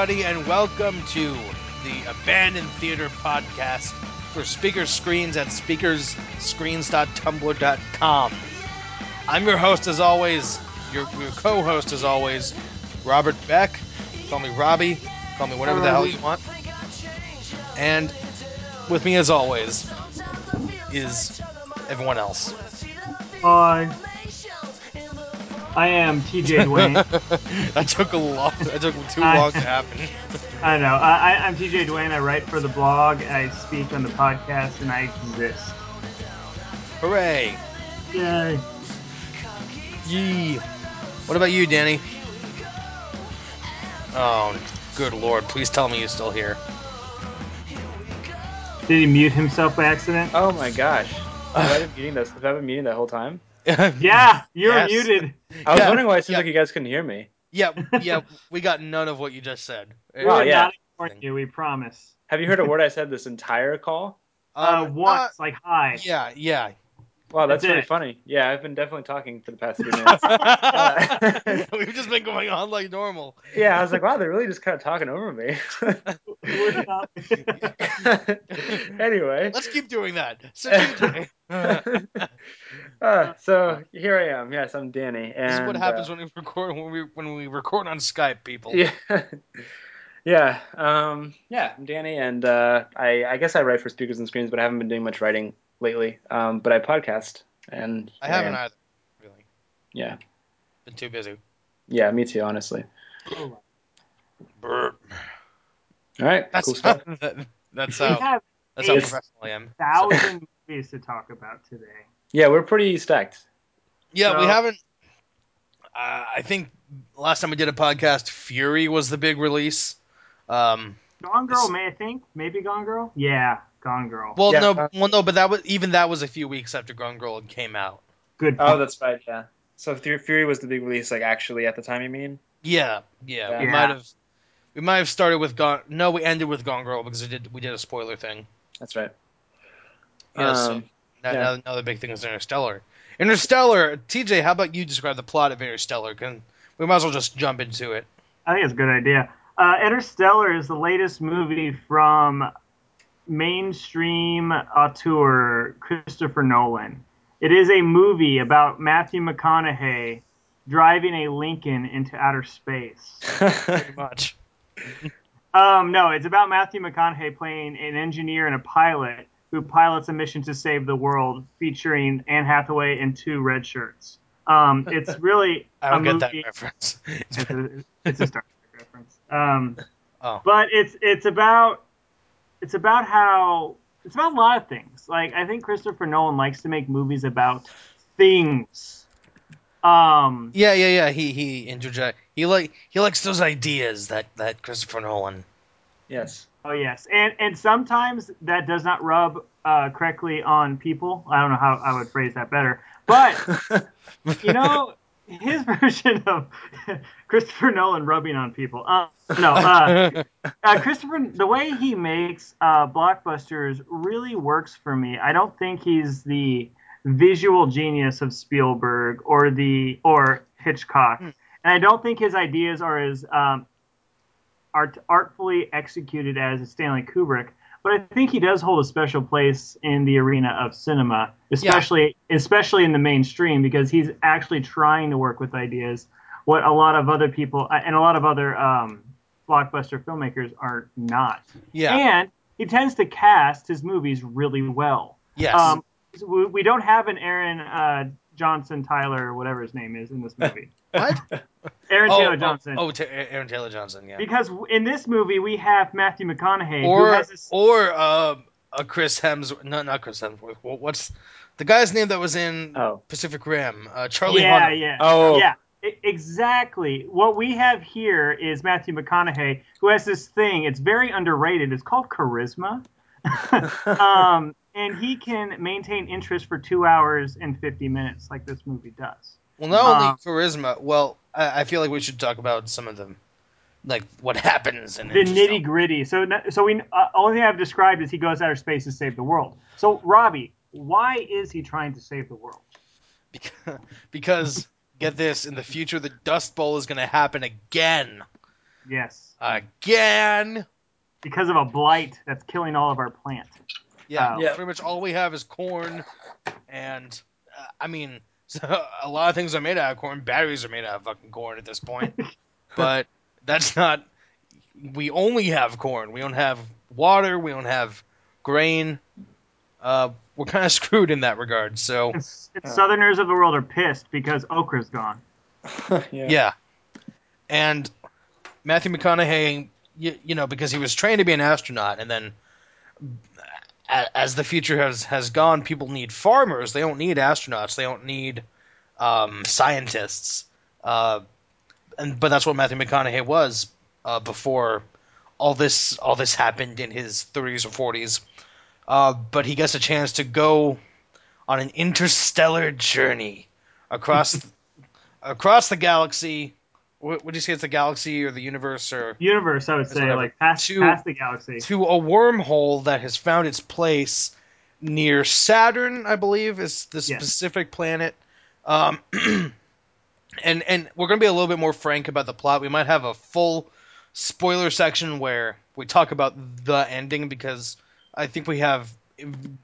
Everybody, and welcome to the Abandoned Theater podcast for Speaker Screens at speakersscreens.tumblr.com. I'm your host, as always, your, your co host, as always, Robert Beck. Call me Robbie. Call me whatever the hell you want. And with me, as always, is everyone else. Hi. I am TJ Dwayne. that took a long. That took too I- long to happen. I know. I, I, I'm TJ Dwayne. I write for the blog. I speak on the podcast, and I exist. Hooray! Yay. Yee. What about you, Danny? Oh, good lord! Please tell me you're still here. Did he mute himself by accident? Oh my gosh. Have I been muting this? Have I been muting that whole time? Yeah, you're Yes. muted. I was Yeah, wondering why it seems yeah. like you guys couldn't hear me. Yeah, yeah. We got none of what you just said. We Oh, were yeah. not ignoring you. We promise. Have you heard a word I said this entire call? Uh, Um, once, like hi. uh, yeah, yeah. Wow, that's That's really funny. Yeah, I've been definitely talking for the past three minutes. We've just been going on like normal. yeah, I was like, wow, they're really just kind of talking over me. We're not- anyway. Let's keep doing that. So, TJ, Uh, so here I am. Yes, I'm Danny. And, this is what happens uh, when we record when we when we record on Skype, people. Yeah. Yeah, um, yeah, I'm Danny, and uh, I, I guess I write for Speakers and Screens, but I haven't been doing much writing lately. Um, but I podcast, and I haven't and- either. Really, Yeah, been too busy. yeah, me too, honestly. Burp. All right, That's cool stuff. that- that's we how that's how professional I am. thousand movies to talk about today. Yeah, we're pretty stacked. Yeah, we haven't. Uh, I think last time we did a podcast, Fury was the big release. Um, Gone Girl, may I think? Maybe Gone Girl? Yeah, Gone Girl. well, Yeah, no, uh, well, no, but that was even that was a few weeks after Gone Girl came out. Good. Oh, that's right. Yeah. So Fury was the big release, like actually at the time. You mean? Yeah, yeah, we Yeah. might have. We might have started with Gone. No, we ended with Gone Girl because we did we did a spoiler thing. That's right. Yeah, so Now, yeah. another big thing is Interstellar. Interstellar, TJ, how about you describe the plot of Interstellar? Can we might as well just jump into it? I think it's a good idea. Uh, Interstellar is the latest movie from mainstream auteur Christopher Nolan. It is a movie about Matthew McConaughey driving a Lincoln into outer space. Pretty much. Um, no, it's about Matthew McConaughey playing an engineer and a pilot who pilots a mission to save the world, featuring Anne Hathaway and two red shirts. Um, it's really I don't a get that movie- reference. it's a, it's a Star Trek reference. Um, Oh. but it's it's about it's about how it's about a lot of things. Like I think Christopher Nolan likes to make movies about things. Um, Yeah, yeah, yeah. He he interject. He like he likes those ideas that that Christopher Nolan. yes. Oh yes, and and sometimes that does not rub uh, correctly on people. I don't know how I would phrase that better, but you know his version of Christopher Nolan rubbing on people. Uh, no, uh, uh, Christopher, the way he makes uh, blockbusters really works for me. I don't think he's the visual genius of Spielberg or the or Hitchcock, Hmm. and I don't think his ideas are as um, art, artfully executed as Stanley Kubrick. But I think he does hold a special place in the arena of cinema, especially especially in the mainstream, because he's actually trying to work with ideas what a lot of other people uh, and a lot of other um, blockbuster filmmakers are not. yeah. And he tends to cast his movies really well. yes. Um, we, we don't have an Aaron uh, Johnson Tyler or whatever his name is in this movie. what? Aaron oh, Taylor oh, Johnson. Oh, Ta- Aaron Taylor Johnson. Yeah. Because in this movie we have Matthew McConaughey who Or has this. or uh, a Chris Hemsworth. No, not Chris Hemsworth. What's the guy's name that was in Oh. Pacific Rim? Uh, Charlie yeah, Hunnam. yeah, Oh. yeah. Exactly. What we have here is Matthew McConaughey, who has this thing. It's very underrated. It's called charisma. um, and he can maintain interest for two hours and 50 minutes, like this movie does. Well, not only Um, charisma. Well, I, I feel like we should talk about some of them, like what happens in The nitty gritty. So, so we uh, only thing I've described is he goes outer space to save the world. So, Robbie, why is he trying to save the world? Because, because get this, in the future the Dust Bowl is going to happen again. Yes. again. Because of a blight that's killing all of our plant. Yeah, Oh. Yeah. pretty much all we have is corn, and uh, I mean, a lot of things are made out of corn. Batteries are made out of fucking corn at this point, but that's not. We only have corn. We don't have water. We don't have grain. Uh, we're kind of screwed in that regard. So It's, it's. Southerners of the world are pissed because okra's gone. yeah. yeah, and Matthew McConaughey, you, you know, because he was trained to be an astronaut, and then a- as the future has has gone, people need farmers. They don't need astronauts. They don't need um, scientists. Uh, and but that's what Matthew McConaughey was uh, before all this all this happened in his 30s or 40s. Uh, but he gets a chance to go on an interstellar journey across across the galaxy. What would you say it's the galaxy or the universe or Universe, I would say, whatever. like past, Two- past the galaxy. to a wormhole that has found its place near Saturn, I believe, is the Yes. specific planet. Um, and and we're gonna be a little bit more frank about the plot. We might have a full spoiler section where we talk about the ending because I think we have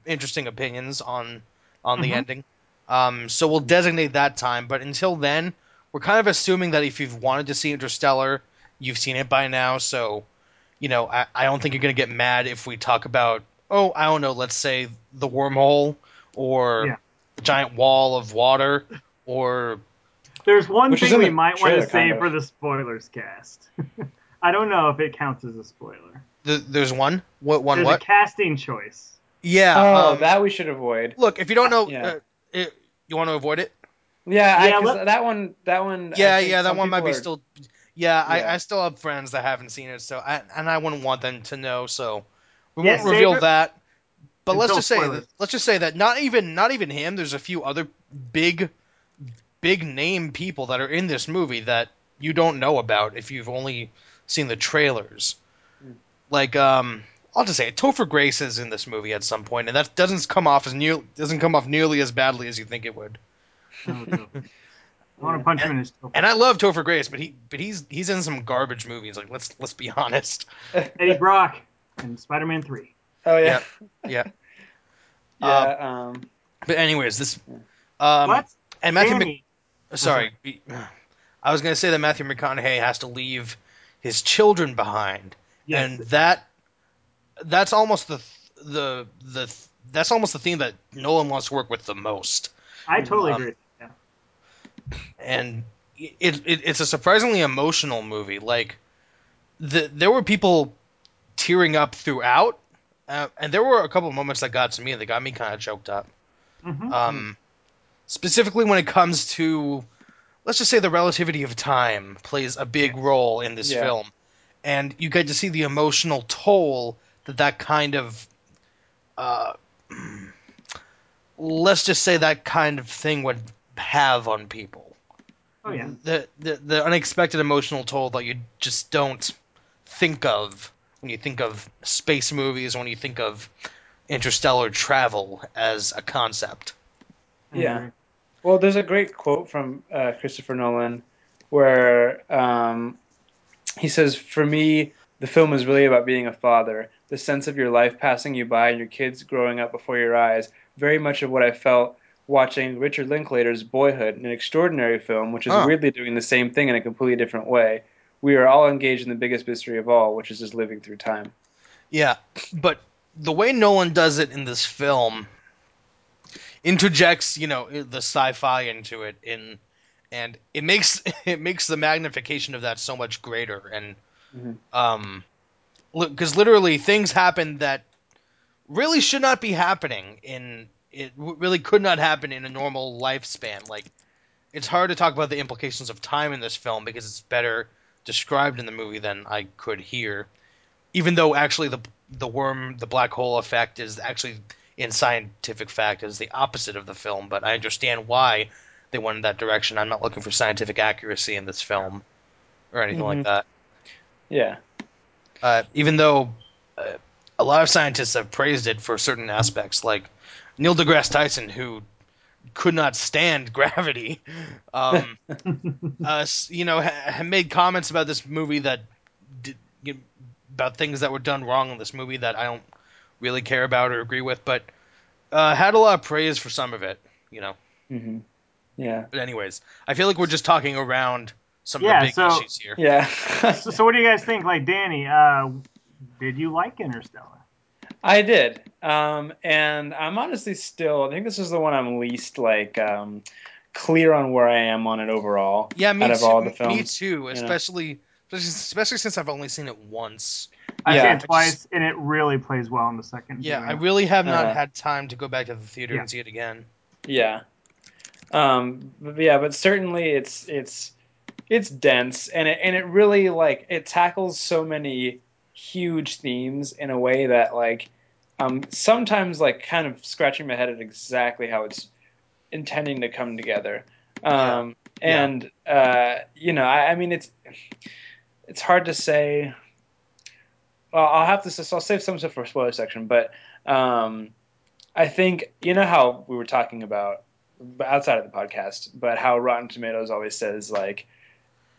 interesting opinions on on the Mhm. ending. Um, so we'll designate that time. But until then, we're kind of assuming that if you've wanted to see Interstellar, you've seen it by now. So, you know, I, I don't think you're gonna get mad if we talk about oh, I don't know, let's say the wormhole or Yeah. the giant wall of water or There's one Which thing we might want to say of. for the spoilers cast. I don't know if it counts as a spoiler. the, there's one what one There's what a casting choice. yeah. Oh, um, that we should avoid. look if you don't know, Yeah. uh, it, you want to avoid it. Yeah, I, let- that one, that one. Yeah, yeah, that one might be are- still. Yeah, I, Yeah. I still have friends that haven't seen it, so I, and I wouldn't want them to know. So we Yeah, won't reveal it that. But let's just say, that, let's just say that not even not even him. There's a few other big, big name people that are in this movie that you don't know about if you've only seen the trailers. Hmm. Like, um, I'll just say it. Topher Grace is in this movie at some point, and that doesn't come off as near doesn't come off nearly as badly as you think it would. Oh, no. I want to punch him in his toe. And I love Topher Grace, but he but he's he's in some garbage movies. Like let's let's be honest. Eddie Brock in Spider-Man 3. Oh yeah, Yeah. yeah. um, But anyways, this um what? and Matthew Mc, sorry, I was gonna say that Matthew McConaughey has to leave his children behind, Yes. and that that's almost the the the that's almost the theme that Nolan wants to work with the most. I totally um, agree. And it, it it's a surprisingly emotional movie. Like the there were people tearing up throughout, uh, and there were a couple of moments that got to me that got me kind of choked up. Mhm. Um, specifically when it comes to, let's just say the relativity of time plays a big role in this Yeah. film, and you get to see the emotional toll that that kind of, uh, let's just say that kind of thing would have on people. oh yeah. The, the the unexpected emotional toll that you just don't think of when you think of space movies, when you think of interstellar travel as a concept. I Yeah. agree. Well, there's a great quote from uh, Christopher Nolan where um, he says, For me, the film is really about being a father. The sense of your life passing you by and your kids growing up before your eyes. Very much of what I felt watching Richard Linklater's Boyhood, an extraordinary film, which is Huh. weirdly doing the same thing in a completely different way. We are all engaged in the biggest mystery of all, which is just living through time. Yeah, but the way Nolan does it in this film interjects, you know, the sci-fi into it in and it makes it makes the magnification of that so much greater and Mhm. um because literally things happen that really should not be happening in it w- really could not happen in a normal lifespan like it's hard to talk about the implications of time in this film because it's better described in the movie than I could hear even though actually the the worm the black hole effect is actually in scientific fact is the opposite of the film but I understand why they went in that direction I'm not looking for scientific accuracy in this film or anything like Mhm. that Yeah. uh, even though uh, a lot of scientists have praised it for certain aspects, like Neil deGrasse Tyson, who could not stand gravity, um, uh, you know, ha- ha- made comments about this movie that you know, about things that were done wrong in this movie that I don't really care about or agree with, but uh, had a lot of praise for some of it. You know. hmm Yeah. But anyways, I feel like we're just talking around some Yeah, of the big so- issues here. Yeah. so, so what do you guys think? Like Danny, uh, did you like Interstellar? I did. Um, and I'm honestly still, I think this is the one I'm least like um, clear on where I am on it overall. Yeah, me out of too. all the Me too. Especially, especially, especially since I've only seen it once. I've Yeah, seen I it just- twice, and it really plays well in the second. Yeah, viewing. I really have not Uh, had time to go back to the theater Yeah. and see it again. Yeah. Um, but yeah, but certainly it's it's it's dense and it and it really like it tackles so many huge themes in a way that like um sometimes like kind of scratching my head at exactly how it's intending to come together. Um Yeah. and uh you know, I, I mean it's it's hard to say well, I'll have to so I'll save some stuff for spoiler section, but um I think you know how we were talking about outside of the podcast, but how Rotten Tomatoes always says like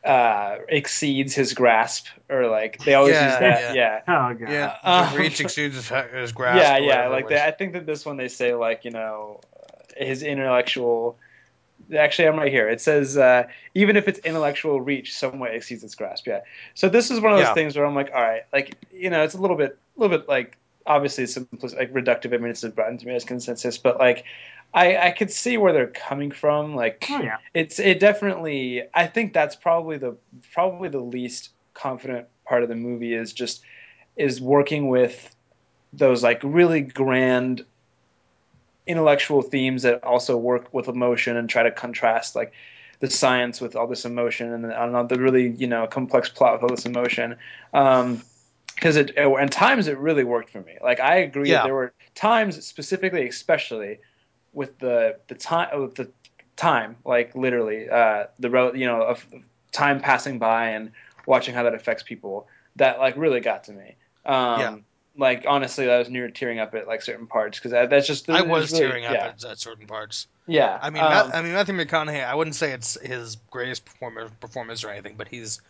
uh exceeds his grasp or like they always Yeah, use that yeah. yeah Oh god. Yeah, the reach exceeds his, his grasp. yeah yeah like it they. I think that this one they say like you know uh, his intellectual actually I'm right here it says uh even if its intellectual reach somewhat exceeds its grasp yeah so this is one of those Yeah. things where I'm like all right like you know it's a little bit a little bit like obviously it's simplistic, like reductive I mean it's a Rotten Tomatoes consensus but like I, I could see where they're coming from. Like Oh yeah. it's it definitely. I think that's probably the probably the least confident part of the movie is just is working with those like really grand intellectual themes that also work with emotion and try to contrast like the science with all this emotion and I don't know the really you know complex plot with all this emotion. Um, because it and times it really worked for me. Like I agree, Yeah. there were times specifically, especially with the the time with the time, like literally uh, the rel- you know of time passing by and watching how that affects people. That like really got to me. Um, Yeah. Like honestly, I was near tearing up at like certain parts because that's just I was really- tearing up yeah. at, at certain parts. Yeah, I mean, um, I mean Matthew McConaughey. I wouldn't say it's his greatest performance performance or anything, but he's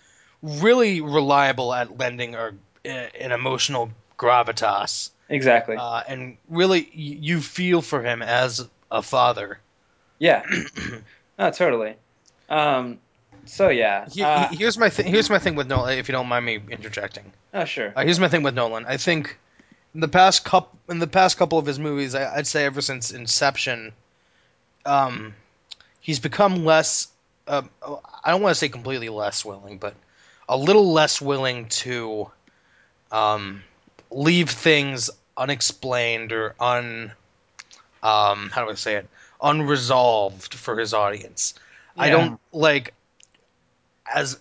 really reliable at lending a, an emotional gravitas, exactly. uh, and really y- you feel for him as a father. yeah, no, totally. Um, so yeah, He- uh, he- here's my th- here's my thing with Nolan. If you don't mind me interjecting, oh sure, uh, here's my thing with Nolan. I think in the past couple in the past couple of his movies, I, I'd say ever since Inception, um, he's become less. Uh, I don't want to say completely less willing, but a little less willing to um, leave things unexplained or un. Um, how do I say it? Unresolved for his audience. I don't like as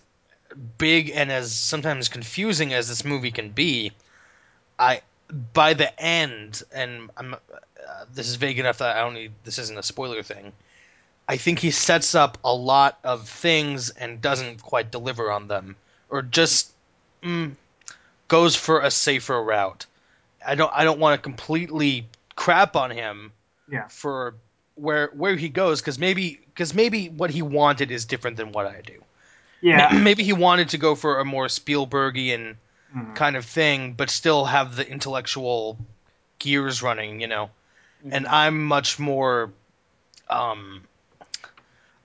big and as sometimes confusing as this movie can be. I by the end, and I'm uh, this is vague enough that I don't need this isn't a spoiler thing. I think he sets up a lot of things and doesn't quite deliver on them, or just mm, goes for a safer route. I don't I don't want to completely crap on him Yeah. for where where he goes because maybe because maybe what he wanted is different than what I do. Yeah. Maybe he wanted to go for a more Spielbergian Mhm. kind of thing, but still have the intellectual gears running, you know. And I'm much more. Um,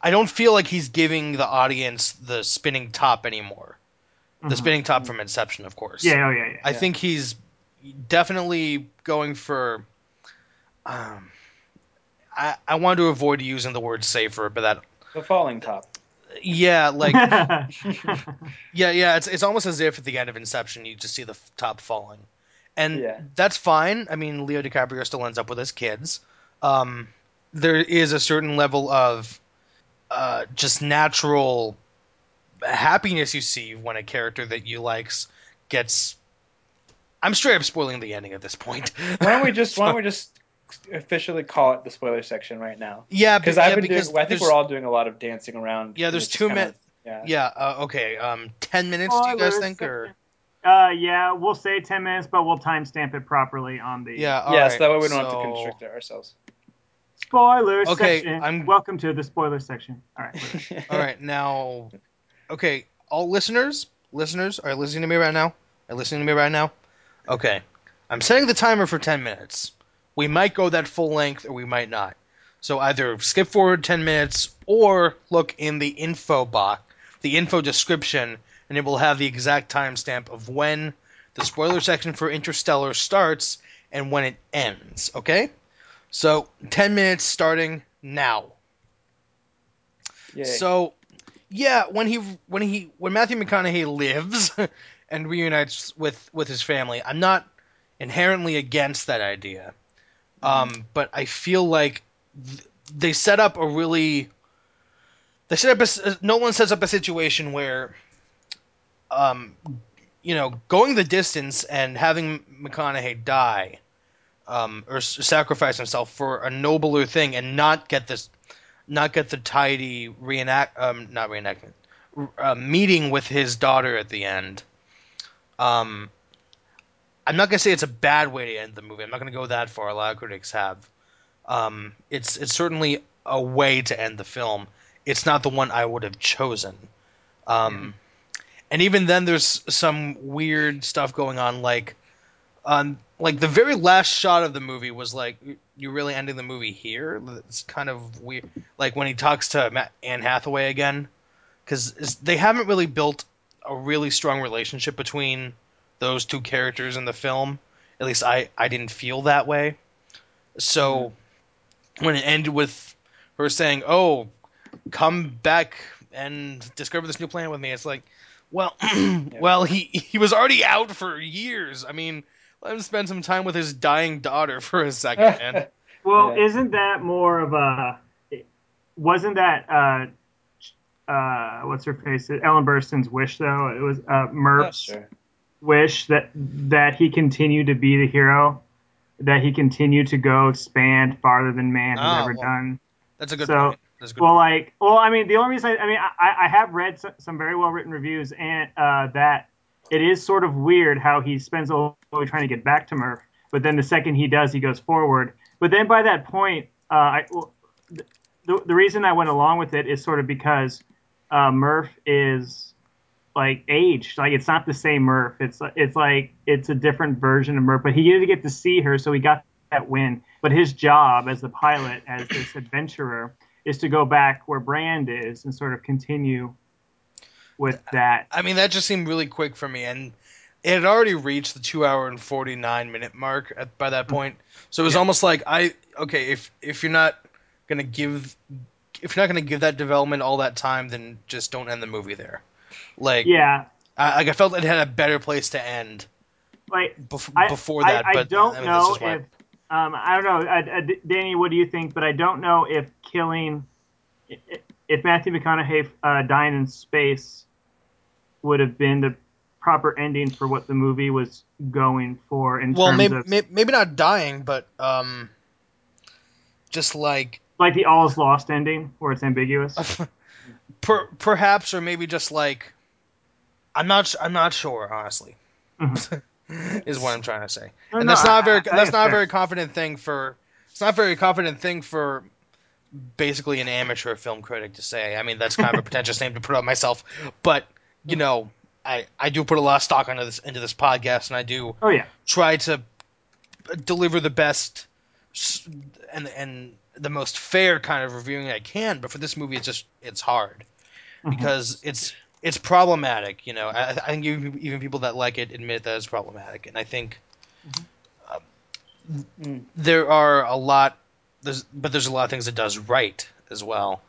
I don't feel like he's giving the audience the spinning top anymore. The Mhm. spinning top from Inception, of course. Yeah. Oh yeah. Yeah. I Yeah. think he's definitely going for. Um, I I wanted to avoid using the word safer, but that the falling top. yeah, like yeah. Yeah, yeah, it's it's almost as if at the end of Inception you just see the f- top falling, and Yeah. that's fine. I mean, Leo DiCaprio still ends up with his kids. Um, there is a certain level of uh, just natural happiness you see when a character that you likes gets. I'm straight up spoiling the ending at this point. Why don't we just why don't we just officially call it the spoiler section right now? yeah, Because I've yeah, been because doing. I think we're all doing a lot of dancing around. Yeah, there's two minutes. Yeah. Yeah, uh, okay. Um, ten minutes. do you guys Spoilers think, or. Uh, yeah, we'll say ten minutes, but we'll timestamp it properly on the yeah? all yes, right, that way we don't have to constrict ourselves. spoilers Okay, section. I'm- Welcome to the spoiler section. All right. All right, now, okay, all listeners, listeners are listening to me right now. Are you listening to me right now? Okay. I'm setting the timer for 10 minutes. We might go that full length or we might not. So either skip forward 10 minutes or look in the info box, the info description, and it will have the exact timestamp of when the spoiler section for Interstellar starts and when it ends, okay? So 10 minutes starting now. Yay. So, yeah, when he when he when Matthew McConaughey lives and reunites with with his family, I'm not inherently against that idea. Um, but I feel like th- they set up a really they set up a, Nolan sets up a situation where, um, you know, going the distance and having McConaughey die, um, or s- sacrifice himself for a nobler thing and not get this not get the tidy reenact um not reenactment uh, meeting with his daughter at the end. Um i'm not gonna say it's a bad way to end the movie. I'm not gonna go that far. A lot of critics have. Um it's it's certainly a way to end the film. It's not the one i would have chosen. Um and even then there's some weird stuff going on like um like the very last shot of the movie was like you're really ending the movie here it's kind of weird like when he talks to Matt, Anne Hathaway again, because they haven't really built a really strong relationship between those two characters in the film. At least I I didn't feel that way. So when it ended with her saying, "Oh, come back and discover this new planet with me," it's like, well, well he he was already out for years. I mean, let him spend some time with his dying daughter for a second, man. Well, Yeah. isn't that more of a? Wasn't that uh, uh, what's her face? Ellen Burstyn's wish, though. It was uh, Yeah, Murph's sure. wish that that he continue to be the hero, that he continue to go expand farther than man has Oh, ever well, done. That's a good So, point. That's good Well, like, well, I mean, the only reason I, I mean, I, I have read some, some very well written reviews, and uh, that it is sort of weird how he spends all the way trying to get back to Murph, but then the second he does, he goes forward. But then by that point, uh, I, the, the reason I went along with it is sort of because uh, Murph is like aged, like it's not the same Murph. It's it's like it's a different version of Murph, but he didn't get to see her, so he got that win. But his job as the pilot, as this adventurer, is to go back where Brand is and sort of continue with that. I mean, that just seemed really quick for me, and it had already reached the two hour and forty nine minute mark at, by that point. So it was Yeah. almost like I okay if if you're not gonna give if you're not gonna give that development all that time, then just don't end the movie there. Like Yeah, I, like I felt it had a better place to end like bef- I, before I- that. I, but don't I mean, know that's just my- if um, I don't know, Danny. What do you think? But I don't know if killing i- i- if Matthew McConaughey uh, dying in space would have been the proper ending for what the movie was going for in well, terms maybe, of maybe maybe not dying, but um, just like like the all is lost ending where it's ambiguous. per, perhaps or maybe just like I'm not I'm not sure honestly Mhm. is what I'm trying to say No, and no, that's not I- very I- I that's it's not a very confident thing for it's not a very confident thing for basically an amateur film critic to say I mean that's kind of a pretentious name to put on myself but you know I I do put a lot of stock into this into this podcast and I do Oh yeah, try to deliver the best and and the most fair kind of reviewing I can. But for this movie, it's just it's hard Mhm. because it's it's problematic. You know, I, I think even, even people that like it admit that it's problematic, and I think Mm. there are a lot. There's but there's a lot of things it does right as well,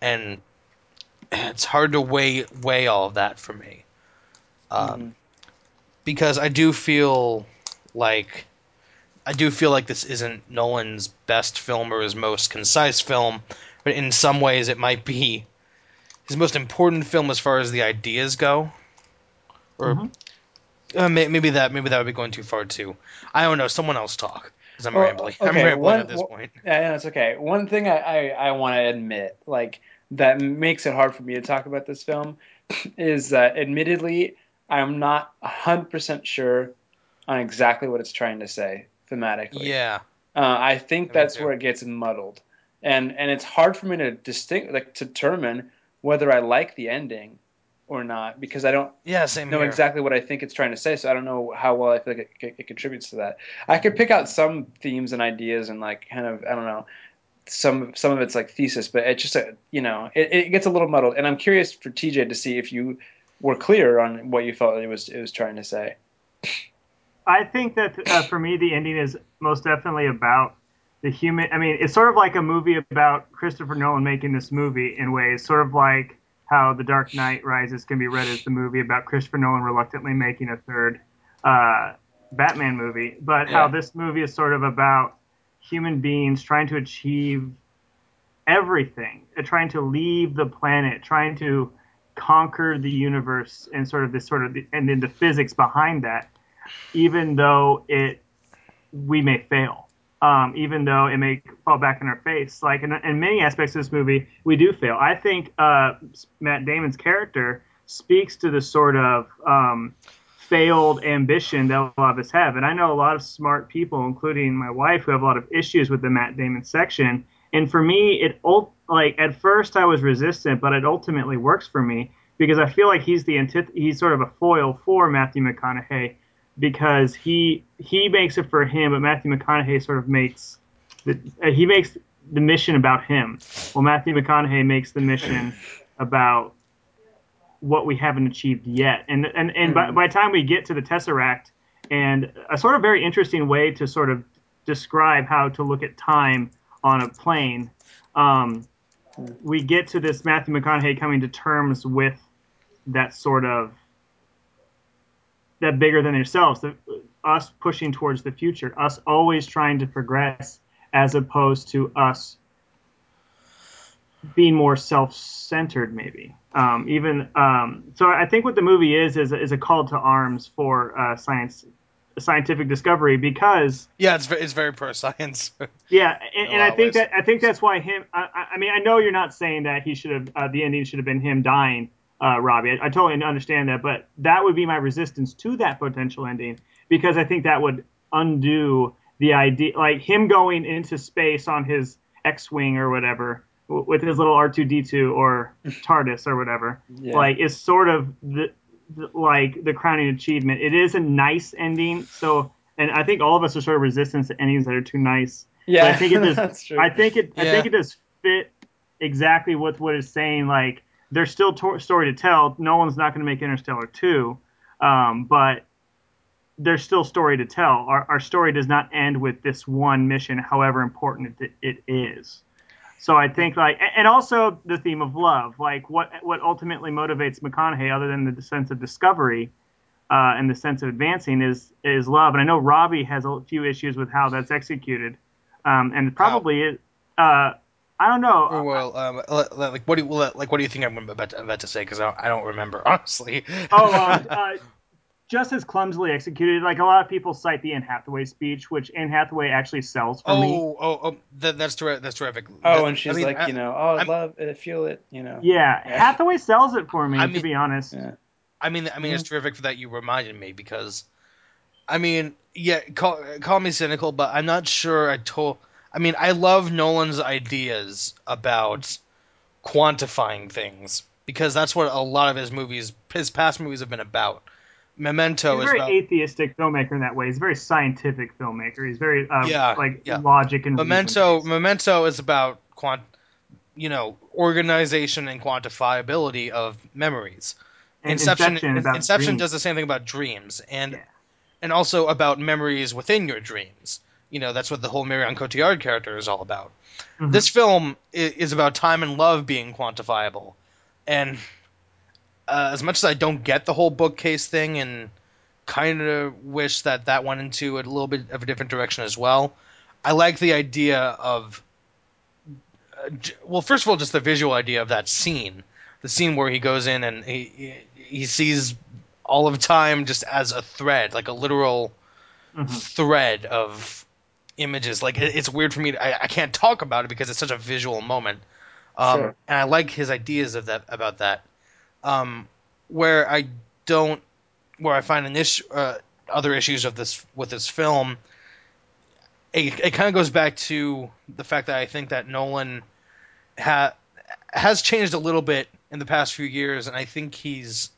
and it's hard to weigh weigh all of that for me. Um, Mhm. because I do feel like I do feel like this isn't Nolan's best film or his most concise film, but in some ways it might be his most important film as far as the ideas go. Or Mhm. uh, maybe that maybe that would be going too far too. I don't know. Someone else talk because I'm Well, rambling. I'm okay, rambling one- at this point. Yeah, it's okay. One thing I, I, I want to admit, like that makes it hard for me to talk about this film, is that admittedly I'm not hundred percent sure on exactly what it's trying to say thematically. Yeah, Uh, I think that's where it gets muddled, and and it's hard for me to distinct like to determine whether I like the ending or not because I don't Yeah, same know here. exactly what I think it's trying to say, so I don't know how well I feel like it, it, it contributes to that. I could pick out some themes and ideas and like kind of I don't know some some of it's like thesis, but it just a you know it, it gets a little muddled. And I'm curious for TJ to see if you were clear on what you felt it was it was trying to say. I think that uh, for me, the ending is most definitely about the human. I mean, it's sort of like a movie about Christopher Nolan making this movie in ways, sort of like how The Dark Knight Rises can be read as the movie about Christopher Nolan reluctantly making a third uh, Batman movie, but how this movie is sort of about human beings trying to achieve everything, uh, trying to leave the planet, trying to conquer the universe, and sort of this sort of and then the physics behind that even though it we may fail, um, even though it may fall back in our face. Like in, in many aspects of this movie, we do fail. I think uh, Matt Damon's character speaks to the sort of um, failed ambition that a lot of us have, and I know a lot of smart people, including my wife, who have a lot of issues with the Matt Damon section. And for me, it like at first I was resistant, but it ultimately works for me because I feel like he's the antith- he's sort of a foil for Matthew McConaughey because he he makes it for him, but Matthew McConaughey sort of makes the uh, he makes the mission about him. Well, Matthew McConaughey makes the mission about what we haven't achieved yet. And and and by, by the time we get to the Tesseract, and a sort of very interesting way to sort of describe how to look at time on a plane. Um, we get to this Matthew McConaughey coming to terms with that sort of that bigger than yourselves, the, us pushing towards the future, us always trying to progress, as opposed to us being more self-centered, maybe. Um, even um, so, I think what the movie is is, is a call to arms for uh, science, scientific discovery, because Yeah, it's very, it's very pro science. yeah, and, and I think ways. that I think that's why him. I, I- I mean, I know you're not saying that he should have uh, the ending should have been him dying, uh, Robbie. I, I totally understand that, but that would be my resistance to that potential ending because I think that would undo the idea, like him going into space on his X-wing or whatever w- with his little R2D2 or TARDIS or whatever. Yeah. Like is sort of the, the like the crowning achievement. It is a nice ending, so. And I think all of us are sort of resistant to endings that are too nice. yeah, But I think it does. that's true. I think it. I think it does fit exactly with what it's saying. Like there's still to- story to tell. Nolan's not going to make Interstellar two, um, but there's still story to tell. Our, our story does not end with this one mission, however important it, it is. So I think like, and also the theme of love, like what what ultimately motivates McConaughey, other than the sense of discovery uh, and the sense of advancing, is is love. And I know Robbie has a few issues with how that's executed, um, and probably it. Uh, I don't know. Well, um, li- li- like what do you, like what do you think I'm about to, about to say? Because I, don't- I don't remember honestly. oh, uh, uh, just as clumsily executed. Like a lot of people cite the Anne Hathaway speech, which Anne Hathaway actually sells for me. oh, oh, oh, that, that's terrific. That's terrific. oh, That- and she's I mean, like, I- you know, oh, I I'm- love it, feel it, you know. Yeah, Yeah. Hathaway sells it for me. I to be honest. Yeah. I mean, I mean, it's terrific for that you reminded me because, I mean, yeah, call call me cynical, but I'm not sure I told. I mean, I love Nolan's ideas about quantifying things because that's what a lot of his movies, his past movies, have been about. Memento He's a is very about atheistic filmmaker in that way. He's a very scientific filmmaker. He's very uh, Yeah, like yeah. logic and Memento. Memento is about quant, you know, organization and quantifiability of memories. And Inception. Inception, Inception does the same thing about dreams, and Yeah. and also about memories within your dreams. You know, that's what the whole Marion Cotillard character is all about. Mhm. This film is about time and love being quantifiable, and uh, as much as I don't get the whole bookcase thing, and kind of wish that that went into a little bit of a different direction as well, I like the idea of. Uh, well, first of all, just the visual idea of that scene, the scene where he goes in and he he, sees all of time just as a thread, like a literal Mhm. thread of images. Like it, it's weird for me. To, I, I can't talk about it because it's such a visual moment. Um, Sure. And I like his ideas of that about that. Um, where I don't, where I find an issue, uh, other issues of this with this film. It, it kind of goes back to the fact that I think that Nolan ha, has changed a little bit in the past few years, and I think he's.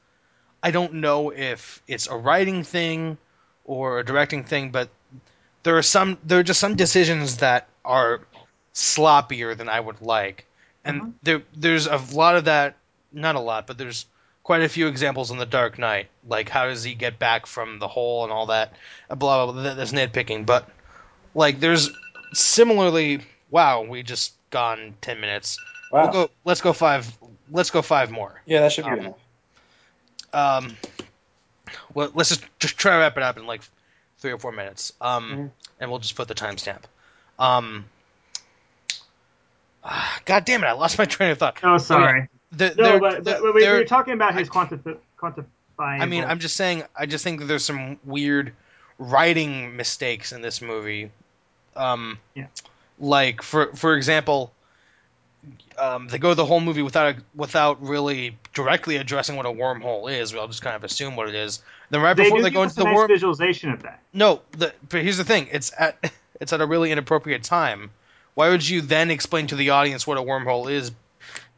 I don't know if it's a writing thing or a directing thing, but there are some there are just some decisions that are sloppier than I would like, and Mhm. there there's a lot of that. Not a lot, but there's quite a few examples in the Dark Knight. Like how does he get back from the hole and all that. Blah blah. blah that- that's nitpicking, but like there's similarly. Wow, we just gone ten minutes. Wow. We'll go. Let's go five. Let's go five more. yeah, that should be Um, enough. Um, well, let's just just try to wrap it up in like three or four minutes. Um, Mhm. and we'll just put the timestamp. Um, ah, God damn it! I lost my train of thought. Oh, sorry. The, No, there- but, there- but we, we were talking about his I- quantifying. I mean, I'm just saying. I just think that there's some weird writing mistakes in this movie. Um, Yeah. Like for for example, um, they go the whole movie without without really directly addressing what a wormhole is. We'll just kind of assume what it is. Then right they before they go into the nice worm, visualization of that. no. The, but here's the thing: it's at it's at a really inappropriate time. Why would you then explain to the audience what a wormhole is?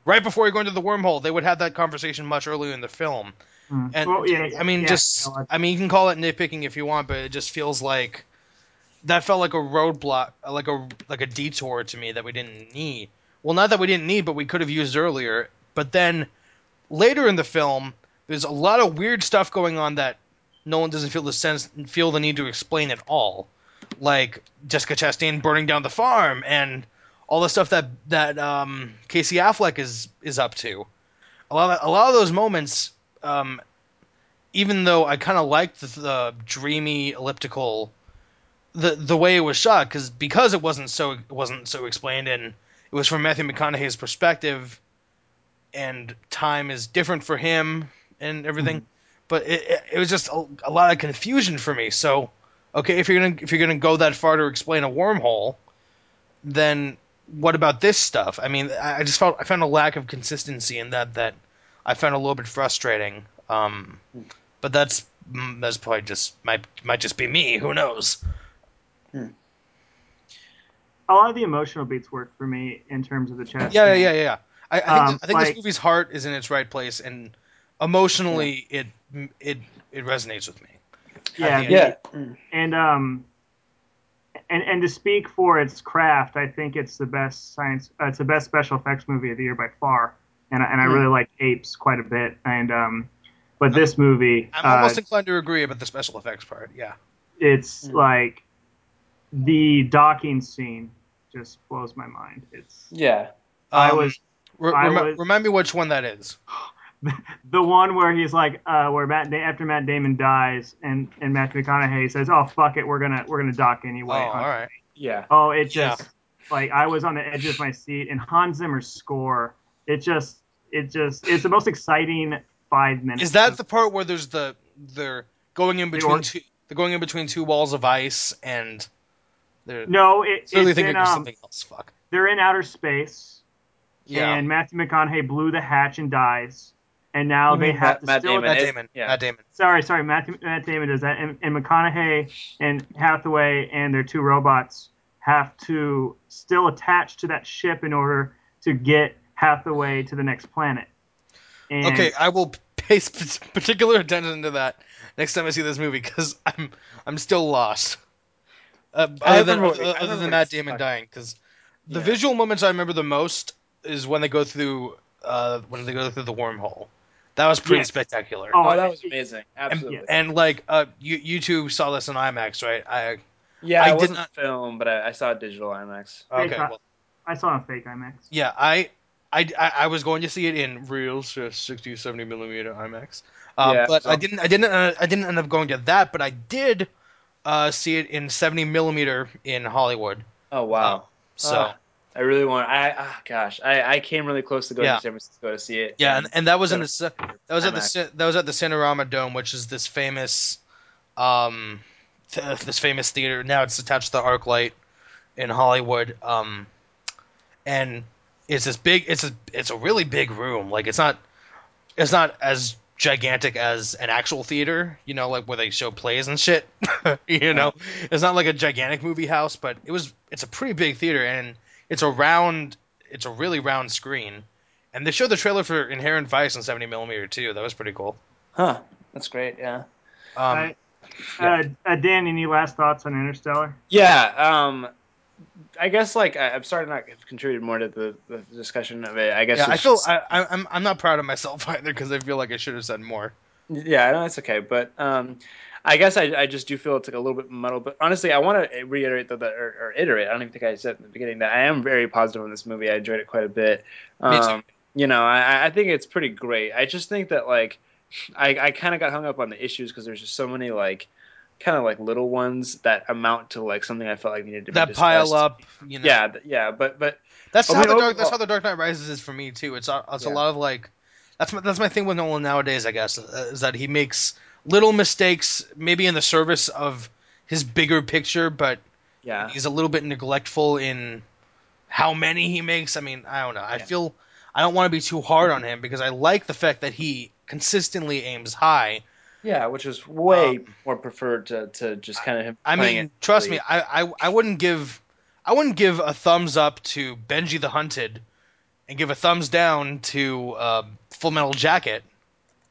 Right before you go into the wormhole, they would have that conversation much earlier in the film. Mm. And Well, yeah, I mean, yeah, just no, I mean, you can call it nitpicking if you want, but it just feels like that felt like a roadblock, like a like a detour to me that we didn't need. Well, not that we didn't need, but we could have used earlier. But then later in the film, there's a lot of weird stuff going on that Nolan doesn't feel the sense feel the need to explain at all, like Jessica Chastain burning down the farm and all the stuff that that um, Casey Affleck is is up to. A lot of, a lot of those moments um, even though I kind of liked the, the dreamy elliptical, the the way it was shot, because because it wasn't so it wasn't so explained, and it was from Matthew McConaughey's perspective, and time is different for him and everything. Mm-hmm. But it, it, it was just a, a lot of confusion for me. So, okay, if you're gonna if you're gonna go that far to explain a wormhole, then what about this stuff? I mean, I just felt I found a lack of consistency in that that I found a little bit frustrating. Um, hmm. but that's that's probably just might might just be me. Who knows? Hmm. A lot of the emotional beats work for me in terms of the chest. Yeah, yeah, yeah, yeah. I, I think Um, I think this movie's heart is in its right place, and emotionally, it it it resonates with me. Yeah, At the end. Yeah. Mm. and um, and and to speak for its craft, I think it's the best science. Uh, it's the best special effects movie of the year by far, and I- and I Hmm. really like Apes quite a bit. And um, but this movie, I'm uh, almost inclined to agree about the special effects part. Yeah. it's Hmm. like the docking scene just blows my mind. It's Yeah. I Um, was re- I remi- was- remind me which one that is. the one where he's like, uh, where Matt after Matt Damon dies, and and Matthew McConaughey says, "Oh fuck it, we're gonna we're gonna dock anyway." oh, all right. Yeah. Oh, it Yeah. just like I was on the edge of my seat, and Hans Zimmer's score, it just it just it's the most exciting five minutes. Is that of- the part where there's the they're going in between or- two they're going in between two walls of ice and they're no? It, clearly it's thinking in, of um, something else. Fuck. they're in outer space, Yeah. and Matthew McConaughey blew the hatch and dies, and now You they have Matt- to Matt still. Damon. Matt Damon. yeah. Matt Damon. Sorry, sorry, Matt, Matt Damon does that, and, and McConaughey and Hathaway and their two robots have to still attach to that ship in order to get Hathaway to the next planet. And Okay, I will pay sp- particular attention to that next time I see this movie because I'm I'm still lost. Uh, other than, remember what- other than what Matt Damon dying, because the Yeah. visual moments I remember the most is when they go through uh, when they go through the wormhole. That was pretty Yes. spectacular. Oh, Oh, that was amazing. and, Absolutely. and like uh, you you two saw this in IMAX, right? I yeah, I I did wasn't not- film, but I, I saw a digital IMAX. Fake okay. I- Well, I saw a fake IMAX. yeah, I, I I I was going to see it in real so 60 70 millimeter IMAX. Um, Yeah, but so- I didn't I didn't uh, I didn't end up going to that, but I did uh, see it in 70 millimeter in Hollywood. Oh wow. So Ah, I really want. I ah, gosh, I, I came really close to going Yeah. to San Francisco to see it. yeah, and, and that was in the that was at the that was at the Cinerama Dome, which is this famous um th- this famous theater. Now it's attached to the ArcLight in Hollywood. Um, and it's this big. It's a it's a really big room. Like it's not it's not as gigantic as an actual theater. You know, like where they show plays and shit. you know, it's not like a gigantic movie house, but it was. It's a pretty big theater, and it's a round. It's a really round screen, And they showed the trailer for Inherent Vice on 70 millimeter too. That was pretty cool. Huh. That's great. Yeah. Um, Right. Uh, uh, Dan, any last thoughts on Interstellar? Yeah. Um, I guess like I, I'm sorry to not have contributed more to the, the discussion of it. I guess. yeah, I feel just- I, I, I'm I'm not proud of myself either because I feel like I should have said more. Yeah, no, it's okay. But um, I guess I, I just do feel it's like a little bit muddled. But honestly, I want to reiterate that, that or, or iterate. I don't even think I said in the beginning that I am very positive on this movie. I enjoyed it quite a bit. Um, you know, I, I think it's pretty great. I just think that like I, I kind of got hung up on the issues because there's just so many like kind of like little ones that amount to like something I felt like needed to That be pile up, you know. Yeah, yeah, but but That's I how the dark. That's how the Dark Knight Rises is for me too. It's a, it's a lot of like. That's my, that's my thing with Nolan nowadays. I guess uh, is that he makes little mistakes, maybe in the service of his bigger picture, but yeah, he's a little bit neglectful in how many he makes. I mean, I don't know. I Yeah. feel I don't want to be too hard on him because I like the fact that he consistently aims high. Yeah, which is way Um, more preferred to, to just kind of him. I mean, it trust really- me, I, I I wouldn't give I wouldn't give a thumbs up to Benji the Hunted, and give a thumbs down to uh, Full Metal Jacket.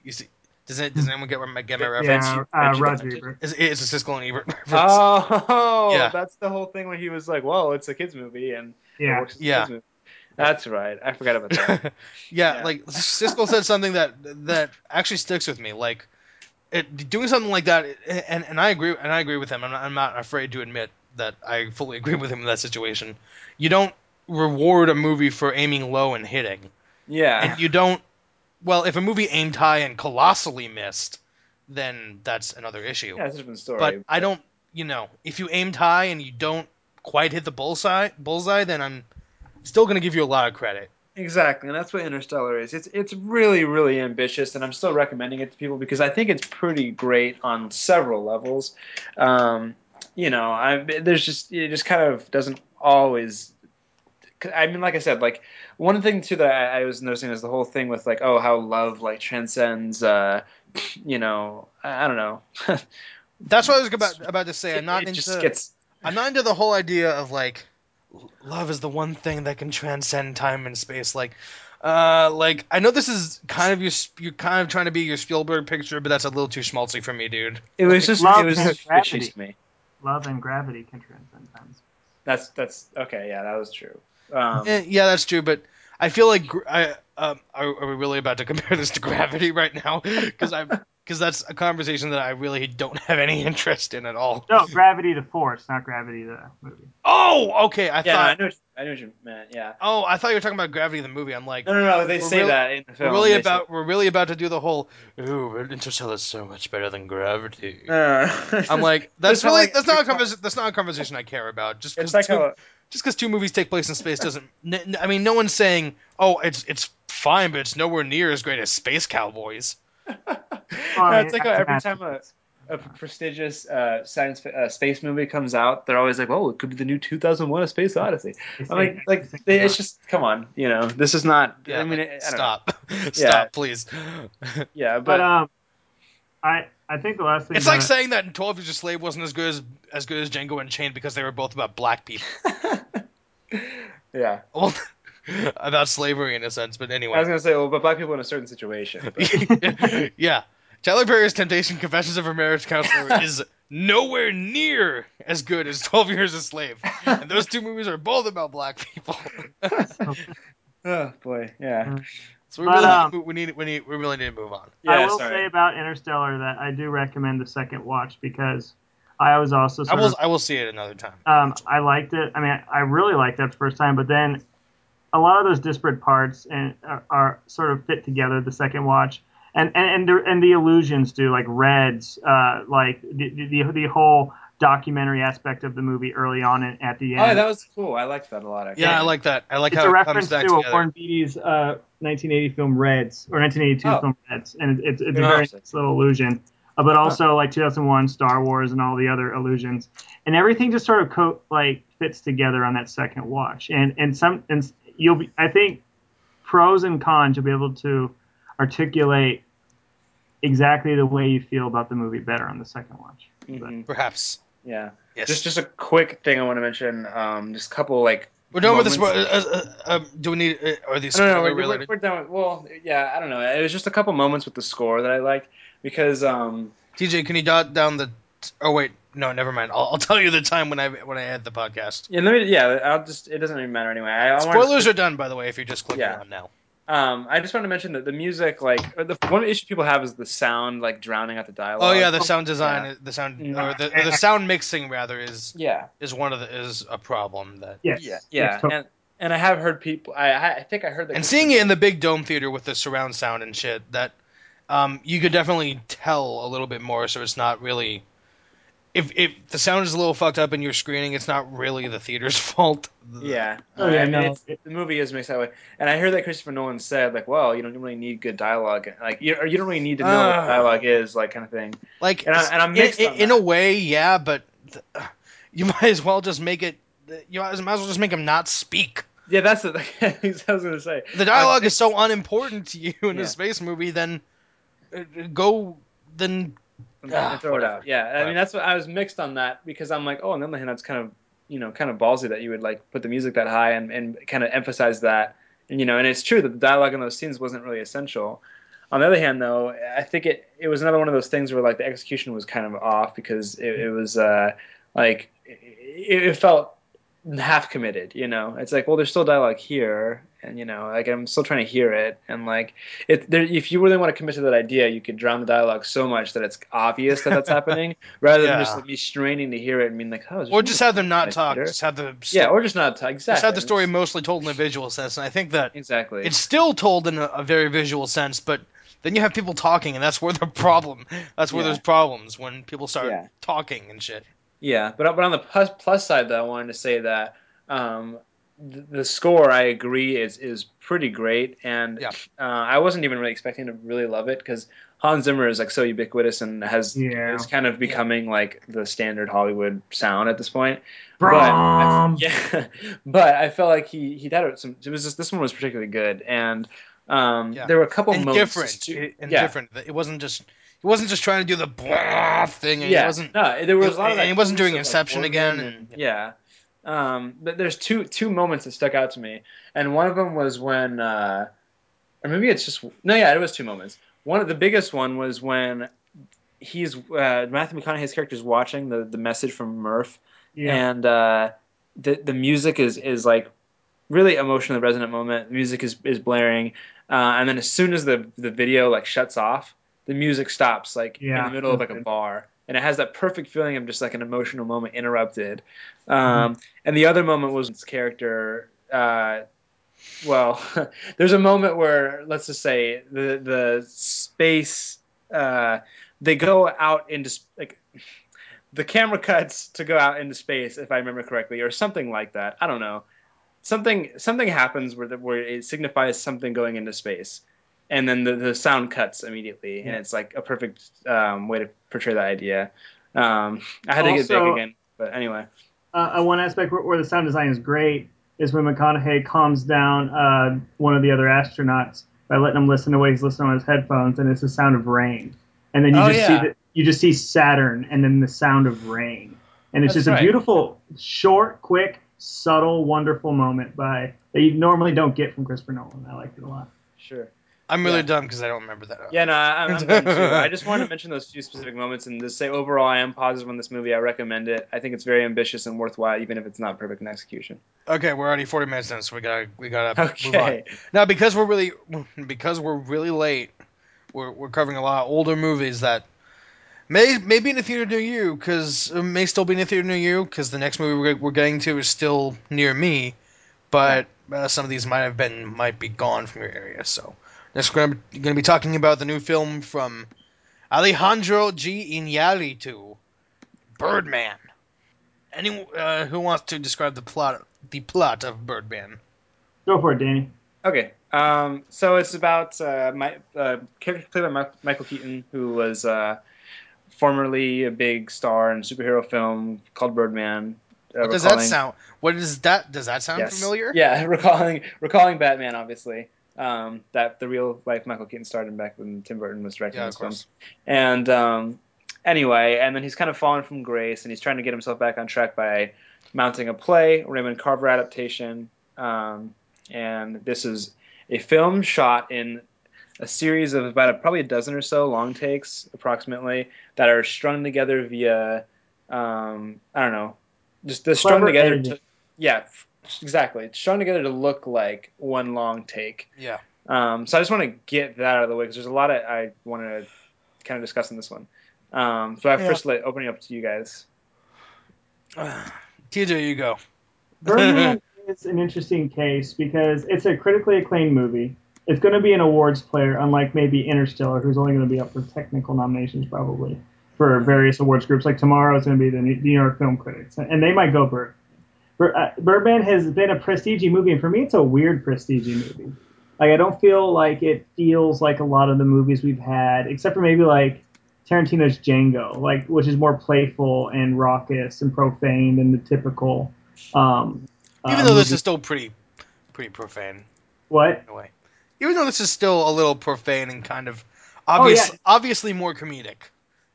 You see, does it? Does anyone get my get my reference? Yeah, Benji- uh, Benji Roger Ebert. It's, it's a Siskel and Ebert reference. Oh, Yeah. that's the whole thing when he was like, "Well, it's a kids movie and it Yeah. works as a Yeah. kids movie." That's right. I forgot about that. yeah, Yeah. like Siskel said something that that actually sticks with me. Like it, doing something like that, and and I agree, and I agree with him. I'm not, I'm not afraid to admit that I fully agree with him in that situation. You don't reward a movie for aiming low and hitting, yeah, and you don't. Well, if a movie aimed high and colossally missed, then that's another issue. yeah, it's a different story. but I don't. You know, if you aimed high and you don't quite hit the bullseye, bullseye, then I'm still going to give you a lot of credit. Exactly, and that's what Interstellar is. It's it's really really ambitious, and I'm still recommending it to people because I think it's pretty great on several levels. Um, you know, I there's just it just kind of doesn't always. I mean, like I said, like one thing too that I, I was noticing is the whole thing with like, oh, how love like transcends. Uh, you know, I, I don't know. That's what I was about about to say. I'm not it into. just gets I'm not into the whole idea of like love is the one thing that can transcend time and space. Like, uh, like I know this is kind of your you're kind of trying to be your Spielberg picture, but that's a little too schmaltzy for me, dude. it was just Love it was and just gravity. to me. Love and gravity can transcend time. That's that's okay. Yeah, that was true. Um, Eh, yeah, that's true, but I feel like gr- I um are, are we really about to compare this to Gravity right now? Because I because that's a conversation that I really don't have any interest in at all. No, Gravity the Force, not Gravity the movie. Oh, okay. I yeah, no, I thought. know. What, I know what you meant. Yeah. Oh, I thought you were talking about Gravity the movie. I'm like, No, no, no. They say really- that in the film. we're really They say- about we're really about to do the whole ooh is so much better than Gravity. Uh, I'm like that's It's really like- that's not a conversation that's not a conversation I care about. Just because like two, how just because two movies take place in space doesn't. N- n- I mean, no one's saying oh it's it's fine, but it's nowhere near as great as Space Cowboys. No, it's like every time a, a prestigious uh, science fi- uh, space movie comes out, they're always like, "Oh, it could be the new 2001: A Space Odyssey." I'm like, like they, it's just come on, you know, this is not. Yeah, I mean, like, I don't stop, Yeah. stop, please. Yeah, But but um, I I think the last thing It's like that- saying that Twelve Years a Slave wasn't as good as as good as Django Unchained because they were both about black people. yeah, Well, about slavery in a sense, but anyway. I was gonna say, well, but black people in a certain situation. yeah. Tyler Perry's Temptation Confessions of a Marriage Counselor is nowhere near as good as 12 Years a Slave. And those two movies are both about black people. oh boy, yeah, So we But, really um, need, to- we need we need we really need to move on. yeah. I will sorry. say about Interstellar that I do recommend the second watch because I was also I will of I will see it another time. um, I liked it. I mean, I really liked that the first time, but then a lot of those disparate parts and are, are sort of fit together the second watch, and and and the, and the illusions do like Reds, uh, like the, the the whole documentary aspect of the movie early on and at the end. Oh, that was cool. I liked that a lot. Actually. Yeah, I like that. I like it's how a it comes reference back to a together. Warren Beatty's uh, 1980 film Reds or 1982 Oh. film Reds, and it's, it's a very nice little illusion. Uh, but also like 2001 Star Wars and all the other illusions, and everything just sort of co- like fits together on that second watch. And and some and you'll be I think pros and cons you'll be able to articulate exactly the way you feel about the movie better on the second watch. Mhm. Perhaps. Yeah. Yes. Just just a quick thing I want to mention. Um, just a couple like We're done with this. Uh, uh, uh, um, do we need? Uh, are these No, no, spoiler we're, we're, related? we're done. With, well, yeah, I don't know. It was just a couple moments with the score that I liked because um, TJ, can you jot down the? Oh wait, no, never mind. I'll, I'll tell you the time when I when I had the podcast. yeah, let me, yeah, I'll just it doesn't even matter anyway. I, I wanted to- Spoilers are done, by the way. If you're just clicking Yeah. on now. Um, I just want to mention that the music, like the one issue people have is the sound, like drowning out the dialogue. Oh yeah, the sound design, yeah. the sound, Mm. or the, or the sound mixing rather is yeah, is one of the is a problem that. Yes. yeah, Yes, yeah. and and I have heard people. I I I think I heard that. And seeing it in the big dome theater with the surround sound and shit, that um, you could definitely tell a little bit more. So it's not really. If, if the sound is a little fucked up in your screening, it's not really the theater's fault. Yeah. Oh, yeah, I mean, no, it's- it- the movie is mixed that way. And I heard that Christopher Nolan said, like, well, you don't really need good dialogue. Like, you, or you don't really need to know what Ah. dialogue is, like, kind of thing. Like, And I- and I'm mixed in, on in a way, yeah, but th- you might as well just make it. You might as well just make him not speak. Yeah, that's the I was going to say. The dialogue is so unimportant to you in Yeah. a space movie. Then uh, go. Then And Ah, throw it out. Yeah, I mean, that's what I was mixed on that because I'm like, oh, on the other hand, that's kind of, you know, kind of ballsy that you would, like, put the music that high and, and kind of emphasize that. And, you know, and it's true that the dialogue in those scenes wasn't really essential. On the other hand, though, I think it, it was another one of those things where, like, the execution was kind of off because it, it was, uh, like, it, it felt half committed, you know? It's like, well, there's still dialogue here, and, you know, like, I'm still trying to hear it, and, like, it, there, if you really want to commit to that idea, you could drown the dialogue so much that it's obvious that that's happening, rather than just like, me straining to hear it and being like, oh, or just have them not talk. Just have the yeah, or just not talk. Exactly. just have the story mostly told in a visual sense. And I think that Exactly. it's still told in a, a very visual sense, but then you have people talking, and that's where the problem. That's where Yeah. there's problems when people start Yeah. talking and shit. Yeah, but but on the plus plus side, though, I wanted to say that um, the, score, I agree, is is pretty great, and Yeah. uh, I wasn't even really expecting to really love it because Hans Zimmer is like so ubiquitous and has Yeah. is kind of becoming like the standard Hollywood sound at this point. Brom. But yeah, but I felt like he he did it some. It was just this one was particularly good, and um, Yeah. there were a couple and moments different, too- and yeah. different. It wasn't just he wasn't just trying to do the blah thing, and yeah, he wasn't. no, there was a lot of and that he wasn't doing of, like, Inception again, and- and- yeah. Um, but there's two two moments that stuck out to me, and one of them was when, uh, or maybe it's just no, yeah, it was two moments. One of the biggest one was when he's uh, Matthew McConaughey's character is watching the the message from Murph, Yeah. and uh, the the music is is like really emotionally resonant moment. The music is is blaring, uh, and then as soon as the the video like shuts off, the music stops like yeah. in the middle of like a bar, and it has that perfect feeling of just like an emotional moment interrupted. Mm-hmm. Um, And the other moment was his character. Uh, well, there's a moment where let's just say the the space uh, they go out into sp- like the camera cuts to go out into space if I remember correctly or something like that. I don't know. Something something happens where the, where it signifies something going into space. And then the, the sound cuts immediately, and it's like a perfect um, way to portray that idea. Um, I had to get Also- big again, but anyway. uh, uh, one aspect where, where the sound design is great is when McConaughey calms down uh, one of the other astronauts by letting him listen to what he's listening on his headphones, and it's the sound of rain. And then you Oh, just yeah. see the, you just see Saturn, and then the sound of rain, and it's That's just a beautiful, short, quick, subtle, wonderful moment by that you normally don't get from Christopher Nolan. I liked it a lot. Sure. I'm really Yeah. dumb because I don't remember that. Yeah, no, I- I'm, I'm done too. I just wanted to mention those few specific moments and just say overall, I am positive on this movie. I recommend it. I think it's very ambitious and worthwhile, even if it's not perfect in execution. Okay, we're already 40 minutes in, so we gotta we gotta move on. Okay. Now, because we're really because we're really late, we're we're covering a lot of older movies that may may be in the theater near you, because may still be in the theater near you, because the next movie we're, we're getting to is still near me, but uh, some of these might have been might be gone from your area. So next we're gonna, be- talking about the new film from Alejandro G. Iñárritu, Birdman. Anyone uh, who wants to describe the plot the plot of Birdman? Go for it, Danny. Okay. Um, so it's about uh, my uh, character played by Michael Keaton, who was uh, formerly a big star in a superhero film called Birdman. Uh, What does that sound? What is that? Does that sound Yes. familiar? Yeah, recalling recalling Batman, obviously. Um, that the real life Michael Keaton starred in back when Tim Burton was directing Yeah, of this film. And um, anyway, and then he's kind of fallen from grace, and he's trying to get himself back on track by mounting a play, Raymond Carver adaptation, um, and this is a film shot in a series of about a, probably a dozen or so long takes, approximately, that are strung together via, um, I don't know, just they're strung Clever together. To, yeah, f- exactly. It's strung together to look like one long take. Yeah. Um, so I just want to get that out of the way because there's a lot of I want to kind of discuss in this one. Um, so I Yeah. first like opening up to you guys. TJ, you go. Birdman is an interesting case because it's a critically acclaimed movie. It's going to be an awards player, unlike maybe Interstellar, who's only going to be up for technical nominations probably for various awards groups. Like tomorrow is going to be the New New York Film Critics, and they might go Bird. Uh, Birdman has been a prestige movie, and for me, it's a weird prestige movie. Like I don't feel like it feels like a lot of the movies we've had, except for maybe like Tarantino's Django, like which is more playful and raucous and profane than the typical. Um, Even uh, though this is still pretty, pretty profane what? in a way. Even though this is still a little profane and kind of Oh, yeah. obviously more comedic.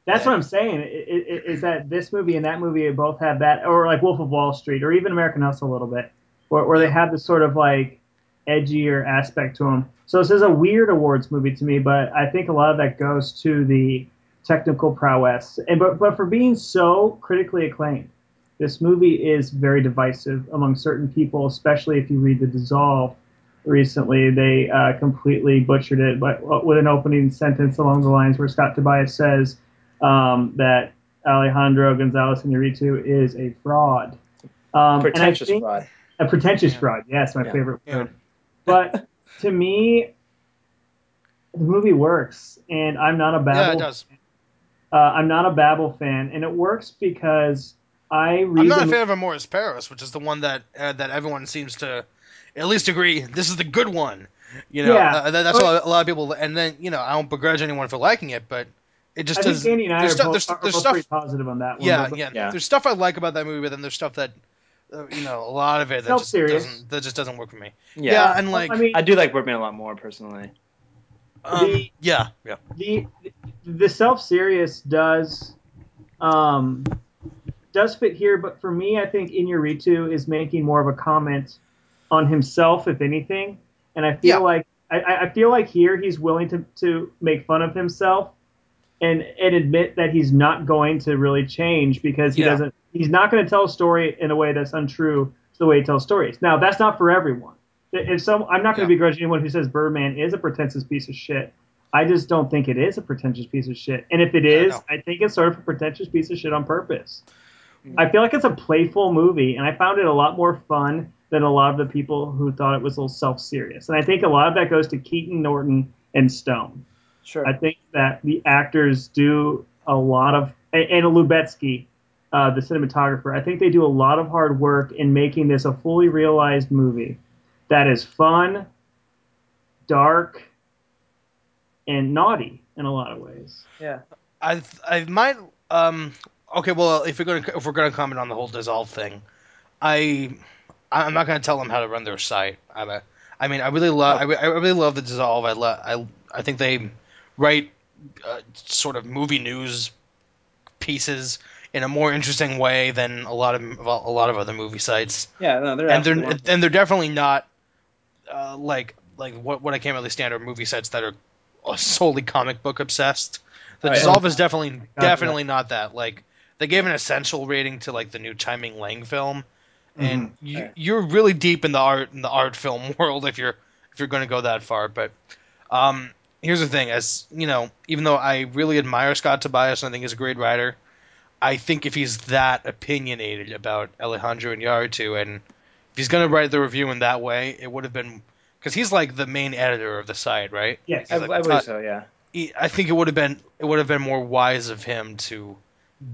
That's what I'm saying. Is that this movie and that movie both have that, or like Wolf of Wall Street, or even American Hustle a little bit, where, where they have this sort of like edgier aspect to them. So this is a weird awards movie to me, but I think a lot of that goes to the technical prowess. And but but for being so critically acclaimed, this movie is very divisive among certain people, especially if you read The Dissolve. Recently, they uh, completely butchered it, but with an opening sentence along the lines where Scott Tobias says um, that Alejandro Gonzalez Iñárritu is a fraud. Um, Pretentious think- fraud. a pretentious Yeah. fraud. Yes, my Yeah. favorite Yeah. word. But to me, the movie works, and I'm not a Yeah, Babel. it does. Uh, I'm not a Babel fan, and it works because I read. I'm not the a mo- fan of Amores Perros, which is the one that uh, that everyone seems to at least agree this is the good one. You know, Yeah. uh, that, that's But- what a lot of people. And then you know, I don't begrudge anyone for liking it, but it just I think does. Danny and I are, there's stuff. both, There's, are, are there's both stuff. pretty positive on that one. Yeah, but- yeah, Yeah. There's stuff I like about that movie, but then there's stuff that uh, you know a lot of it that just Self-serious. doesn't that just doesn't work for me. Yeah. Yeah, and like I mean, I do like Birdman a lot more personally. um, the- yeah, yeah, the the self serious does um does fit here, but for me, I think Iñárritu is making more of a comment on himself, if anything, and I feel Yeah. like I- I, I feel like here he's willing to to make fun of himself and and admit that he's not going to really change because he Yeah. doesn't he's not going to tell a story in a way that's untrue to the way he tells stories. Now that's not for everyone. If some, I'm not going Yeah. to begrudge anyone who says Birdman is a pretentious piece of shit. I just don't think it is a pretentious piece of shit. And if it is, Yeah, no. I think it's sort of a pretentious piece of shit on purpose. Mm-hmm. I feel like it's a playful movie, and I found it a lot more fun than a lot of the people who thought it was a little self-serious. And I think a lot of that goes to Keaton, Norton, and Stone. Sure. I think that the actors do a lot of, and, and Lubezki, uh, the cinematographer. I think they do a lot of hard work in making this a fully realized movie that is fun, dark, and naughty in a lot of ways. yeah. I I might um okay well if we're gonna if we're gonna comment on the whole dissolve thing, I I'm not gonna tell them how to run their site. I'm a, I mean I really love I, I really love the dissolve. I lo- I I think they write uh, sort of movie news pieces in a more interesting way than a lot of a lot of other movie sites Yeah. No, they're and they're wonderful. and they're definitely not uh, like like what what I can't really stand are movie sites that are solely comic book obsessed. The Oh, yeah. Dissolve is definitely definitely not that. Like they gave an essential rating to like the new Tsai Ming-liang film, and you, Okay. you're really deep in the art in the art film world if you're if you're going to go that far. But um, here's the thing: as you know, even though I really admire Scott Tobias and I think he's a great writer, I think if he's that opinionated about Alejandro and Iñárritu and if he's going to write the review in that way, it would have been because he's like the main editor of the site, right? Yes. I, like I believe top- so. Yeah. he- I think it would have been it would have been more wise of him to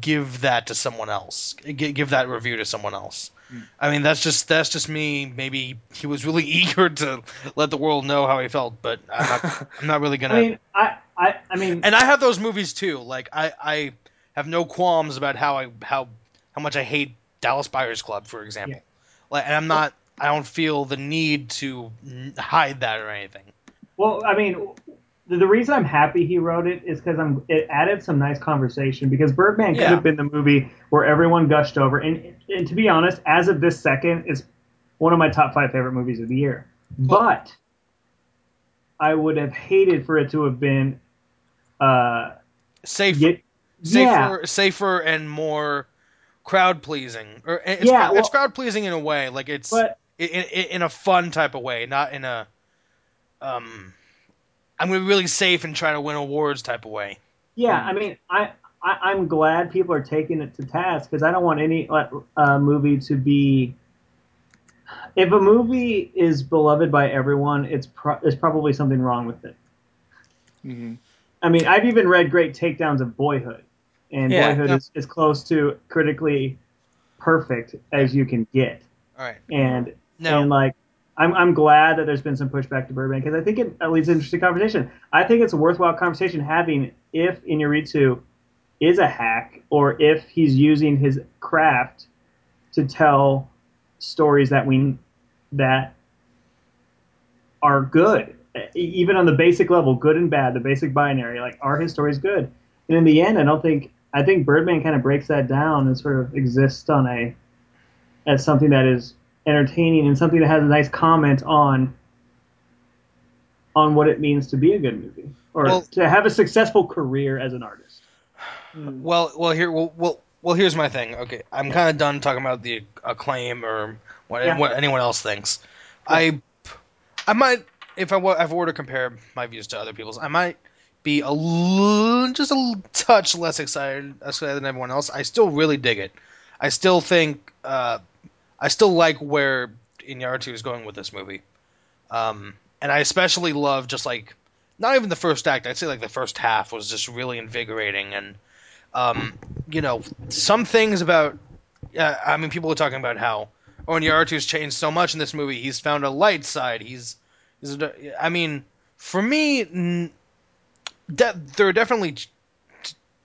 give that to someone else, G- give that review to someone else. Hmm. I mean, that's just that's just me. Maybe he was really eager to let the world know how he felt, but I'm not, I'm not really gonna. I mean, I, I, I mean, and I have those movies too. Like I, I have no qualms about how I how how much I hate Dallas Buyers Club, for example. Yeah. Like, and I'm not. I don't feel the need to hide that or anything. Well, I mean, the, the reason I'm happy he wrote it is because I'm it added some nice conversation because Birdman could Yeah. have been the movie where everyone gushed over and and to be honest, as of this second, it's one of my top five favorite movies of the year. But I would have hated for it to have been uh Safer, get, yeah safer, safer, and more crowd pleasing. Or it's, Yeah, it's well- crowd pleasing in a way, like it's but in, in, in a fun type of way, not in a um. I'm gonna be really safe and try to win awards type of way. Yeah, Hmm. I mean, I, I I'm glad people are taking it to task because I don't want any uh, movie to be. If a movie is beloved by everyone, it's pro- there's probably something wrong with it. hmm I mean, I've even read great takedowns of Boyhood, and Yeah, Boyhood is as close to critically perfect as you can get. All right. And Now, and like I'm, I'm glad that there's been some pushback to Birdman because I think it leads an interesting conversation. I think it's a worthwhile conversation having if Iñárritu is a hack or if he's using his craft to tell stories that we that are good, even on the basic level, good and bad, the basic binary. Like, are his stories good? And in the end, I don't think I think Birdman kind of breaks that down and sort of exists on a as something that is entertaining and something that has a nice comment on on what it means to be a good movie or Well- to have a successful career as an artist. well, well, here, well, well, well, here's my thing. Okay, I'm kind of done talking about the acclaim or what, Yeah. what anyone else thinks. I, I might, if I, if I were to compare my views to other people's, I might be a l- just a l- touch less excited, excited than everyone else. I still really dig it. I still think, uh, I still like where Iñárritu is going with this movie. Um, and I especially love just like not even the first act. I'd say like the first half was just really invigorating and um, you know some things about. Uh, I mean, people are talking about how Iñárritu's changed so much in this movie. He's found a light side. He's, he's I mean, for me, n- de- there are definitely ch-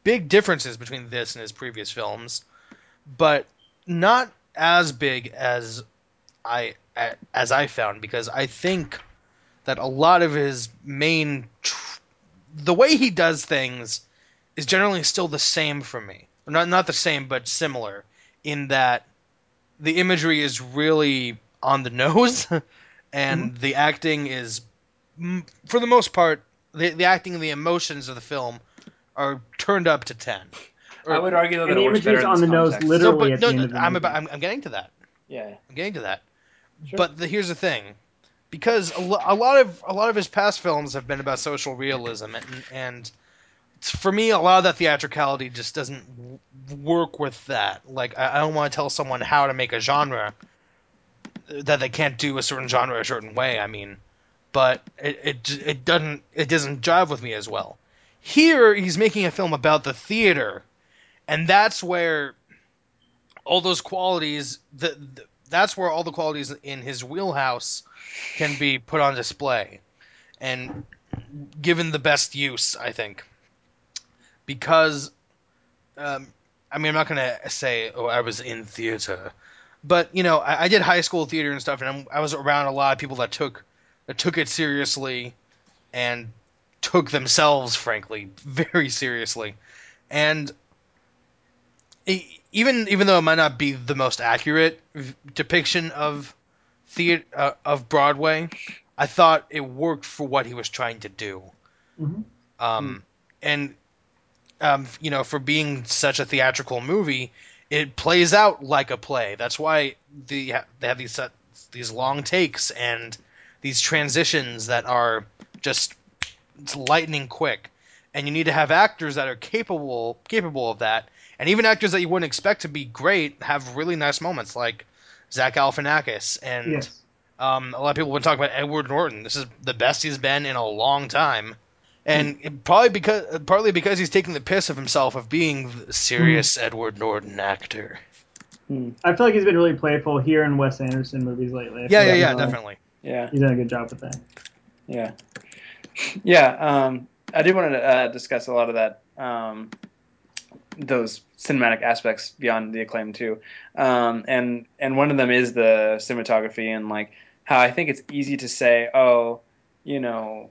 big differences between this and his previous films, but not as big as I as I found because I think that a lot of his main tr- the way he does things is generally still the same for me. Not not the same, but similar in that the imagery is really on the nose, and mm-hmm. the acting is, for the most part, the the acting and the emotions of the film are turned up to ten. I would argue though that it the works imagery better is in on this the nose literally no, but at no, the end no, of the I'm, about, I'm I'm getting to that. Yeah. I'm getting to that. Sure. But the, here's the thing, because a, lo- a lot of a lot of his past films have been about social realism, and, and for me, a lot of that theatricality just doesn't w- work with that. Like, I, I don't want to tell someone how to make a genre that they can't do a certain genre a certain way. I mean, but it it, it doesn't it doesn't jive with me as well. Here, he's making a film about the theater, and that's where all those qualities the, the that's where all the qualities in his wheelhouse can be put on display and given the best use i think. Because um, i mean i'm not going to say oh i was in theater but you know I, I did high school theater and stuff and I'm, i was around a lot of people that took that took it seriously and took themselves frankly very seriously. And even even though it might not be the most accurate v- depiction of theater uh, of Broadway, I thought it worked for what he was trying to do. Mhm. Um, and um, you know, for being such a theatrical movie, it plays out like a play. That's why the they have these set, these long takes and these transitions that are just it's lightning quick. And you need to have actors that are capable capable of that, and even actors that you wouldn't expect to be great have really nice moments, like Zach Galifianakis and yes. um, a lot of people would talking about Edward Norton. This is the best he's been in a long time, and it- probably because partly because he's taking the piss of himself of being the serious Edward Norton actor. I feel like he's been really playful here in Wes Anderson movies lately. I Yeah, yeah, yeah, definitely. Yeah. He's done a good job with that. Yeah. Yeah. Um, I did want to uh, discuss a lot of that, um, those cinematic aspects beyond the acclaim too, um, and and one of them is the cinematography and like how I think it's easy to say, oh, you know,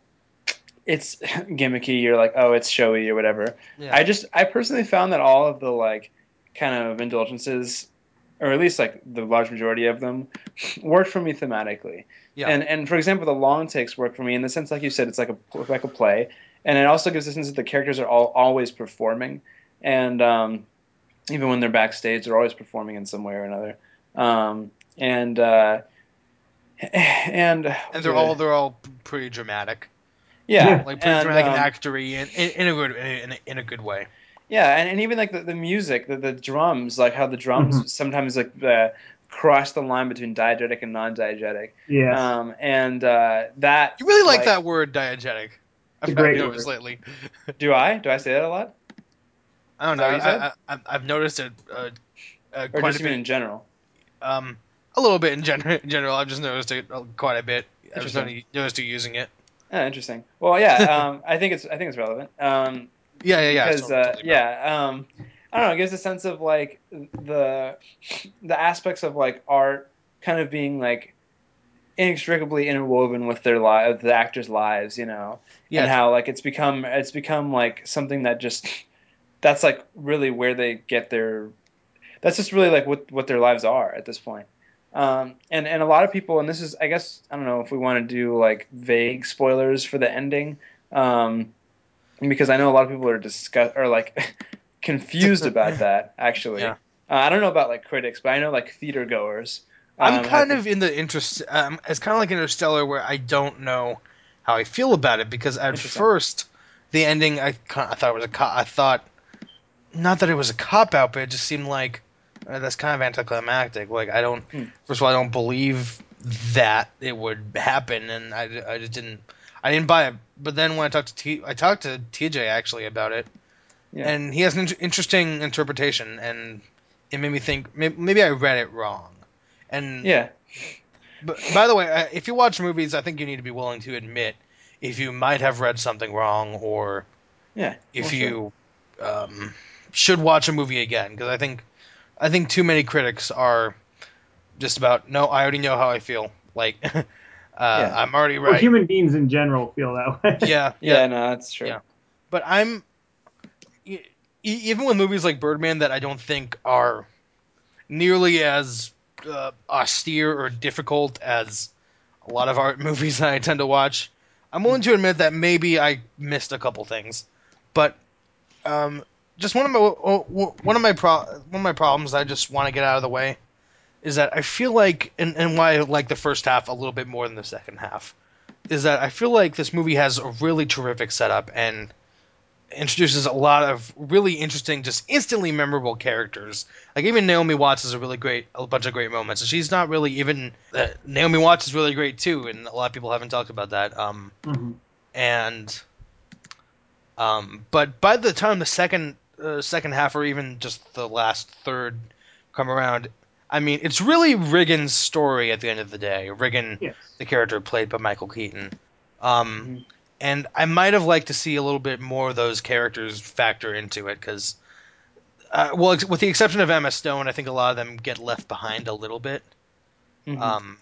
it's gimmicky. You're like, oh, it's showy or whatever. Yeah. I just I personally found that all of the like kind of indulgences, or at least like the large majority of them, worked for me thematically. Yeah. And and for example, the long takes work for me in the sense, like you said, it's like a like a play, and it also gives the sense that the characters are all always performing, and um, even when they're backstage, they're always performing in some way or another. Um, and uh, and and they're all they're all pretty dramatic, yeah, Yeah. like pretty and, dramatic um, and actory, in, in, in a good in a, in a good way. Yeah, and, and even like the, the music, the, the drums, like how the drums Mhm. sometimes like uh, cross the line between diegetic and non-diegetic. Yeah, Um, and uh, that You really like, that word diegetic. I've a great noticed lately. Do I? Do I say that a lot? I don't know. that what you I, I, I, I've noticed it uh, uh, Or quite just a bit. in general? Um, a little bit in general. In general, I've just noticed it uh, quite a bit. I've just noticed you using it. Oh, interesting. Well, yeah. Um, I think it's I think it's relevant. Um, Yeah, yeah, yeah. because totally, uh, totally. yeah, um, I don't know. It gives a sense of like the the aspects of like art kind of being like inextricably interwoven with their lives, the actors' lives, you know, Yeah. and how like it's become it's become like something that just that's like really where they get their that's just really like what what their lives are at this point. Um, and and a lot of people, and this is I guess I don't know if we want to do like vague spoilers for the ending. Um, because I know a lot of people are discuss or like confused about that. Actually, Yeah. uh, I don't know about like critics, but I know like theater goers. I'm um, kind of in the interest. Um, it's kind of like Interstellar, where I don't know how I feel about it because at first the ending, I, I thought it was a I thought not that it was a cop out, but it just seemed like uh, that's kind of anticlimactic. Like I don't. Hmm. First of all, I don't believe that it would happen, and I, I just didn't. I didn't buy it. But then when I talked to T, I talked to TJ actually about it, Yeah. and he has an inter- interesting interpretation, and it made me think maybe, maybe I read it wrong. And yeah, but by the way, if you watch movies, I think you need to be willing to admit if you might have read something wrong or yeah. if you um, should watch a movie again. Because I think I think too many critics are just about no. I already know how I feel. Like uh, I'm already Well, right. human beings in general feel that way. yeah, yeah, yeah, no, that's true. Yeah. But I'm even with movies like Birdman that I don't think are nearly as uh, austere or difficult as a lot of art movies that I tend to watch. I'm willing to admit that maybe I missed a couple things, but um, just one of my one of my pro- one of my problems I just want to get out of the way is that I feel like and, and why I like the first half a little bit more than the second half is that I feel like this movie has a really terrific setup and introduces a lot of really interesting, just instantly memorable characters. Like even Naomi Watts has a really great, a bunch of great moments, and she's not really even uh, Naomi Watts is really great too, and a lot of people haven't talked about that. Um, Mhm. and um, but by the time the second uh, second half, or even just the last third, come around, I mean, it's really Riggan's story at the end of the day. Riggan, Yes. the character played by Michael Keaton. Um, Mhm. and I might have liked to see a little bit more of those characters factor into it because, uh, well, ex- with the exception of Emma Stone, I think a lot of them get left behind a little bit. Mhm. Um,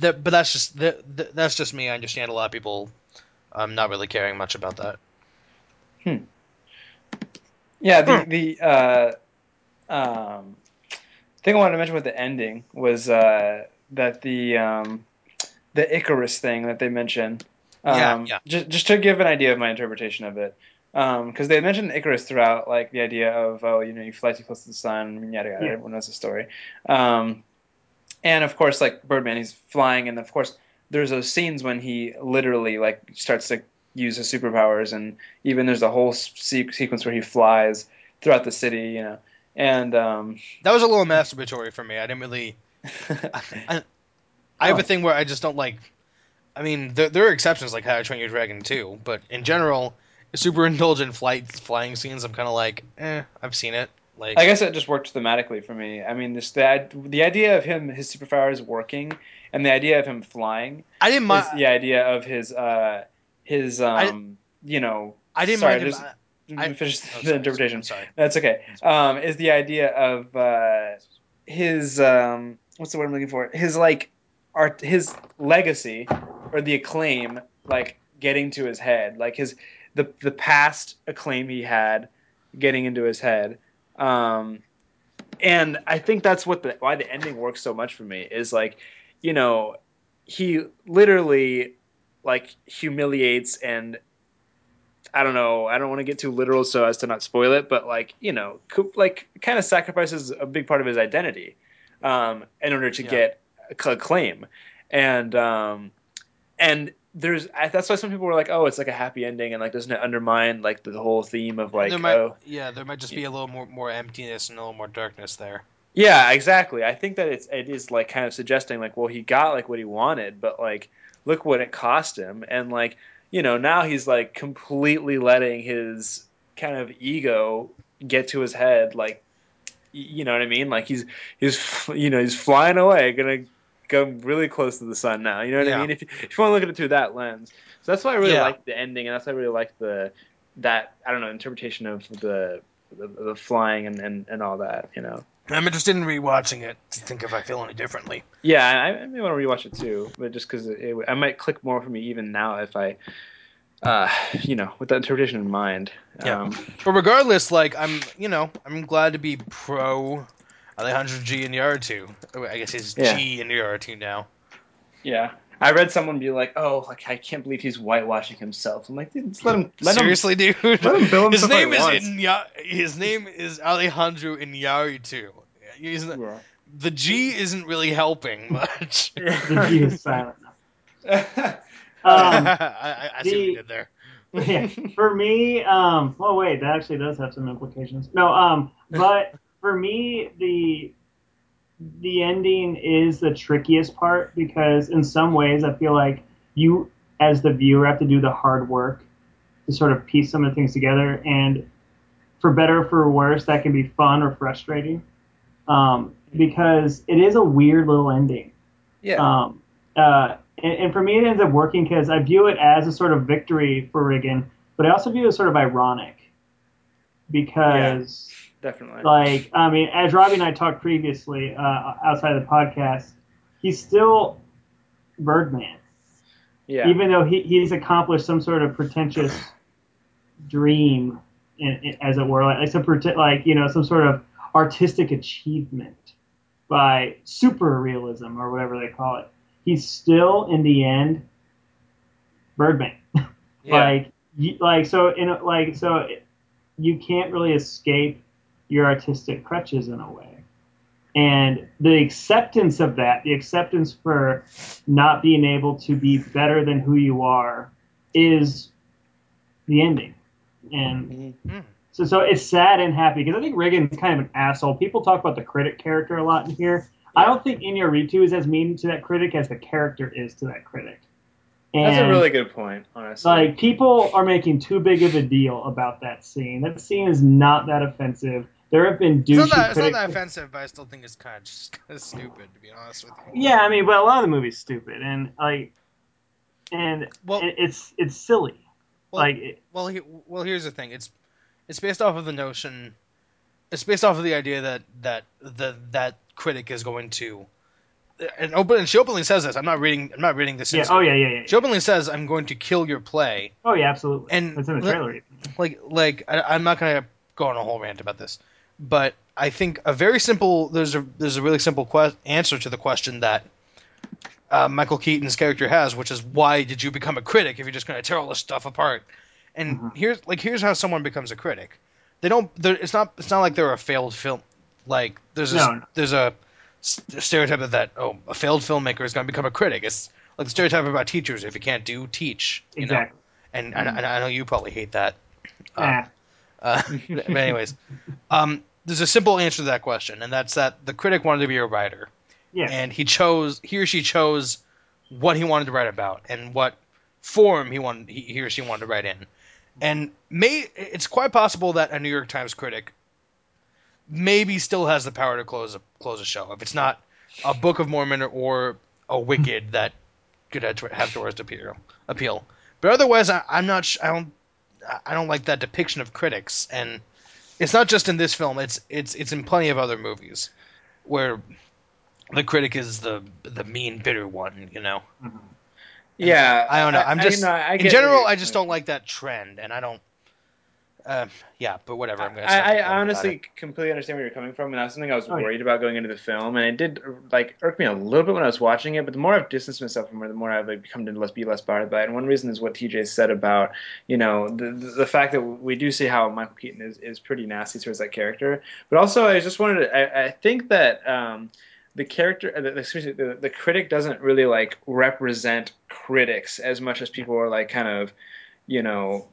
that, but that's just that, that- that's just me. I understand a lot of people um, not really caring much about that. Yeah, the Hmm. the uh, um, thing I wanted to mention with the ending was uh, that the um, the Icarus thing that they mentioned. Um, Yeah, yeah. Just just to give an idea of my interpretation of it, because they mentioned Icarus throughout, like the idea of oh, you know, you fly too close to the sun, yada yada. Yeah. Everyone knows the story. Um, and of course, like Birdman, he's flying, and of course, there's those scenes when he literally like starts to use his superpowers, and even there's a whole se- sequence where he flies throughout the city, you know. And um, That was a little masturbatory for me. I didn't really. I, I have Oh. a thing where I just don't like. I mean, there, there are exceptions like How to Train Your Dragon too, but in general, super indulgent flight flying scenes. I'm kind of like, eh, I've seen it. Like, I guess it just worked thematically for me. I mean, this the the idea of him his superpowers working, and the idea of him flying I didn't mind. the idea of his uh his um you know. I didn't sorry, mind. Him, I, let I- finish oh, the sorry, interpretation. Sorry. That's okay. Um, is the idea of uh, his um, what's the word I'm looking for? His like art, his legacy or the acclaim, like getting to his head, like his the the past acclaim he had getting into his head. Um, and I think that's what the why the ending works so much for me is like, you know, he literally like humiliates and I don't know. I don't want to get too literal so as to not spoil it, but like you know, like kind of sacrifices a big part of his identity um, in order to Yeah. get acclaim, and um, and there's I, that's why some people were like, oh, it's like a happy ending, and like doesn't it undermine like the, whole theme of like there might, oh yeah, there might just be a little more more emptiness and a little more darkness there. Yeah, exactly. I think that it's it is like kind of suggesting like, well, he got like what he wanted, but like, look what it cost him, and like, you know, now he's like completely letting his kind of ego get to his head, like, you know what I mean? Like he's he's you know he's flying away, gonna go really close to the sun now. You know what Yeah. I mean? If you, if you want to look at it through that lens, so that's why I really Yeah. like the ending, and that's why I really like the that I don't know interpretation of the the, the flying and, and and all that. You know. I'm interested in rewatching it to think if I feel any differently. Yeah, I, I may want to rewatch it too, but just because it, it, I might click more for me even now if I, uh, you know, with that interpretation in mind. Yeah. Um, But regardless, like I'm, you know, I'm glad to be pro Alejandro G Iñárritu. Oh, I guess he's Yeah. G Iñárritu now. yeah. I read someone be like, "Oh, like I can't believe he's whitewashing himself." I'm like, dude, just let him. Let Seriously, dude. Let him bill his himself how he name is wants. in Ya- his name is Alejandro Iñárritu. He's not- Him. the G isn't really helping much. The G is silent. Um, I, I, I see what you did there. yeah, for me, um, oh wait, that actually does have some implications. No, um, but for me, the the ending is the trickiest part because in some ways I feel like you, as the viewer, have to do the hard work to sort of piece some of the things together, and for better or for worse, that can be fun or frustrating um, because it is a weird little ending. yeah. Um, uh, and, and for me, it ends up working because I view it as a sort of victory for Riggan, but I also view it as sort of ironic because, definitely. like, I mean, as Robbie and I talked previously uh, outside of the podcast, he's still Birdman, yeah. even though he, he's accomplished some sort of pretentious dream, in, in, as it were, like some prete- like you know some sort of artistic achievement by super realism or whatever they call it. He's still in the end Birdman. yeah. Like you, like so in like so you can't really escape your artistic crutches in a way. And the acceptance of that, the acceptance for not being able to be better than who you are is the ending. And Mhm. so, so it's sad and happy because I think Reagan's kind of an asshole. People talk about the critic character a lot in here. I don't think Iñárritu is as mean to that critic as the character is to that critic. And That's a really good point, honestly. like people are making too big of a deal about that scene. That scene is not that offensive. There have been It's not, that, it's not that offensive, but I still think it's kind of just kind of stupid, to be honest with you. Yeah, I mean, but a lot of the movie's stupid and like, and Well, it's it's silly. well, like, it, well, he, well, here's the thing. It's it's based off of the notion. It's based off of the idea that that the that critic is going to. And open and she openly says this. I'm not reading. I'm not reading this. yeah. Oh yeah, yeah, yeah. She openly says, "I'm going to kill your play." Oh yeah, absolutely. And it's in the trailer. like like I, I'm not gonna go on a whole rant about this, but I think a very simple there's a there's a really simple que- answer to the question that uh, Michael Keaton's character has, which is why did you become a critic if you're just gonna tear all this stuff apart? And Mhm. here's like here's how someone becomes a critic. They don't. It's not. It's not like they're a failed film. Like there's a No, there's a stereotype of that. Oh, a failed filmmaker is gonna become a critic. It's like the stereotype about teachers. If you can't do, teach. You know? Exactly. And, and, and I know you probably hate that. Uh, Ah, uh, but anyways, um, there's a simple answer to that question, and that's that the critic wanted to be a writer, yeah. and he chose he or she chose what he wanted to write about and what form he wanted he, he or she wanted to write in, and may it's quite possible that a New York Times critic maybe still has the power to close a close a show if it's not a Book of Mormon or a Wicked that could have to- have towards appeal appeal. But otherwise, I, I'm not. sh- I don't. I don't like that depiction of critics, and it's not just in this film. It's it's it's in plenty of other movies where the critic is the the mean, bitter one. You know. Mhm. Yeah, I don't know. I'm just you know, I in general, I just don't like that trend, and I don't. Uh, yeah, but whatever. I'm gonna. I, I honestly completely understand where you're coming from, and that's something I was Oh, yeah. worried about going into the film, and it did like irk me a little bit when I was watching it. But the more I've distanced myself from it, the more I've like, become to less be less bothered by it. And one reason is what TJ said about you know the the, the fact that we do see how Michael Keaton is, is pretty nasty towards that character, but also I just wanted to I, I think that. Um, the character, uh, the, excuse me, the, the critic doesn't really like represent critics as much as people are like kind of, you know,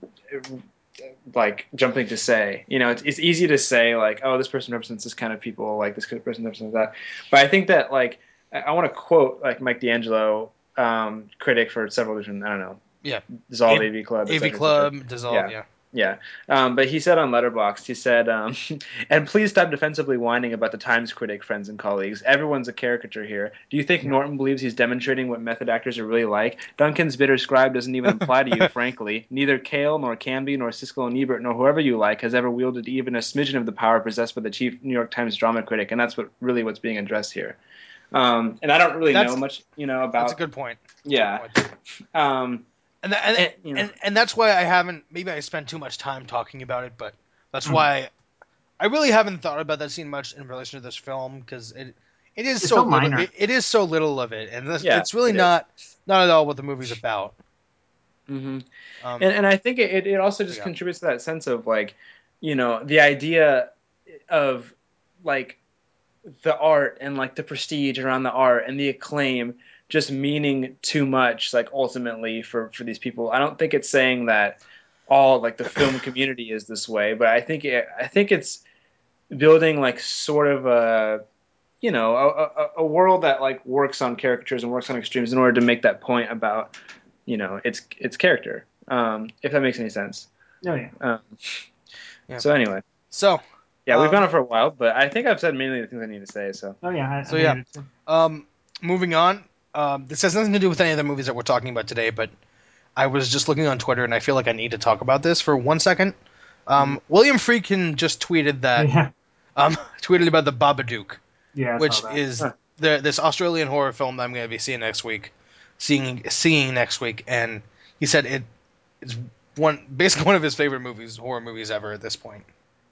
like jumping to say. You know, it's, it's easy to say like, oh, this person represents this kind of people, like this person represents that. But I think that like I, I want to quote like Mike D'Angelo, um, critic for several different, I don't know, Yeah. Dissolve A- AV Club, AV cetera, et cetera. Club dissolve. Yeah. Yeah. Yeah, um, but he said on Letterboxd, he said, um, and please stop defensively whining about the Times critic, friends and colleagues. Everyone's a caricature here. Do you think Norton believes he's demonstrating what method actors are really like? Duncan's bitter scribe doesn't even apply to you, frankly. Neither Kael, nor Canby, nor Siskel and Ebert, nor whoever you like has ever wielded even a smidgen of the power possessed by the chief New York Times drama critic, and that's what really what's being addressed here. Um, and I don't really That's- know much, you know, about That's a good point. yeah. And, that, and, And, you know. and and that's why I haven't. Maybe I spent too much time talking about it, but that's Mhm. why I really haven't thought about that scene much in relation to this film because it it is It's so, so little, minor. it, it is so little of it, and this, Yeah, it's really it is. not not at all what the movie's about. mhm. Um, and, and I think it, it also just Yeah. contributes to that sense of like, you know, the idea of like the art and like the prestige around the art and the acclaim just meaning too much like ultimately for for these people. I don't think it's saying that all like the film community is this way, but I think it, I think it's building like sort of a you know a, a, a world that like works on caricatures and works on extremes in order to make that point about you know its its character. Um, if that makes any sense. Oh yeah. Um, Yeah. So anyway, so yeah, we've Um, gone on for a while, but I think I've said mainly the things I need to say. So Oh yeah. I, So, I yeah. Um, moving on. Um, this has nothing to do with any of the movies that we're talking about today, but I was just looking on Twitter and I feel like I need to talk about this for one second. Um, William Friedkin just tweeted that yeah. um, tweeted about the Babadook, Yeah. Which is the this Australian horror film that I'm going to be seeing next week, seeing seeing next week, and he said it's one basically one of his favorite movies, horror movies ever at this point.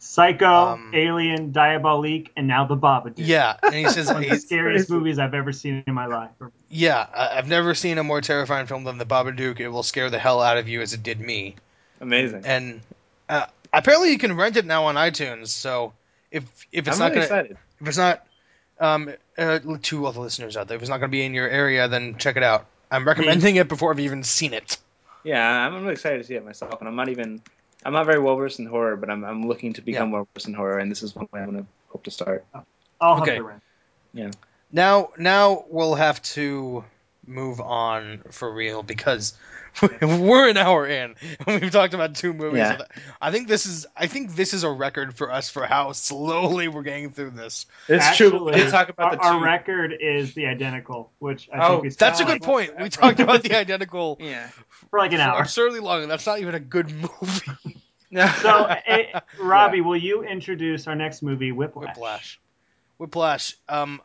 Psycho, um, Alien, Diabolique, and now The Babadook. Yeah, and he says One of the scariest movies I've ever seen in my life. yeah, I- I've never seen a more terrifying film than the Babadook. It will scare the hell out of you as it did me. amazing. and uh, apparently you can rent it now on iTunes. So if if it's I'm not really gonna excited. if it's not um uh, to all the listeners out there, if it's not gonna be in your area, then check it out. I'm recommending it before I've even seen it. Yeah, I'm really excited to see it myself, and I'm not even. I'm not very well versed in horror, but I'm I'm looking to become well versed in horror, and this is one way I'm gonna hope to start. I'll Okay. to rent. Now now we'll have to move on for real because we're an hour in and we've talked about two movies. Yeah. I think this is I think this is a record for us for how slowly we're getting through this. It's true. Actually, We talk about our, the our record is the identical, which I Oh, think we That's a good like- point. We talked about the identical yeah. for like an for hour. absurdly long, and that's not even a good movie. So, eh, Robbie, will you introduce our next movie, Whiplash? Whiplash. Whiplash um,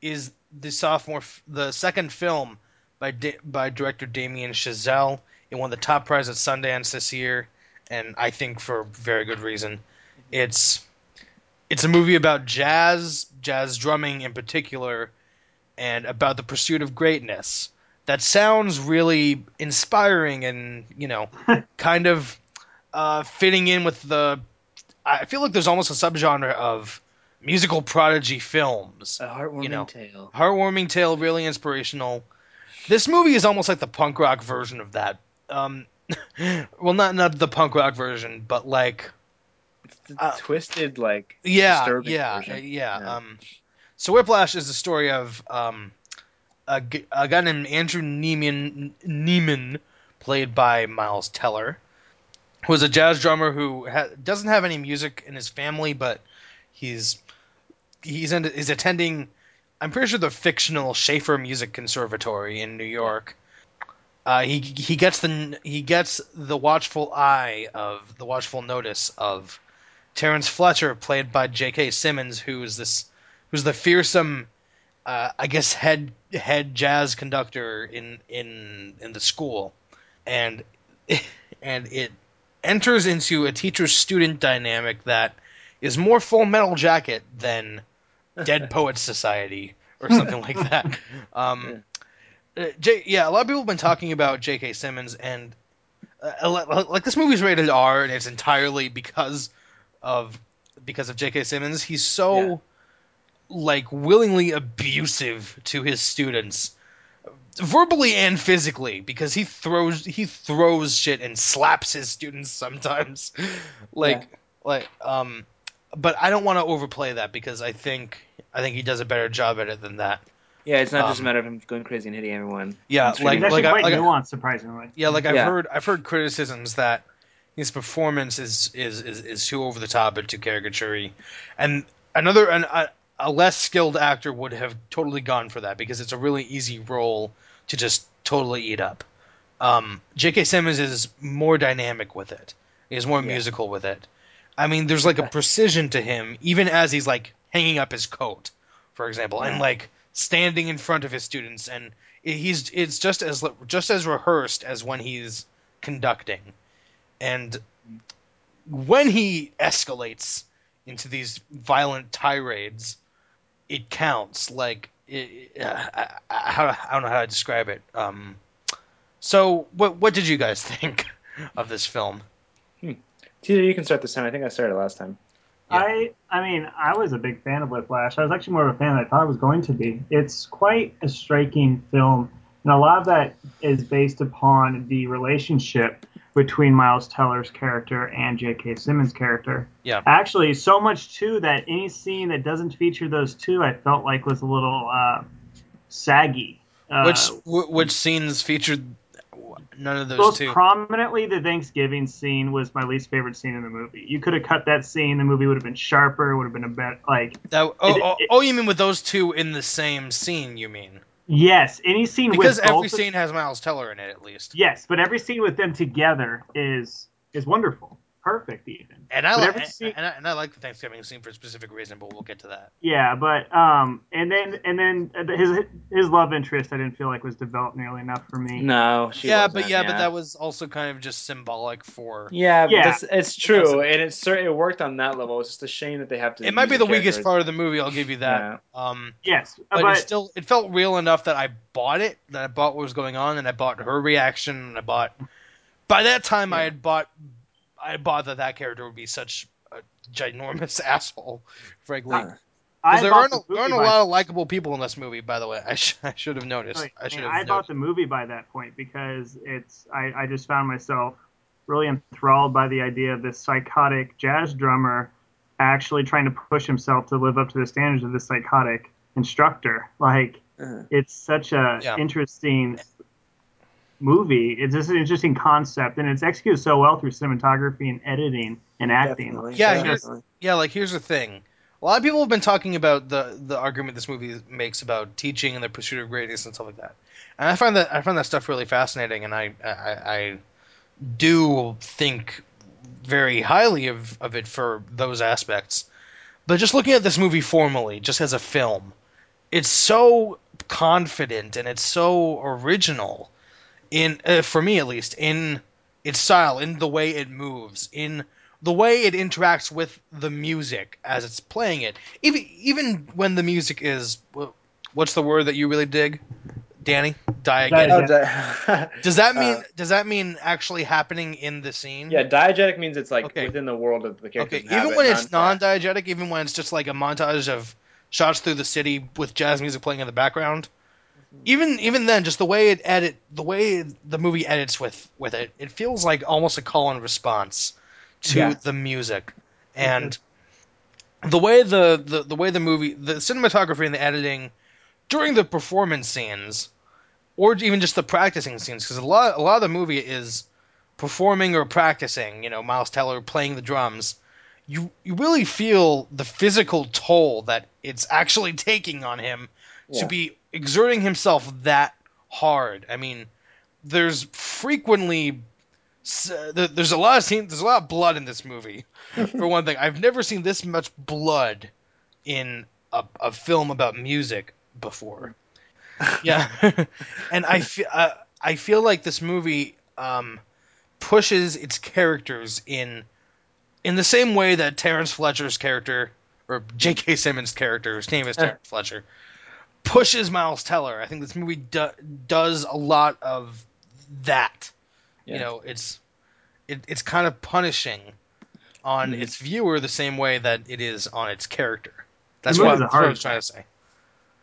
is the sophomore, f- the second film by da- by director Damien Chazelle. It won the top prize at Sundance this year, and I think for very good reason. It's it's a movie about jazz, jazz drumming in particular, and about the pursuit of greatness. That sounds really inspiring and you know, kind of uh, fitting in with the. I feel like there's almost a subgenre of musical prodigy films. A heartwarming You know. tale. Heartwarming tale, really inspirational. This movie is almost like the punk rock version of that. Um, well, not not the punk rock version, but like It's the Uh, twisted, like yeah, disturbing yeah, version. uh, yeah. Yeah. Um, so Whiplash is the story of um, a, a guy named Andrew Neiman, Neiman, played by Miles Teller, who is a jazz drummer who ha- doesn't have any music in his family, but he's he's in, attending. I'm pretty sure the fictional Shaffer Music Conservatory in New York. Uh, he he gets the he gets the watchful eye of the watchful notice of Terrence Fletcher, played by J.K. Simmons, who is this who's the fearsome uh, I guess head head jazz conductor in in in the school, and and it enters into a teacher student dynamic that is more Full Metal Jacket than Dead Poets Society or something like that. Um, uh, J- yeah, a lot of people have been talking about J.K. Simmons, and uh, like this movie's rated R, and it's entirely because of because of J.K. Simmons. He's so Yeah. like willingly abusive to his students, verbally and physically, because he throws he throws shit and slaps his students sometimes, like like um. But I don't want to overplay that because I think I think he does a better job at it than that. Yeah, it's not just a Um, matter of him going crazy and hitting everyone. Yeah, like like I- like I- nuanced, surprisingly. Yeah, like I've Yeah. heard I've heard criticisms that his performance is is is, is too over the top and too caricature and another an, a, a less skilled actor would have totally gone for that because it's a really easy role to just totally eat up. Um, J.K. Simmons is more dynamic with it. He's more Yeah. musical with it. I mean, there's like a precision to him, even as he's like hanging up his coat, for example, and like standing in front of his students, and he's it's just as just as rehearsed as when he's conducting, and when he escalates into these violent tirades, it counts. Like it, uh, I, I, I don't know how to describe it. Um, so what what did you guys think of this film? Teeter, you can start this time. I think I started last time. Yeah. I I mean, I was a big fan of Whiplash. I was actually more of a fan than I thought I was going to be. It's quite a striking film, and a lot of that is based upon the relationship between Miles Teller's character and J.K. Simmons' character. Yeah. Actually, so much too that any scene that doesn't feature those two, I felt like was a little uh, saggy. Uh, Which wh- which scenes featured none of those most two? prominently, the Thanksgiving scene was my least favorite scene in the movie. You could have cut that scene; the movie would have been sharper. Would have been a better like. That, oh, It- oh, it- oh, you mean with those two in the same scene? You mean Yes, any scene because with every scene has Miles Teller in it at least. Yes, but every scene with them together is is wonderful, perfect even. And I like scene- and I, and I like the Thanksgiving scene for a specific reason, but we'll get to that. Yeah, but um, and then and then his his love interest I didn't feel like was developed nearly enough for me. No, she yeah, wasn't, but yeah, but that was also kind of just symbolic for. Yeah, but Yeah. it's true, and it's it worked on that level. It's just a shame that they have to. It might be the the weakest part of the movie. I'll give you that. Yeah. Um, Yes, but, but, it still it felt real enough that I bought it, that I bought what was going on, and I bought her reaction, and I bought. By that time, I had bought, I bought that that character would be such a ginormous asshole, frankly. Uh, 'Cause I there aren't, the a- there aren't a lot of likable people in this movie, by the way. I, sh- I should have noticed. Like, I should man, have I bought the movie by that point because it's I, I just found myself really enthralled by the idea of this psychotic jazz drummer actually trying to push himself to live up to the standards of this psychotic instructor. Like uh, it's such a Yeah. interesting movie. It's just an interesting concept, and it's executed so well through cinematography and editing and acting. definitely, Yeah, definitely. Yeah, like here's the thing. A lot of people have been talking about the the argument this movie makes about teaching and the pursuit of greatness and stuff like that. And I find that I find that stuff really fascinating, and I I, I do think very highly of, of it for those aspects. But just looking at this movie formally, just as a film, it's so confident and it's so original in uh, for me at least in its style, in the way it moves, in the way it interacts with the music as it's playing it. Even even when the music is what's the word that you really dig, Danny? Diegetic. Oh, di- Does that mean Uh, does that mean actually happening in the scene? yeah, diegetic means it's like Okay. within the world of the character. Okay, even when it's non-diegetic, even when it's just like a montage of shots through the city with jazz music playing in the background, even even then, just the way it edit, the way the movie edits with with it, it feels like almost a call and response to Yeah. the music, mm-hmm. and the way the, the the way the movie, the cinematography and the editing during the performance scenes, or even just the practicing scenes, because a lot a lot of the movie is performing or practicing. You know, Miles Teller playing the drums. You you really feel the physical toll that it's actually taking on him Yeah. to be exerting himself that hard. I mean, there's frequently s- there's a lot of scenes, there's a lot of blood in this movie. For one thing, I've never seen this much blood in a, a film about music before. yeah, and I feel uh, I feel like this movie um, pushes its characters in in the same way that Terrence Fletcher's character or J.K. Simmons' character, his name is Terrence Fletcher, pushes Miles Teller. I think this movie do, does a lot of that. Yeah. You know, it's it, it's kind of punishing on Mhm. its viewer the same way that it is on its character. That's what, that's what I was trying to say.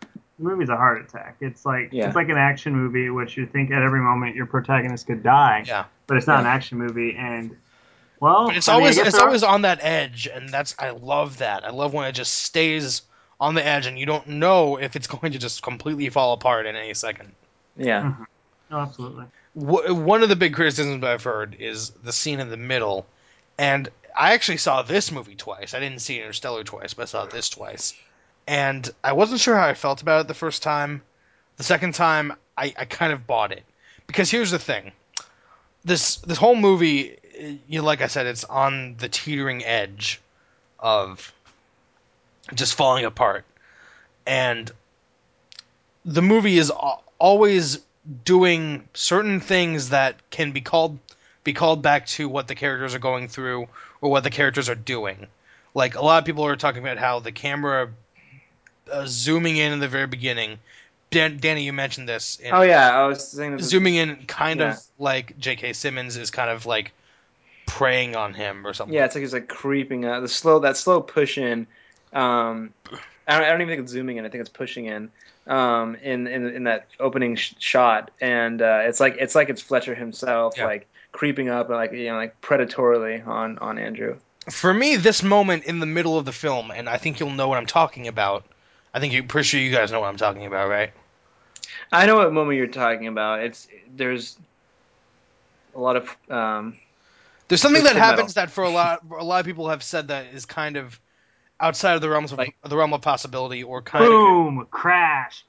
The movie's a heart attack. It's like Yeah. it's like an action movie, which you think at every moment your protagonist could die, Yeah, but it's not an action movie. And well, but it's I always guess it's there are- always on that edge, and that's I love that. I love when it just stays on the edge, and you don't know if it's going to just completely fall apart in any second. Yeah. Oh, absolutely. w- one of the big criticisms I've heard is the scene in the middle, and I actually saw this movie twice. I didn't see Interstellar twice, but I saw this twice, and I wasn't sure how I felt about it the first time. The second time, I, I kind of bought it because here's the thing: this this whole movie, eh, you like I said, it's on the teetering edge of just falling apart, and the movie is always doing certain things that can be called be called back to what the characters are going through or what the characters are doing. Like a lot of people are talking about how the camera uh, zooming in in the very beginning. Dan- Danny, you mentioned this. In, Oh yeah, I was saying zooming in, kind Yeah. of like J.K. Simmons is kind of like preying on him or something. Yeah, it's like he's like creeping up. The slow that slow push in. Um, I don't, I don't even think it's zooming in. I think it's pushing in. Um, in in in that opening sh- shot, and uh, it's like it's like it's Fletcher himself, Yeah. like creeping up and like you know like predatorily on on Andrew. For me, this moment in the middle of the film, and I think you'll know what I'm talking about. I think you pretty sure you guys know what I'm talking about, right? I know what moment you're talking about. It's there's a lot of um, There's something that Twisted metal. happens that for a lot a lot of people have said that is kind of outside of the realms of Like- the realm of possibility or kind of Boom! Crash!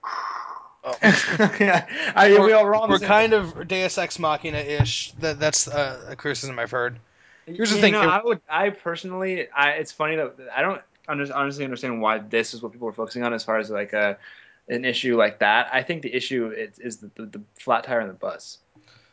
yeah, I, we all were on the we're same- kind of Deus Ex Machina ish. That that's uh, a criticism I've heard. Here's the You thing, know, it- I would, I personally, I, it's funny that I don't under, honestly understand why this is what people are focusing on as far as like a an issue like that. I think the issue is, is the, the, the flat tire on the bus.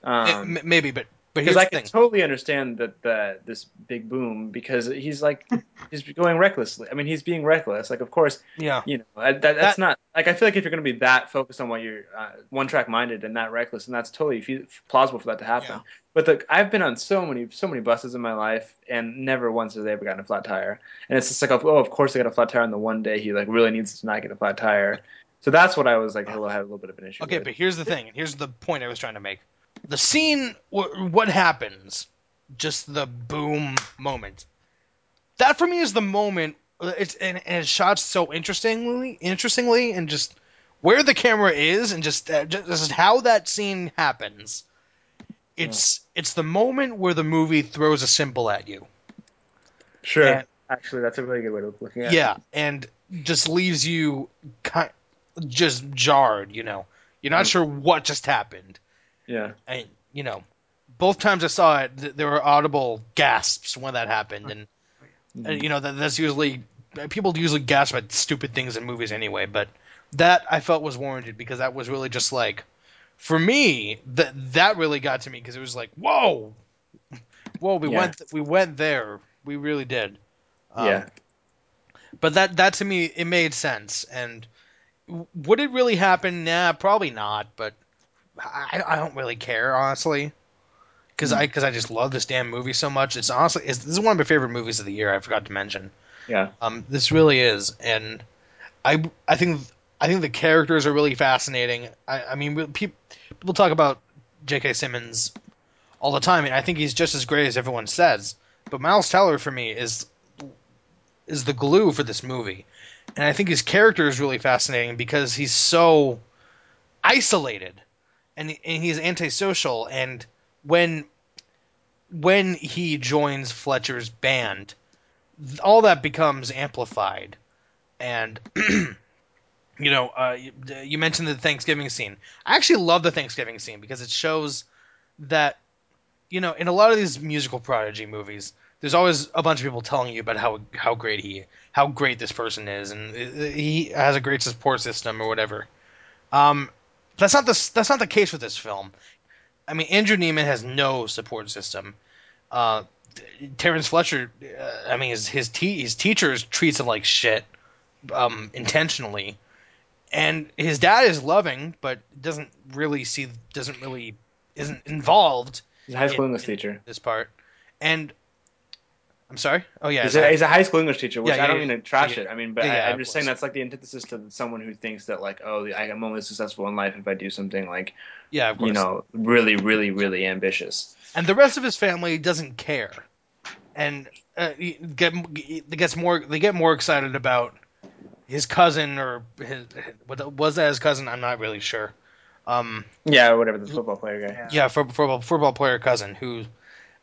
Um, M- maybe, but but here's because I the can thing. totally understand that the this big boom because he's like he's going recklessly. I mean, he's being reckless. Like, of course, Yeah, you know that, that's not like I feel like if you're going to be that focused on what you're uh, one track minded and that reckless, and that's totally fe- plausible for that to happen. Yeah. But the, I've been on so many so many buses in my life, and never once has they ever gotten a flat tire. And it's just like, oh, of course they got a flat tire on the one day he like really needs to not get a flat tire. So that's what I was like, I had a little bit of an issue. Okay, with. but here's the thing. and Here's the point I was trying to make. The scene, wh- what happens? Just the boom moment. That for me is the moment. uh, It's and, and it's shot so interestingly, interestingly, and just where the camera is, and just uh, just, how that scene happens. It's it's the moment where the movie throws a cymbal at you. sure, and- actually, that's a really good way of looking at it. Yeah, and just leaves you kind just jarred. You know, you're not Mm. sure what just happened. Yeah, and you know, both times I saw it, th- there were audible gasps when that happened, and, and you know that that's usually people usually gasp at stupid things in movies anyway, but that I felt was warranted because that was really just like, for me, that that really got to me because it was like, whoa, whoa, we Yeah. went we went there, we really did. Um, yeah. but that that to me it made sense. And w- would it really happen? Nah probably not but i, I don't really care honestly. Because Hmm. i because i just love this damn movie so much. It's honestly it's, this is one of my favorite movies of the year i forgot to mention. Yeah. um this really is and i i think i think the characters are really fascinating. I i mean people people talk about j.k simmons all the time and i think he's just as great as everyone says but miles teller for me is is the glue for this movie. And i think his character is really fascinating because he's so isolated and, and he's antisocial and when when he joins fletcher's band all that becomes amplified and you know uh, you, you mentioned the thanksgiving scene i actually love the thanksgiving scene because it shows that you know in a lot of these musical prodigy movies there's always a bunch of people telling you about how how great he how great this person is, and uh, he has a great support system or whatever. Um, that's not the that's not the case with this film. I mean, Andrew Neiman has no support system. Uh, Terrence Fletcher, uh, I mean, his his, te- his teachers treats him like shit, um, intentionally, and his dad is loving, but doesn't really see doesn't really isn't involved. He's a high school in- English teacher. This part, and I'm sorry. Oh yeah, He's a, he's a high school English teacher, which Yeah, yeah, I don't yeah. mean to trash it. I mean, but I, I'm of just saying that's like the antithesis to someone who thinks that like, oh, I'm only successful in life if I do something like, yeah, you know, really, really, really ambitious. and the rest of his family doesn't care, and uh, get gets more they get more excited about his cousin or his what was that his cousin? I'm not really sure. Um, Yeah, or whatever the football player guy. Yeah. yeah, for football football player cousin who,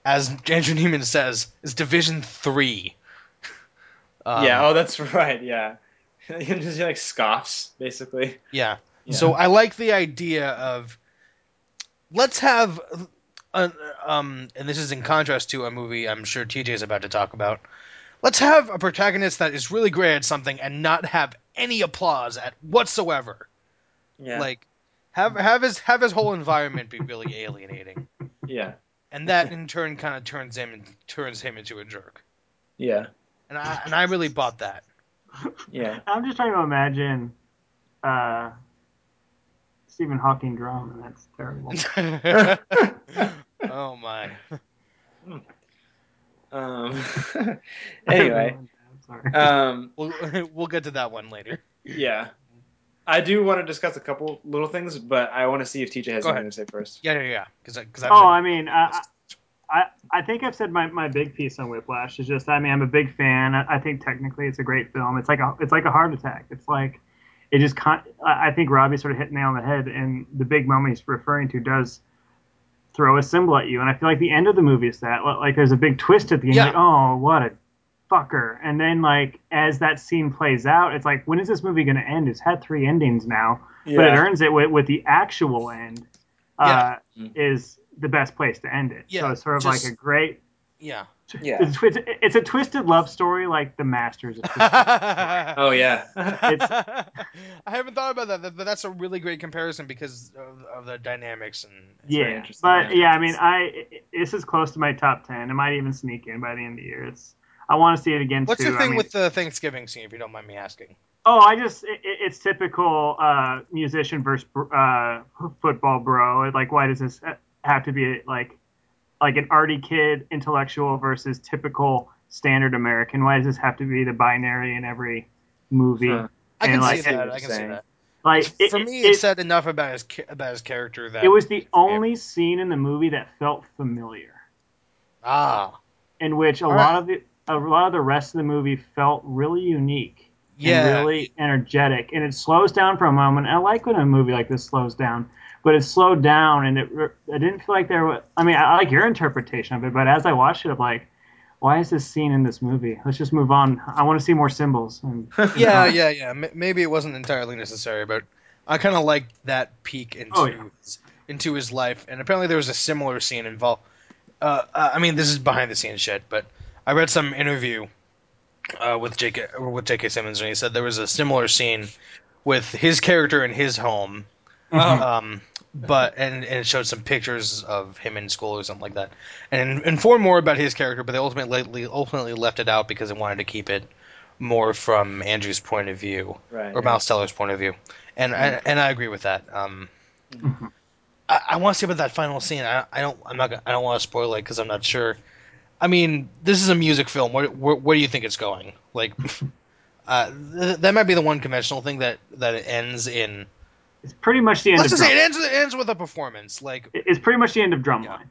as Andrew Neiman says, is Division Three. Um, yeah. Oh, that's right. Yeah. he just like scoffs basically. Yeah. Yeah. So I like the idea of let's have a, um and this is in contrast to a movie I'm sure TJ is about to talk about. Let's have a protagonist that is really great at something and not have any applause at whatsoever. Yeah. Like have have his have his whole environment be really alienating. yeah. And that in turn kind of turns him and turns him into a jerk. Yeah. And I and I really bought that. Yeah. I'm just trying to imagine uh, Stephen Hawking drum, and that's terrible. oh my. Um. anyway. Sorry. Um. We'll we'll get to that one later. Yeah. I do want to discuss a couple little things, but I want to see if TJ has Go something to say first. Yeah, yeah, yeah. Because because Oh, I mean, uh, I, I, I think I've said my, my big piece on Whiplash is just, I mean, I'm a big fan. I, I think technically it's a great film. It's like a, it's like a heart attack. It's like, it just, con- I I think Robbie sort of hit the nail on the head, and the big moment he's referring to does throw a cymbal at you. And I feel like the end of the movie is that, like, there's a big twist at the end. Yeah. Like, oh, what a fucker. And then, like, as that scene plays out, it's like, when is this movie going to end? It's had three endings now but it earns it with, with the actual end uh, Yeah. Mm. is the best place to end it. Yeah, so it's sort of just- like a great. yeah. Yeah. It's, it's, it's a twisted love story, like The Masters. Of twisted. Oh yeah. I haven't thought about that, but that's a really great comparison because of, of the dynamics and very yeah, interesting. but yeah, I mean, I this is close to my top ten. It might even sneak in by the end of the year. It's I want to see it again What's too. the I thing mean- with the Thanksgiving scene, if you don't mind me asking? Oh, I just it, it- it's typical uh, musician versus uh, football bro. Like, why does this have to be like like an arty kid intellectual versus typical standard American? Why does this have to be the binary in every movie? Huh. I can And, see like, that. I you're can see that. Like it, For me, it, it said enough about his about his character that it was the only scene in the movie that felt familiar, ah in which a All lot right. of the a lot of the rest of the movie felt really unique. yeah and really energetic. And it slows down for a moment. I like when a movie like this slows down, but it slowed down, and it I didn't feel like there was. I mean, I like your interpretation of it, but as I watched it, I'm like, why is this scene in this movie? Let's just move on. I want to see more cymbals. And yeah yeah yeah. M- maybe it wasn't entirely necessary, but I kind of liked that peek into Oh, yeah. his, into his life. And apparently, there was a similar scene involved. Uh, uh, I mean, this is behind the scenes shit, but I read some interview uh, with J.K. with J.K. Simmons, and he said there was a similar scene with his character in his home. Um, but and, and it showed some pictures of him in school or something like that, and informed more about his character. But they ultimately ultimately left it out because they wanted to keep it more from Andrew's point of view right. or Miles Teller's point of view, and I, and I agree with that. Um, Mhm. I, I want to see about that final scene. I, I don't. I'm not. I don't want to spoil it because I'm not sure. I mean, this is a music film. Where where, where do you think it's going? Like, uh, th- that might be the one conventional thing that that it ends in. it's pretty much the end Let's of. just say it ends. It ends with a performance. Like, it's pretty much the end of Drumline.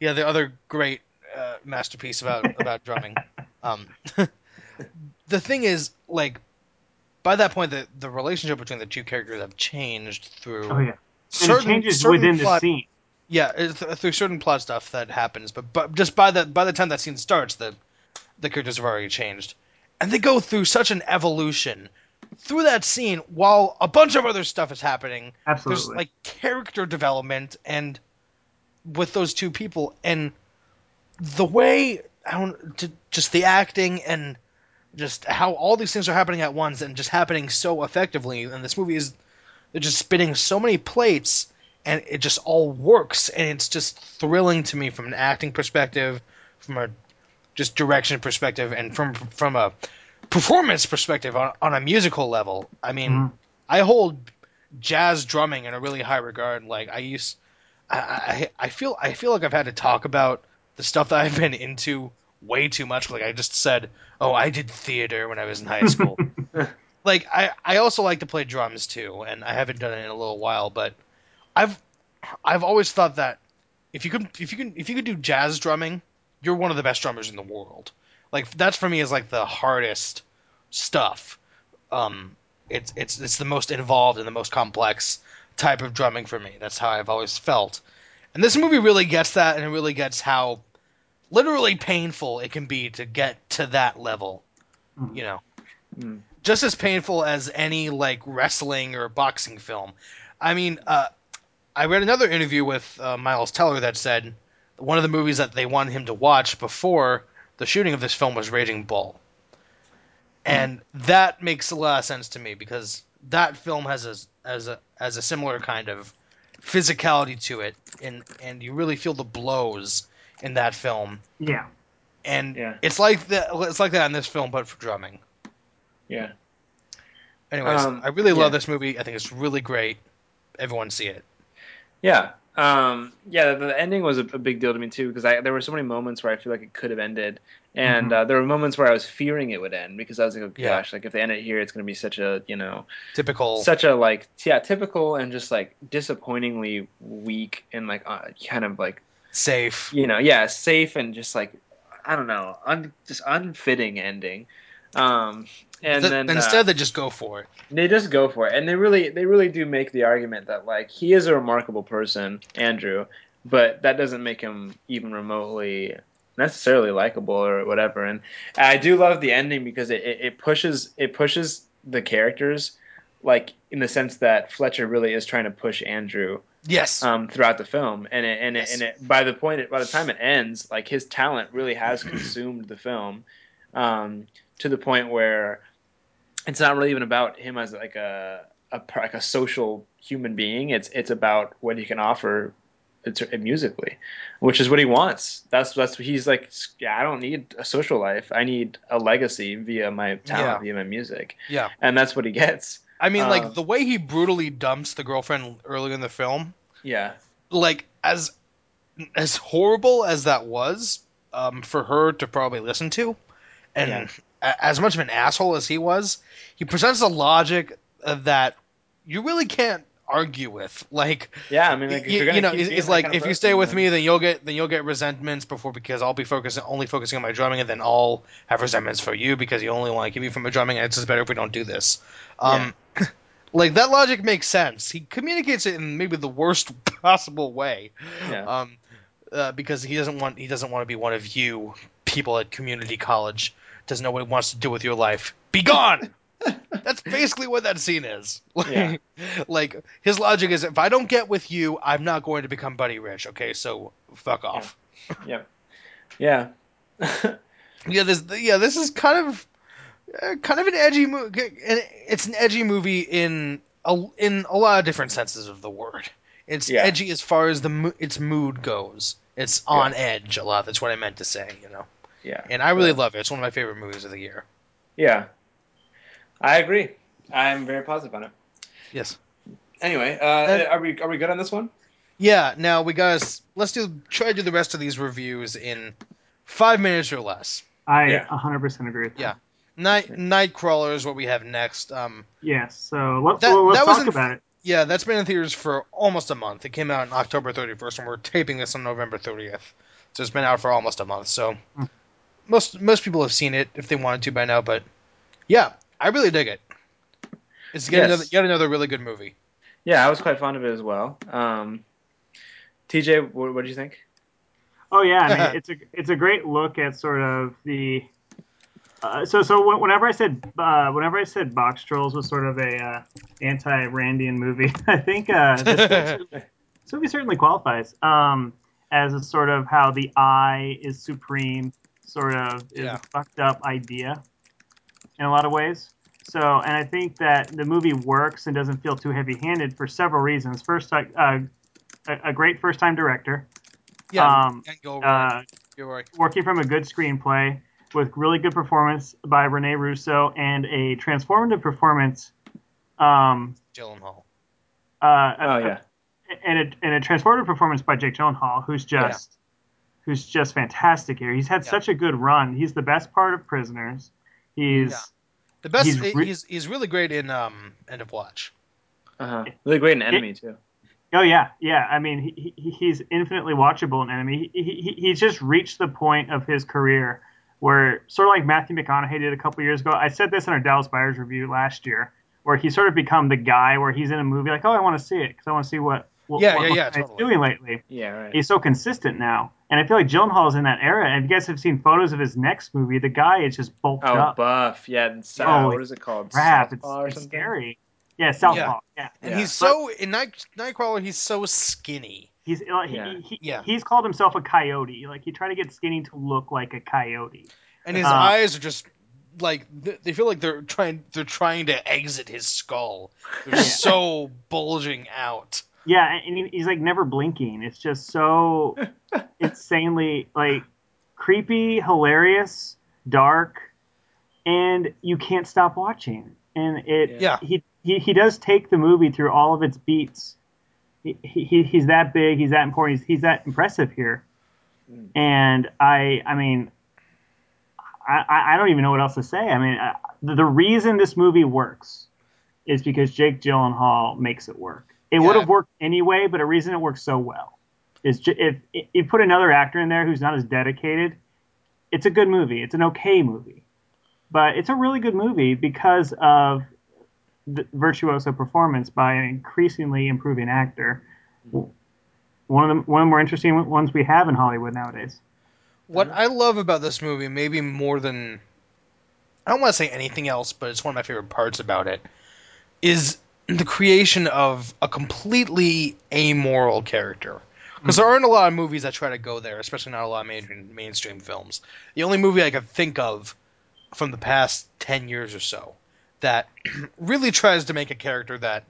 yeah, the other great uh, masterpiece about about drumming. Um, the thing is, like, by that point, the the relationship between the two characters have changed through Oh yeah, and it certain changes certain within the scene. Yeah, uh, th- through certain plot stuff that happens, but but just by the by the time that scene starts, the the characters have already changed, and they go through such an evolution through that scene while a bunch of other stuff is happening. There's Absolutely. like character development and with those two people and the way I don't j- just the acting and just how all these things are happening at once and just happening so effectively. And this movie is they're just spinning so many plates and it just all works and it's just thrilling to me from an acting perspective, from a just direction perspective, and from from a performance perspective on, on a musical level. I mean, Mhm. I hold jazz drumming in a really high regard. Like I used, I, I I feel I feel like I've had to talk about the stuff that I've been into way too much. Like I just said, oh, I did theater when I was in high school. like I I also like to play drums too, and I haven't done it in a little while, but I've I've always thought that if you could if you can if you could do jazz drumming, you're one of the best drummers in the world. Like that's for me is like the hardest stuff. Um, it's it's it's the most involved and the most complex type of drumming for me. That's how I've always felt. And this movie really gets that, and it really gets how literally painful it can be to get to that level. Mhm. You know, Mm. just as painful as any like wrestling or boxing film. I mean, uh, I read another interview with uh, Miles Teller that said one of the movies that they wanted him to watch before the shooting of this film was Raging Bull, and that makes a lot of sense to me because that film has a has a has a similar kind of physicality to it, and and you really feel the blows in that film, yeah. and Yeah. it's like that it's like that in this film, but for drumming. Yeah. Anyways, Um, I really yeah. love this movie. I think it's really great. Everyone see it. Yeah. Um, yeah, the, the ending was a, a big deal to me too because I there were so many moments where I feel like it could have ended, and Mhm. uh, there were moments where I was fearing it would end because I was like, oh Yeah. gosh, like if they end it here, it's going to be such a you know Typical. such a like yeah typical and just like disappointingly weak and like uh, kind of like safe. you know yeah safe and just like I don't know un, just unfitting ending. Um, and Th- then instead, uh, they just go for it. they just go for it, and they really, they really do make the argument that like he is a remarkable person, Andrew, but that doesn't make him even remotely necessarily likable or whatever. And I do love the ending because it, it, it pushes, it pushes the characters, like in the sense that Fletcher really is trying to push Andrew Yes. um, throughout the film, and it, and it, Yes. and it, by the point, by the time it ends, like his talent really has consumed the film, um, to the point where it's not really even about him as like a, a like a social human being. It's it's about what he can offer musically, which is what he wants. That's that's he's like. Yeah, I don't need a social life. I need a legacy via my talent, via my music, yeah. and that's what he gets. I mean, um, like the way he brutally dumps the girlfriend early in the film, Yeah, like as as horrible as that was um, for her to probably listen to, and Yeah. As much of an asshole as he was, he presents a logic that you really can't argue with. Like, yeah. I mean, like, you, you know, it's, being it's that like if you stay with then- me, then you'll get then you'll get resentments before because I'll be focusing only focusing on my drumming, and then I'll have resentments for you because you only want to keep me from my drumming, and it's just better if we don't do this. Um, like that logic makes sense. He communicates it in maybe the worst possible way. Yeah. Um, uh, because he doesn't want he doesn't want to be one of you people at community college. Doesn't know what he wants to do with your life. Be gone. That's basically what that scene is. Like, Yeah. like his logic is, if I don't get with you, I'm not going to become Buddy Rich. Okay, so fuck off. Yep. Yeah. Yeah, this yeah this is kind of uh, kind of an edgy movie. It's an edgy movie in a, in a lot of different senses of the word. It's Yeah. edgy as far as the mo- its mood goes. It's on edge a lot. That's what I meant to say. You know, yeah. and I really So- love it. It's one of my favorite movies of the year. Yeah. I agree. I'm very positive on it. Yes. Anyway, uh, And- are we are we good on this one? Yeah. Now we guys let's do try to do the rest of these reviews in five minutes or less. I Yeah. 100% agree with that. Yeah. Night Nightcrawler is what we have next. Um, Yes. So let's That- well, let's that was talk in- about it. Yeah, that's been in theaters for almost a month. It came out on October 31st, and we're taping this on November 30th. So it's been out for almost a month. So Hmm. Most most people have seen it if they wanted to by now. But yeah, I really dig it. It's yet Yes. another yet another really good movie. Yeah, I was quite fond of it as well. Um, TJ, what, what did you think? Oh yeah, I mean, it's a it's a great look at sort of the. Uh, so so whenever I said uh, whenever I said Boxtrolls was sort of a uh, anti-Randian movie, I think uh, this, this movie certainly qualifies. Um, as a sort of how the I is supreme, sort of is Yeah. a fucked up idea in a lot of ways. So, and I think that the movie works and doesn't feel too heavy-handed for several reasons. First, uh, a, a great first-time director, Yeah, um, and go uh, Gilroy. working from a good screenplay with really good performance by Rene Russo and a transformative performance. Um, Gyllenhaal. uh, Oh yeah. and a, and a transformative performance by Jake Gyllenhaal, who's just who's just fantastic here. He's had Yeah. such a good run. He's the best part of Prisoners. He's Yeah. The best. He's He's, re- he's really great in um End of Watch. Uh-huh. Really great in enemy too. oh yeah yeah. I mean he, he he's infinitely watchable in Enemy. He, he he's just reached the point of his career where sort of like Matthew McConaughey did a couple years ago. I said this in our Dallas Buyers review last year, where he sort of become the guy where he's in a movie like oh I want to see it because I want to see what what, Yeah, what yeah, yeah, McConaughey's totally. doing lately. Yeah, right. he's so consistent now. And I feel like Gyllenhaal's in that era. And if you guys have seen photos of his next movie, the guy is just bulked Oh, up. buff. Yeah. It's, uh, Holy what is it called? Crap, it's, Southpaw or it's something? scary. Yeah, Southpaw. Yeah. And Yeah. he's so in Night Nightcrawler. He's so skinny. He's uh, he, Yeah. he, Yeah. he's called himself a coyote. Like he tried to get skinny to look like a coyote. and his Uh, eyes are just like they feel like they're trying they're trying to exit his skull. They're so bulging out. Yeah, and he's like never blinking. It's just so insanely like creepy, hilarious, dark, and you can't stop watching. And it Yeah. he, he he does take the movie through all of its beats. He, he he's that big, he's that important, he's, he's that impressive here. Mm. And I I mean I, I I don't even know what else to say. I mean, uh, the, the reason this movie works is because Jake Gyllenhaal makes it work. It would have worked anyway, but a reason it works so well is ju- if, if you put another actor in there who's not as dedicated, it's a good movie. It's an okay movie, but it's a really good movie because of the virtuoso performance by an increasingly improving actor. Mm-hmm. One of the one of the more interesting ones we have in Hollywood nowadays. What I love about this movie, maybe more than I don't want to say anything else, but it's one of my favorite parts about it, is the creation of a completely amoral character. Because there aren't a lot of movies that try to go there, especially not a lot of mainstream films. The only movie I could think of from the past ten years or so that really tries to make a character that,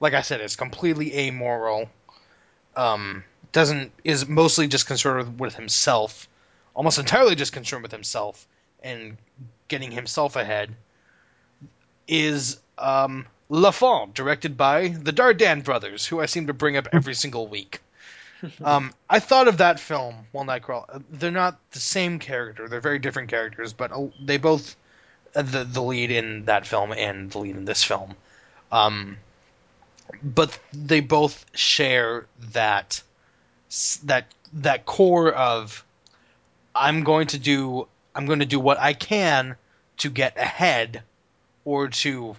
like I said, is completely amoral, um, doesn't is mostly just concerned with himself, almost entirely just concerned with himself and getting himself ahead, is um, L'Enfant, directed by the Dardenne brothers, who I seem to bring up every single week. Um, I thought of that film, One Nightcrawler. They're not the same character; they're very different characters, but uh, they both uh, the the lead in that film and the lead in this film. Um, but they both share that that that core of I'm going to do I'm going to do what I can to get ahead or to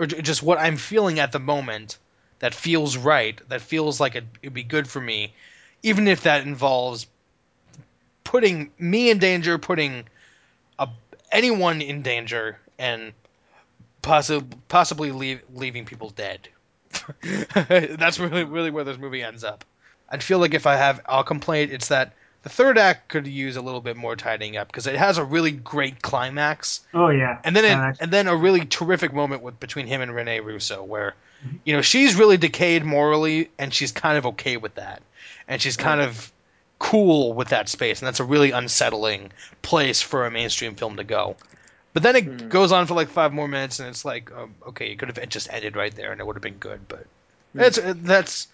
or just what I'm feeling at the moment that feels right that feels like it, it'd be good for me even if that involves putting me in danger putting a, anyone in danger and possibly possibly leave, leaving people dead. That's really really where this movie ends up. I'd feel like if I have a complaint, it's that the third act could use a little bit more tidying up because it has a really great climax, Oh yeah, and then it, and then a really terrific moment with between him and Rene Russo, where you know she's really decayed morally, and she's kind of okay with that, and she's kind of cool with that space, and that's a really unsettling place for a mainstream film to go. But then it Mhm. goes on for like five more minutes, and it's like, um, okay, it could have just ended right there, and it would have been good. But it's that's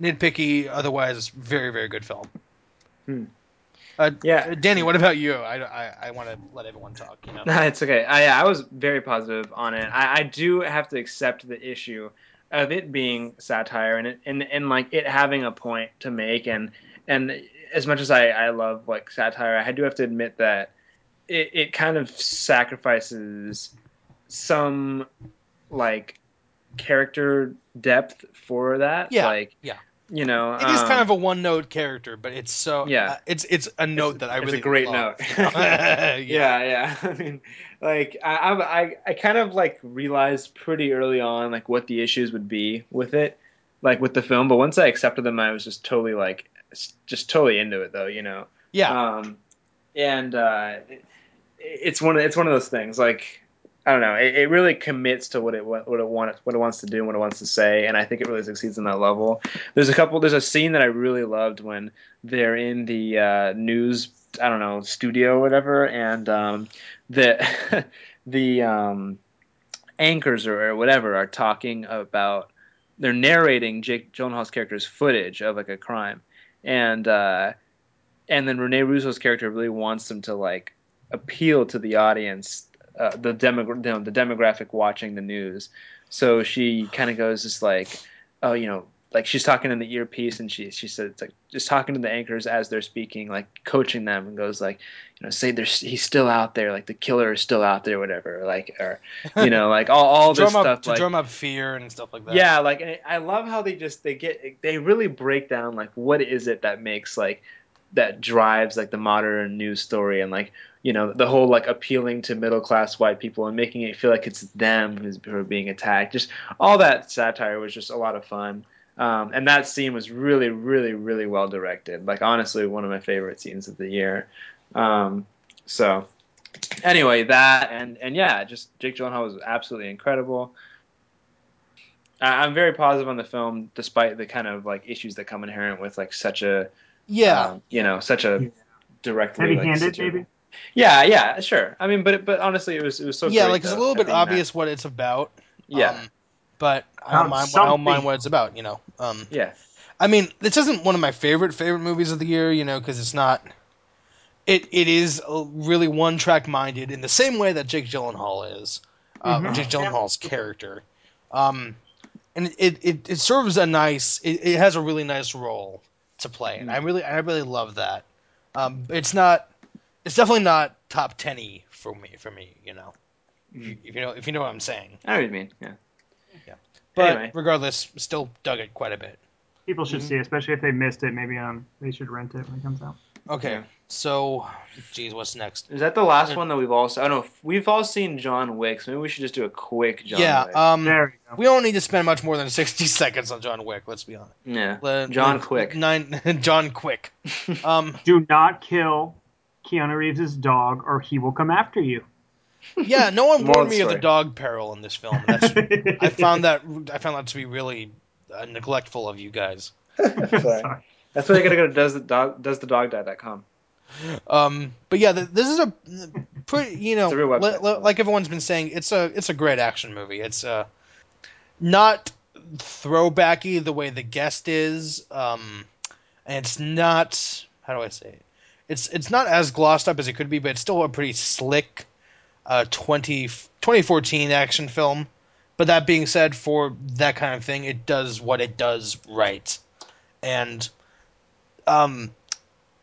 nitpicky. Otherwise, very very good film. Hmm. Uh, Yeah. Danny, what about you? I, I, I want to let everyone talk. You know. No, it's okay. I, I was very positive on it. I, I do have to accept the issue of it being satire and it, and and like it having a point to make and and as much as I, I love like satire, I do have to admit that it, it kind of sacrifices some like character depth for that. Yeah, Like yeah. You know, It is um, kind of a one note character, but it's so Yeah. uh, it's it's a note that I it's really a great love. note. yeah. yeah, yeah. I mean, like I, I, I- I kind of like realized pretty early on like what the issues would be with it, like with the film. But once I accepted them, I was just totally like just totally into it though. You know. Yeah, Um, and uh, it, it's one of it's one of those things like I don't know. It, it really commits to what it what it wants what it wants to do and what it wants to say, and I think it really succeeds in that level. There's a couple. There's a scene that I really loved when they're in the uh, news. I don't know studio or whatever, and um, the the um, anchors or, or whatever are talking about. They're narrating Jake Gyllenhaal's character's footage of like a crime, and uh, and then Rene Russo's character really wants them to like appeal to the audience, uh, the demo, you know, the demographic watching the news. So she kind of goes just like, oh, you know, like she's talking in the earpiece, and she she said it's like just talking to the anchors as they're speaking, like coaching them, and goes like, you know, say there's he's still out there, like the killer is still out there, whatever, like or you know, like all all this drum stuff, up to like drum up fear and stuff like that. yeah, like I love how they just they get they really break down like what is it that makes like that drives like the modern news story and like you know the whole like appealing to middle class white people and making it feel like it's them who's who are being attacked. Just all that satire was just a lot of fun. Um, and that scene was really, really, really well directed. Like honestly, one of my favorite scenes of the year. Um, so anyway, that and and yeah, just Jake Gyllenhaal was absolutely incredible. I- I'm very positive on the film, despite the kind of like issues that come inherent with like such a yeah. um, you know such a directly like, Heavy-handed, situ- maybe. Yeah, yeah, sure. I mean, but but honestly, it was it was so yeah, great, like it's a little bit being that. obvious what it's about. Yeah, um, but I don't mind. I don't mind what it's about. You know. Um, yeah, I mean, this isn't one of my favorite favorite movies of the year. You know, because it's not. It it is uh, really one track minded in the same way that Jake Gyllenhaal is. Uh, Mhm. Jake Yeah. Gyllenhaal's character, um, and it, it it serves a nice. It, it has a really nice role to play, and I really I really love that. Um, it's not. It's definitely not top ten for me. For me, you know. Mhm. If you know if you know what I'm saying. I know what you mean. Yeah, Yeah. But Anyway. regardless, still dug it quite a bit. People should Mhm. see, it, especially if they missed it. Maybe um, they should rent it when it comes out. Okay, Yeah. so, geez, what's next? is that the last one that we've all? Seen? I don't know. if- We've all seen John Wick. So maybe we should just do a quick John yeah, Wick. um, There we go. we don't need to spend much more than sixty seconds on John Wick. Let's be honest. yeah, Le- John le- Quick. Nine. John Quick. Um, Do not kill Keanu Reeves' dog, or he will come after you. yeah, no one warned me of the dog peril in this film. That's I found that I found that to be really uh, neglectful of you guys. Sorry. That's why you gotta go to does the dog does the dog die.com. Um, but yeah, th- this is a pretty, you know, It's a li- li- like everyone's been saying, it's a it's a great action movie. It's uh, not throwbacky the way the guest is. Um, and it's not how do I say it? It's it's not as glossed up as it could be, but it's still a pretty slick uh 20, 2014 action film. But that being said, for that kind of thing, it does what it does right, and um,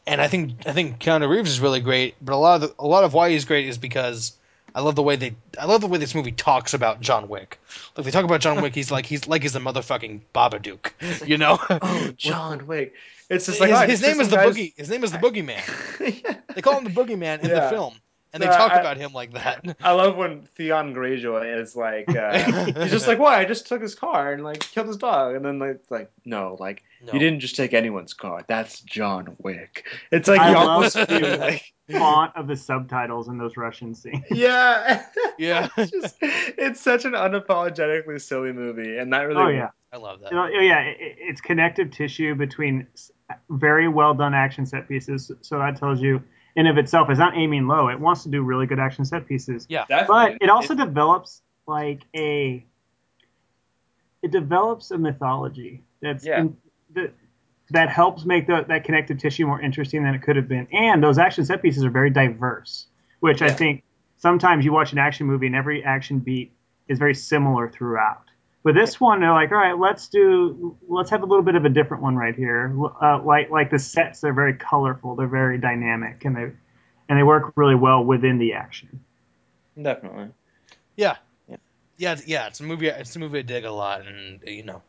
and I think I think Keanu Reeves is really great. But a lot of the, a lot of why he's great is because I love the way they I love the way this movie talks about John Wick. Like they talk about John Wick, he's like he's like he's the motherfucking Babadook, you know. Oh, John Wick. It's just his like oh, I his name is the guys- boogie. His name is the boogeyman. Yeah. They call him the boogeyman in the film, and they No, talk I- about him like that. I love when Theon Greyjoy is like, uh, he's just like, "Why? I just took his car and like killed his dog," and then like, like, no, like No. you didn't just take anyone's car. That's John Wick. It's like I you almost the feel like, Font of the subtitles in those Russian scenes. yeah, Yeah. it's just it's such an unapologetically silly movie, and that really, Oh yeah, I love that. You know, oh, yeah. It, it- it's connective tissue between very well done action set pieces. So that tells you, in of itself, it's not aiming low. It wants to do really good action set pieces. Yeah. but it also develops like a it develops a mythology that's Yeah. in, that that helps make the, that connective tissue more interesting than it could have been and those action set pieces are very diverse which i think sometimes you watch an action movie and every action beat is very similar throughout but this one they're like all right let's do let's have a little bit of a different one right here uh, like like the sets they're very colorful they're very dynamic and they and they work really well within the action definitely. Yeah. Yeah. Yeah, it's- yeah, it's a movie. It's a movie I dig a lot, and you know,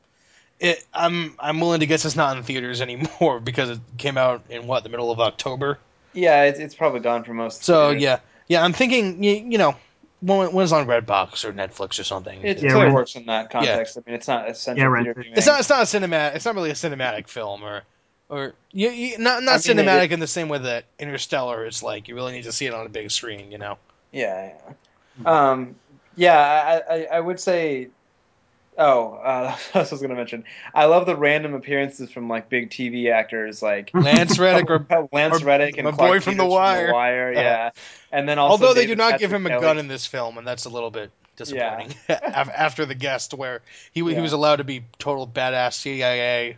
it. I'm I'm willing to guess it's not in theaters anymore because it came out in what the middle of October. Yeah, it's, it's probably gone for most. So theaters. yeah, yeah, I'm thinking you, you know when when it's on Redbox or Netflix or something. It Yeah, totally works in that context. I mean, it's not essential Yeah, rent theater it. viewing. it's not it's not a cinematic. It's not really a cinematic film or or you, you, not not I mean, cinematic it- in the same way that Interstellar is like you really need to see it on a big screen, you know. Yeah, yeah. Um, yeah, I, I, I would say. Oh, uh, that's what I was going to mention. I love the random appearances from like big TV actors, like Lance Reddick or Lance Reddick and boy from The Peters Wire. Wire, yeah. And then also, although they do David not give him a Kelly. gun in this film, and that's a little bit disappointing. Af- After the guest, where he he was allowed to be total badass CIA.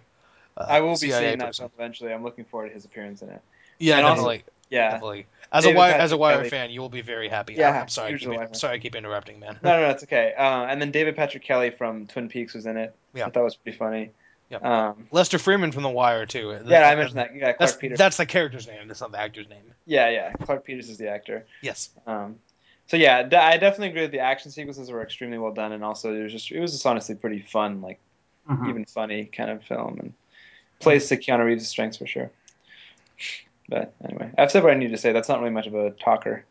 Uh, I will be CIA seeing that person. film eventually. I'm looking forward to his appearance in it. Yeah, And also- definitely, Yeah. definitely. As David a wire, Patrick as a Wire Kelly. fan, you will be very happy. Yeah, I'm, I'm sorry. I huge keep, Wire fan. sorry, I keep interrupting, man. No, no, no, it's okay. Uh, and then David Patrick Kelly from Twin Peaks was in it. Yeah. I thought was pretty funny. Yeah. Um, Lester Freamon from The Wire too. yeah, I mentioned that. Yeah, Clark That's Peters. that's the character's name. That's not the actor's name. Yeah, yeah. Clarke Peters is the actor. Yes. Um, so yeah, d- I definitely agree that the action sequences were extremely well done, and also it was just it was just honestly pretty fun, like Mhm. even funny kind of film, and plays to Keanu Reeves' strengths for sure. But anyway, I've said what I need to say. That's not really much of a talker.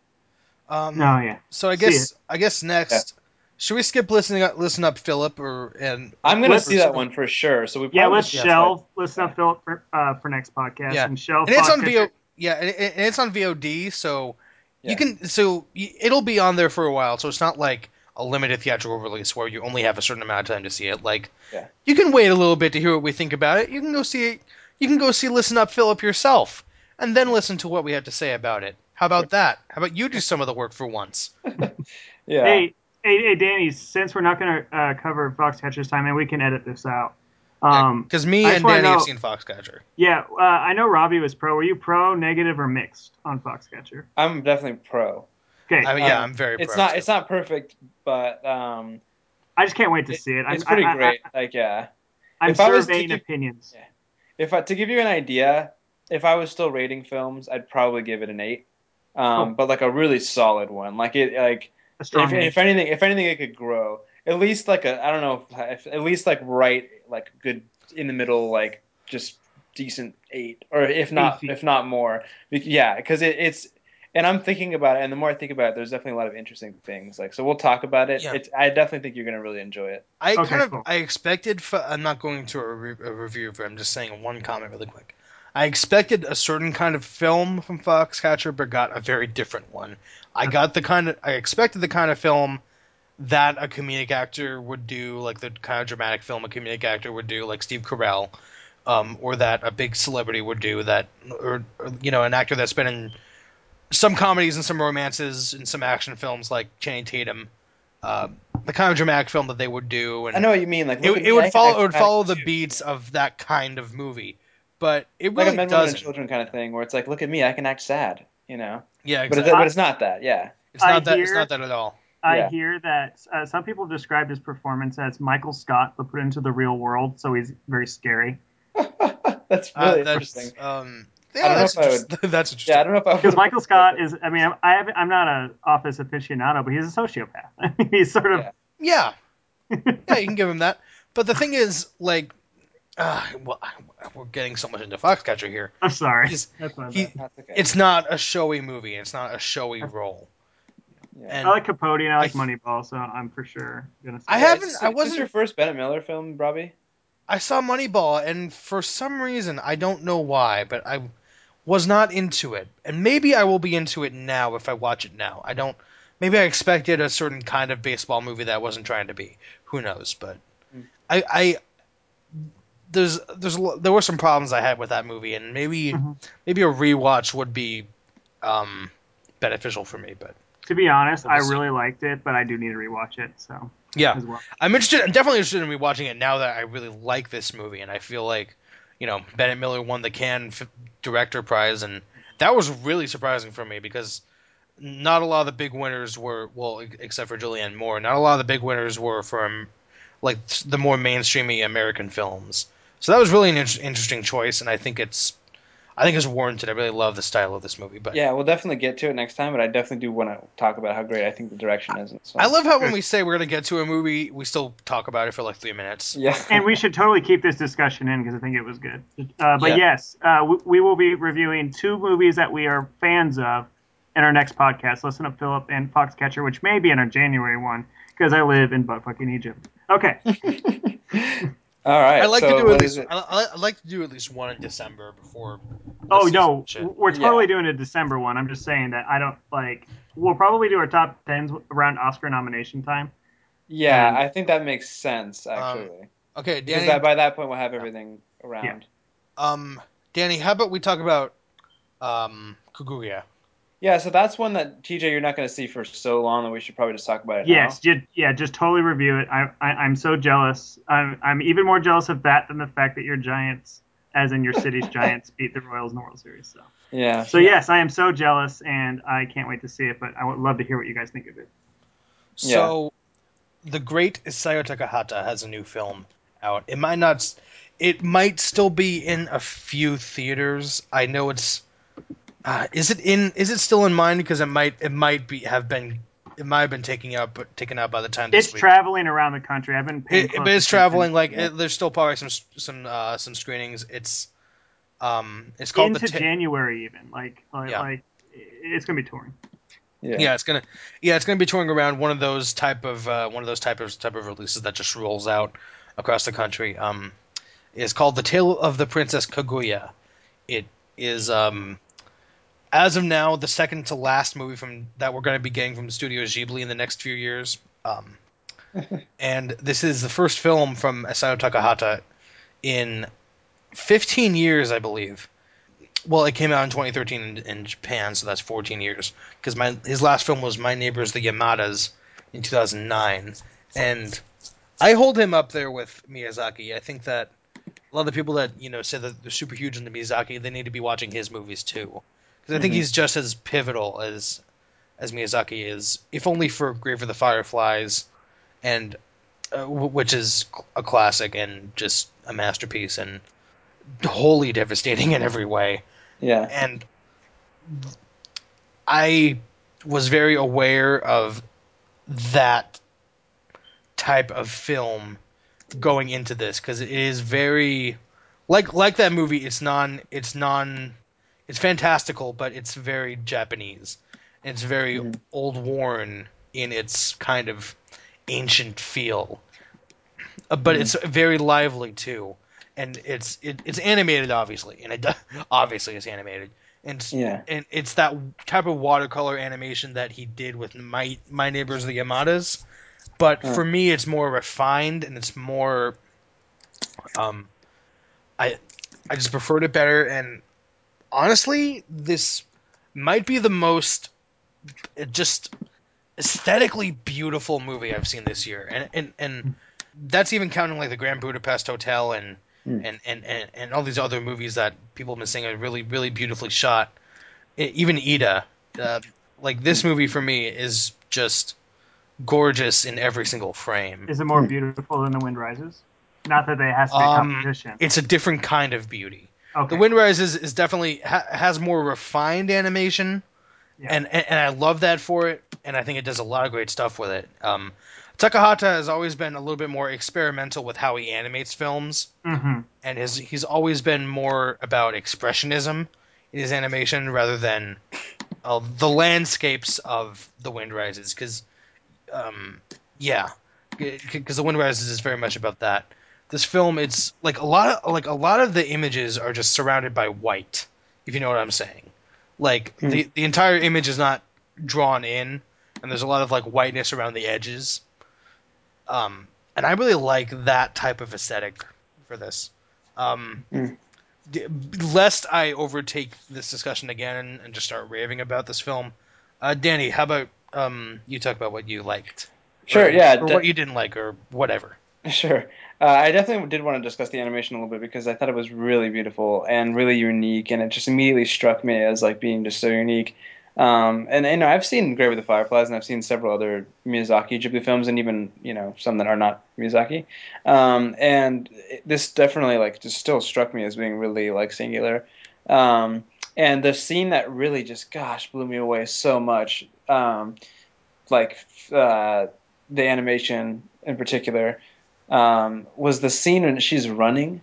Um, No, yeah. So I guess I guess next, should we skip listening up, listen up, Philip, or and I'm gonna see that one for sure. So we Yeah, let's yeah, shelve. Listen up, Philip, for, uh, for next podcast. Yeah. And shelve. and it's on podcast- VO. Yeah, and, and it's on VOD, so Yeah. you can so y- it'll be on there for a while. So it's not like a limited theatrical release where you only have a certain amount of time to see it. Like, Yeah. you can wait a little bit to hear what we think about it. You can go see it. You can go see Listen Up, Philip yourself, and then listen to what we have to say about it. How about that? How about you do some of the work for once? Yeah. Hey, hey, hey, Danny. Since we're not going to uh, cover Foxcatcher's time, and we can edit this out. Um, Because me I and just wanna Danny have seen Foxcatcher. yeah, uh, I know Robbie was pro. Were you pro, negative, or mixed on Foxcatcher? I'm definitely pro. Okay, I mean, yeah, Um, I'm very. It's pro, not too. it's not perfect, but um, I just can't wait to it- see it. I'm, it's pretty I, I, great. like yeah. I, am If I was to surveying give- opinions. Yeah. If I, to give you an idea, if I was still rating films, I'd probably give it an eight. Um, Cool. but like a really solid one. Like it like if, if anything if anything it could grow. At least like a I don't know if, at least like right like good in the middle like just decent eight or if not if not more. Yeah, because it, it's and I'm thinking about it, and the more I think about it, there's definitely a lot of interesting things. Like, so we'll talk about it. Yeah. It's, I definitely think you're gonna really enjoy it. I Okay, kind of cool. I expected. I'm not going to a, re- a review for. it, I'm just saying one comment really quick. I expected a certain kind of film from Foxcatcher, but got a very different one. I got the kind of I expected the kind of film that a comedic actor would do, like the kind of dramatic film a comedic actor would do, like Steve Carell, um, or that a big celebrity would do, that or, or you know an actor that's been in some comedies and some romances and some action films like Channing Tatum. Uh, the kind of dramatic film that they would do, and I know what you mean. Like, it, it would follow it would follow the beats of that kind of movie, but it was like a men, women, and doesn't. children kind of thing, where it's like, look at me, I can act sad, you know. Yeah, But exactly. it's, but it's not that. Yeah. It's not I that. It's not that at all. I Yeah. hear that uh, some people have described his performance as Michael Scott, but put into the real world, so he's very scary. that's Uh, really that's, interesting. Um, I don't know that's, if I would- that's interesting. Yeah, I don't know if I Because Michael Scott is, I mean, I haven't, I'm not an office aficionado, but he's a sociopath. He's sort of, Yeah, yeah, you can give him that. But the thing is, like, uh, well, we're getting so much into Foxcatcher here. I'm sorry. He's- That's my he- okay. It's not a showy movie. It's not a showy role. yeah. And I like Capote and I like I- Moneyball, so I'm for sure gonna. Say I haven't- Is I wasn't- your first Bennett Miller film, Robbie? I saw Moneyball, and for some reason, I don't know why, but I was not into it. And maybe I will be into it now if I watch it now. I don't. Maybe I expected a certain kind of baseball movie that I wasn't trying to be. Who knows? But Hmm. I, I there's there's there were some problems I had with that movie, and maybe Mhm. maybe a rewatch would be um, beneficial for me. But To be honest, I see. really liked it, but I do need to rewatch it. So yeah, as well. I'm interested. I'm definitely interested in rewatching it now that I really like this movie, and I feel like, you know, Bennett Miller won the Cannes F- Director Prize, and that was really surprising for me because not a lot of the big winners were well, except for Julianne Moore. Not a lot of the big winners were from like the more mainstreamy American films. So that was really an in- interesting choice, and I think it's, I think it's warranted. I really love the style of this movie, but Yeah, we'll definitely get to it next time, but I definitely do want to talk about how great I think the direction is. And so. I love how when we say we're gonna get to a movie, we still talk about it for like three minutes. Yeah. and we should totally keep this discussion in because I think it was good. Uh, but Yeah. yes, uh, we, we will be reviewing two movies that we are fans of in our next podcast. Listen up, Philip and Foxcatcher, which may be in our January one because I live in butt fucking Egypt. Okay, All right. I like so to do at least. I, I I like to do at least one in December before. Oh no, shit. we're totally Yeah. doing a December one. I'm just saying that I don't like. We'll probably do our top tens around Oscar nomination time. Yeah, And- I think that makes sense actually. Okay, because Danny. that, by that point we'll have everything around. um, Danny, how about we talk about um Kaguya? Yeah. so that's one that TJ you're not going to see for so long that we should probably just talk about it Yes, now. ju- yeah, just totally review it. I, I I'm so jealous. I'm I'm even more jealous of that than the fact that your Giants, as in your city's Giants, beat the Royals in the World Series. So Yeah. so yes, I am so jealous, and I can't wait to see it. But I would love to hear what you guys think of it. So, the great Isao Takahata has a new film out. It might not. It might still be in a few theaters. I know it's. Uh, is it in? Is it still in mine? Because it might. It might be have been. It might have been taken out, but taken out by the time this It's week. traveling around the country. I've been It, but it's traveling. Like it, there's still probably some some uh, some screenings. It's um. It's called into the. Ta- January even. Like like, Yeah. like it's gonna be touring. Yeah. yeah, it's gonna. Yeah, it's gonna be touring around one of those type of uh, one of those type of type of releases that just rolls out across the country. Um, is called the Tale of the Princess Kaguya. It is um, as of now the second to last movie from that we're going to be getting from Studio Ghibli in the next few years. Um, and this is the first film from Isao Takahata in 15 years, I believe. Well, it came out in 2013 in, in Japan, so that's 14 years. Because my his last film was My Neighbors the Yamadas in 2009, and I hold him up there with Miyazaki. I think that a lot of the people that you know say that they're super huge into Miyazaki, they need to be watching his movies too, because I think Mhm. he's just as pivotal as as Miyazaki is, if only for Grave for the Fireflies, and uh, w- which is a classic and just a masterpiece and wholly devastating in every way Yeah. and I was very aware of that type of film going into this because it is very like like that movie. It's non. It's non. It's fantastical, but it's very Japanese. It's very Mhm. old worn in its kind of ancient feel, Uh, but Mhm. it's very lively too. And it's it, it's animated, obviously, and it obviously it's animated, and Yeah. and it's that type of watercolor animation that he did with my my neighbors the Yamadas, but for me it's more refined and it's more, um, I I just preferred it better, and honestly, this might be the most just aesthetically beautiful movie I've seen this year, and and and that's even counting like the Grand Budapest Hotel and Hmm. and, and, and and all these other movies that people have been saying are really really beautifully shot. Even Ida, uh, like this movie for me is just gorgeous in every single frame. Is it more Hmm. beautiful than The Wind Rises? Not that they has to be Um, competition. It's a different kind of beauty. Okay. The Wind Rises is definitely ha- has more refined animation, Yeah. and, and and I love that for it, and I think it does a lot of great stuff with it. Um, Takahata has always been a little bit more experimental with how he animates films, hmm and his he's always been more about expressionism in his animation rather than uh, the landscapes of the Wind Rises, because um, yeah, because the Wind Rises is very much about that. This film, it's like a lot of like a lot of the images are just surrounded by white, if you know what I'm saying. Like Hmm. the the entire image is not drawn in, and there's a lot of like whiteness around the edges. Um, and I really like that type of aesthetic for this. Um, Mm. d- lest I overtake this discussion again and just start raving about this film, uh, Danny, how about um, you talk about what you liked? Sure. Or- Yeah. Or de- what you didn't like, or whatever. Sure. Uh, I definitely did want to discuss the animation a little bit because I thought it was really beautiful and really unique, and it just immediately struck me as like being just so unique. Um, and you know, I've seen Grave with the Fireflies, and I've seen several other Miyazaki Ghibli films, and even you know some that are not Miyazaki. Um, and it, this definitely like just still struck me as being really like singular. Um, and the scene that really just gosh blew me away so much, um, like uh, the animation in particular um, was the scene when she's running.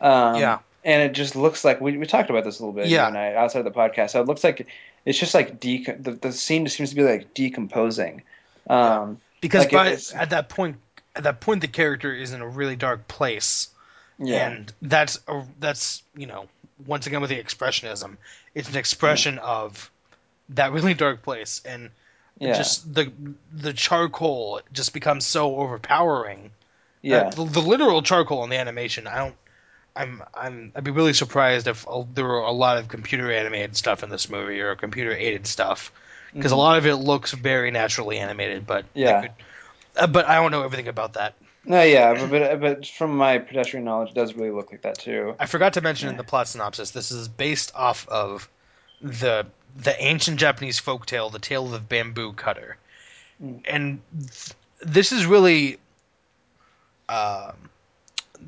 Um, Yeah. And it just looks like we, we talked about this a little bit, Yeah. I, outside of the podcast. So it looks like it's just like de- the, the scene just seems to be like decomposing. Um, Because Like, by it's- at that point, at that point the character is in a really dark place, Yeah. and that's a, that's you know once again with the expressionism, it's an expression of that really dark place, and yeah. just the the charcoal just becomes so overpowering. Yeah. Uh, the, the literal charcoal in the animation, I don't. I'm I'm I'd be really surprised if uh, there were a lot of computer animated stuff in this movie or computer aided stuff because a Mhm. lot of it looks very naturally animated. But Yeah. could- uh, but I don't know everything about that. No, yeah, but, but but from my pedestrian knowledge, it does really look like that too. I forgot to mention in the plot synopsis this is based off of the the ancient Japanese folktale, the tale of the bamboo cutter, Mm. and th- this is really um,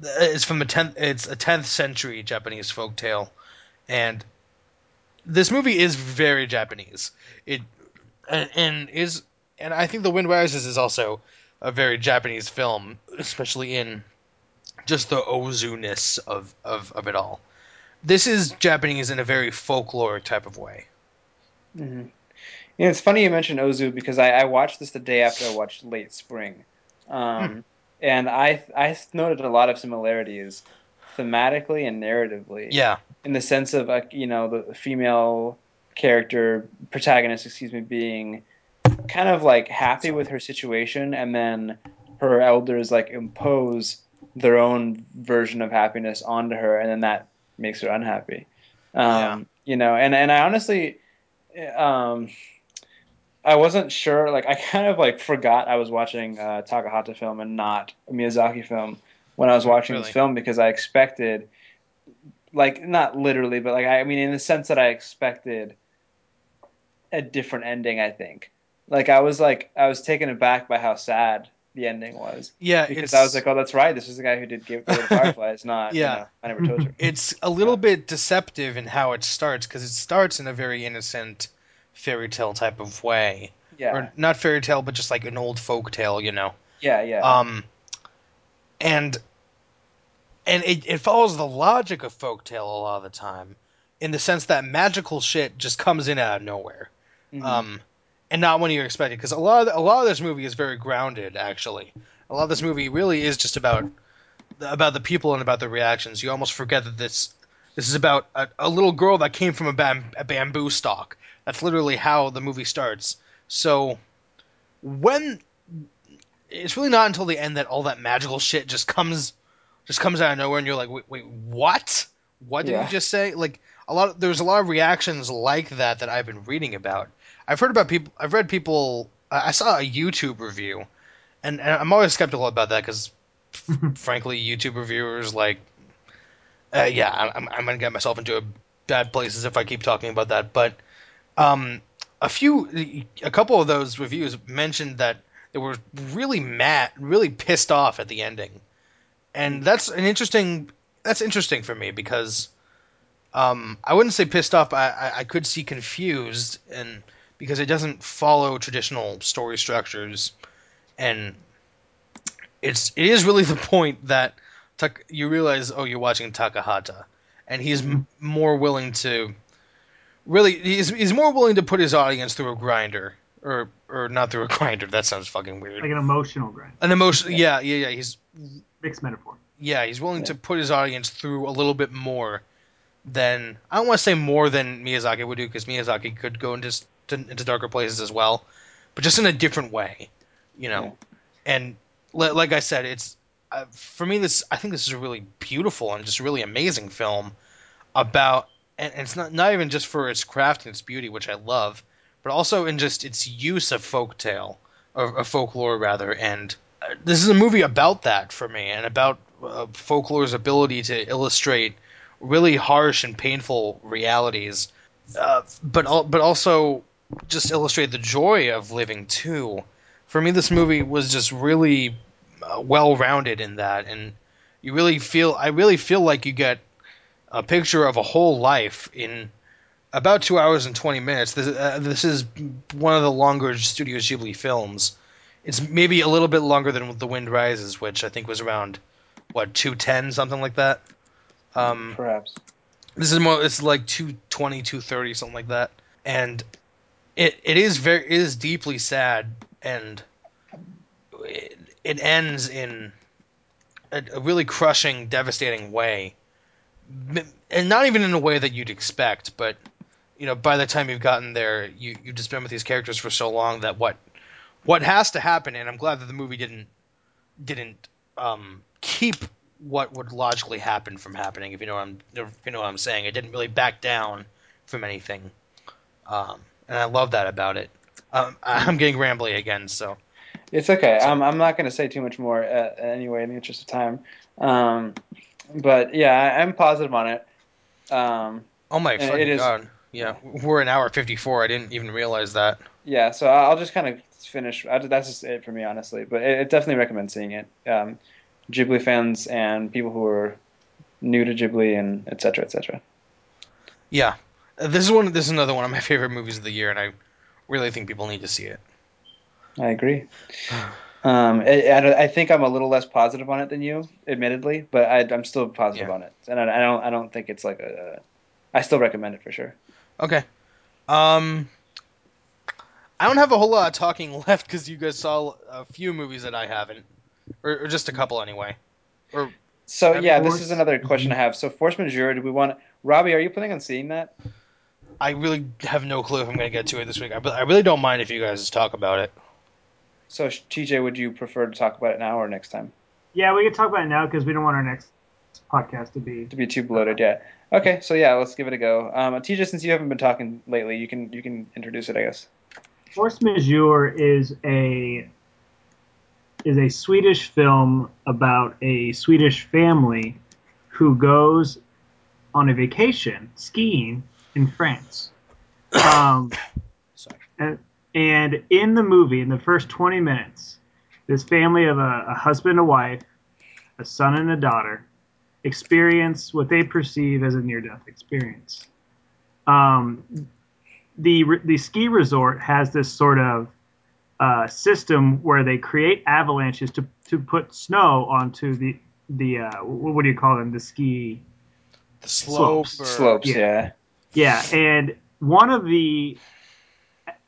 it's from a tenth it's a tenth century Japanese folktale, and this movie is very Japanese. It and, and is and I think The Wind Rises is also a very Japanese film, especially in just the ozu-ness of, of, of it all. This is Japanese in a very folklore type of way. hmm Yeah, it's funny you mentioned Ozu because I, I watched this the day after I watched Late Spring, um, and I I noted a lot of similarities thematically and narratively. Yeah, in the sense of like you know the female character protagonist excuse me being kind of like happy with her situation and then her elders like impose their own version of happiness onto her and then that makes her unhappy um Yeah. you know and and i honestly um I wasn't sure. Like, I kind of like forgot I was watching a Takahata film and not a Miyazaki film when I was watching Really? this film because I expected, like, not literally, but like, I mean, in the sense that I expected a different ending. I think, like, I was like, I was taken aback by how sad the ending was yeah. because it's, I was like, oh, that's right. This is the guy who did Give the to Fireflies, not Yeah. you know, I Never Told You. it's a little bit deceptive in how it starts because it starts in a very innocent fairy tale type of way, Yeah, or not fairy tale, but just like an old folk tale, you know. yeah, yeah. Um, and and it, it follows the logic of folk tale a lot of the time, in the sense that magical shit just comes in out of nowhere, Mhm. um, and not when you expect it. Because a lot of the, a lot of this movie is very grounded. Actually, a lot of this movie really is just about about the people and about the reactions. You almost forget that this this is about a, a little girl that came from a, bam, a bamboo stalk. That's literally how the movie starts. So when it's really not until the end that all that magical shit just comes just comes out of nowhere and you're like wait, wait what what did Yeah. you just say like a lot of, there's a lot of reactions like that that i've been reading about i've heard about people i've read people i I saw a youtube review and, and i'm always skeptical about that because frankly youtube reviewers like uh, yeah I'm, I'm gonna get myself into bad places if i keep talking about that but um a few a couple of those reviews mentioned that they were really mad really pissed off at the ending. And that's an interesting that's interesting for me because um i wouldn't say pissed off i i, I could see confused and because it doesn't follow traditional story structures. And it's it is really the point that you realize oh you're watching takahata. And he's m- more willing to really he's he's more willing to put his audience through a grinder or or not through a grinder. That sounds fucking weird. Like an emotional grind. an emotion yeah yeah yeah. He's Mixed metaphor. yeah he's willing to put his audience through a little bit more than i don't want to say more than miyazaki would do because miyazaki could go into to, into darker places as well but just in a different way you know? And li- like i said it's uh, for me this i think this is a really beautiful and just really amazing film about and it's not not even just for its craft and its beauty which i love but also in just its use of folktale or, or folklore rather. And uh, this is a movie about that for me and about uh, folklore's ability to illustrate really harsh and painful realities uh, but al- but also just illustrate the joy of living too. For me this movie was just really uh, well rounded in that. And you really feel i really feel like you get a picture of a whole life in about two hours and 20 minutes. This, uh, this is one of the longer studio ghibli films. It's maybe a little bit longer than the wind rises which i think was around what 210 something like that? Um, Perhaps. this is more it's like 220 230 something like that. And it it is very it is deeply sad and it, it ends in a, a really crushing, devastating way, and not even in a way that you'd expect. But you know, by the time you've gotten there, you you've just been with these characters for so long that what what has to happen, and I'm glad that the movie didn't didn't um, keep what would logically happen from happening. If you know what I'm if you know what I'm saying, it didn't really back down from anything, um, and I love that about it. Um, I'm getting rambly again, so It's okay. I'm I'm not going to say too much more uh, anyway in the interest of time. But yeah, I, I'm positive on it. Um, oh my It is- god, yeah, we're an hour 54. I didn't even realize that. yeah, so I'll just kind of finish. I, that's just it for me, honestly. But it, it definitely recommend seeing it. Um, Ghibli fans and people who are new to Ghibli and etc. cetera, et cetera. Yeah, this is one. This is another one of my favorite movies of the year, and I really think people need to see it. I agree. Um, I, I, think I'm a little less positive on it than you, admittedly, but I, I'm still positive Yeah. on it, and I, I don't I don't think it's like a. I still recommend it for sure. Okay. Um, I don't have a whole lot of talking left because you guys saw a few movies that I haven't, or, or just a couple anyway. Or So yeah, Force- this is another question I have. So force majeure, do we want Robbie? Are you planning on seeing that? I really have no clue if I'm going to get to it this week. I, I really don't mind if you guys talk about it. So TJ, would you prefer to talk about it now or next time? Yeah, we can talk about it now because we don't want our next podcast to be. To be too bloated, yeah. Okay, so yeah, let's give it a go. Um, TJ, since you haven't been talking lately, you can you can introduce it, I guess. Force Majeure is a is a Swedish film about a Swedish family who goes on a vacation skiing in France. Um, Sorry. and, and in the movie, in the first 20 minutes, this family of a, a husband, a wife, a son, and a daughter experience what they perceive as a near death experience. Um, the, the ski resort has this sort of uh, system where they create avalanches to, to put snow onto the the uh, what do you call them the ski The slope. Slopes. or- Slopes, yeah. yeah. yeah, and one of the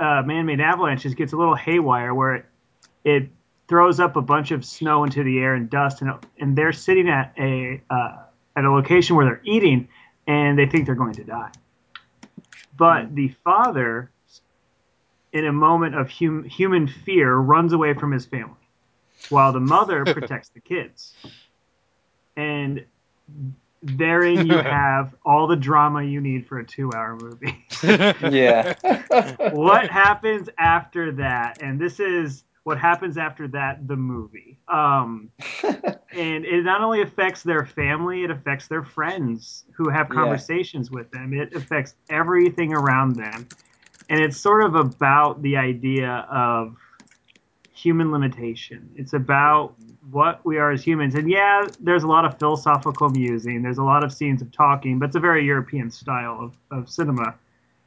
uh, man-made avalanches gets a little haywire where it, it throws up a bunch of snow into the air and dust, and, and they're sitting at a uh, at a location where they're eating, and they think they're going to die. But the father, in a moment of hum, human fear, runs away from his family, while the mother protects the kids. And therein you have all the drama you need for a two-hour movie. Yeah. what happens after that? And this is what happens after that. The movie. Um, and it not only affects their family, it affects their friends who have Yeah. conversations with them. It affects everything around them. And it's sort of about the idea of human limitation. It's about what we are as humans. And yeah, there's a lot of philosophical musing, there's a lot of scenes of talking, but it's a very European style of, of cinema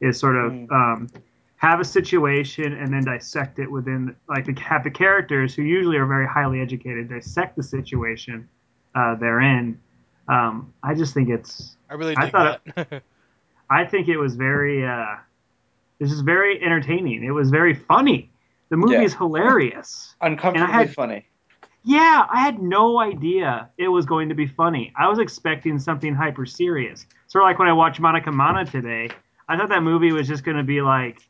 is sort of Mm. um, have a situation and then dissect it within like the, have the characters who usually are very highly educated dissect the situation uh, they're in. Um, I just think it's I really I thought that. I think it was very uh, this is very entertaining. It was very funny. The movie Yeah. is hilarious. Uncomfortably I had- funny. Yeah, I had no idea it was going to be funny. I was expecting something hyper serious. Sort of like when I watched Manakamana today. I thought that movie was just going to be like,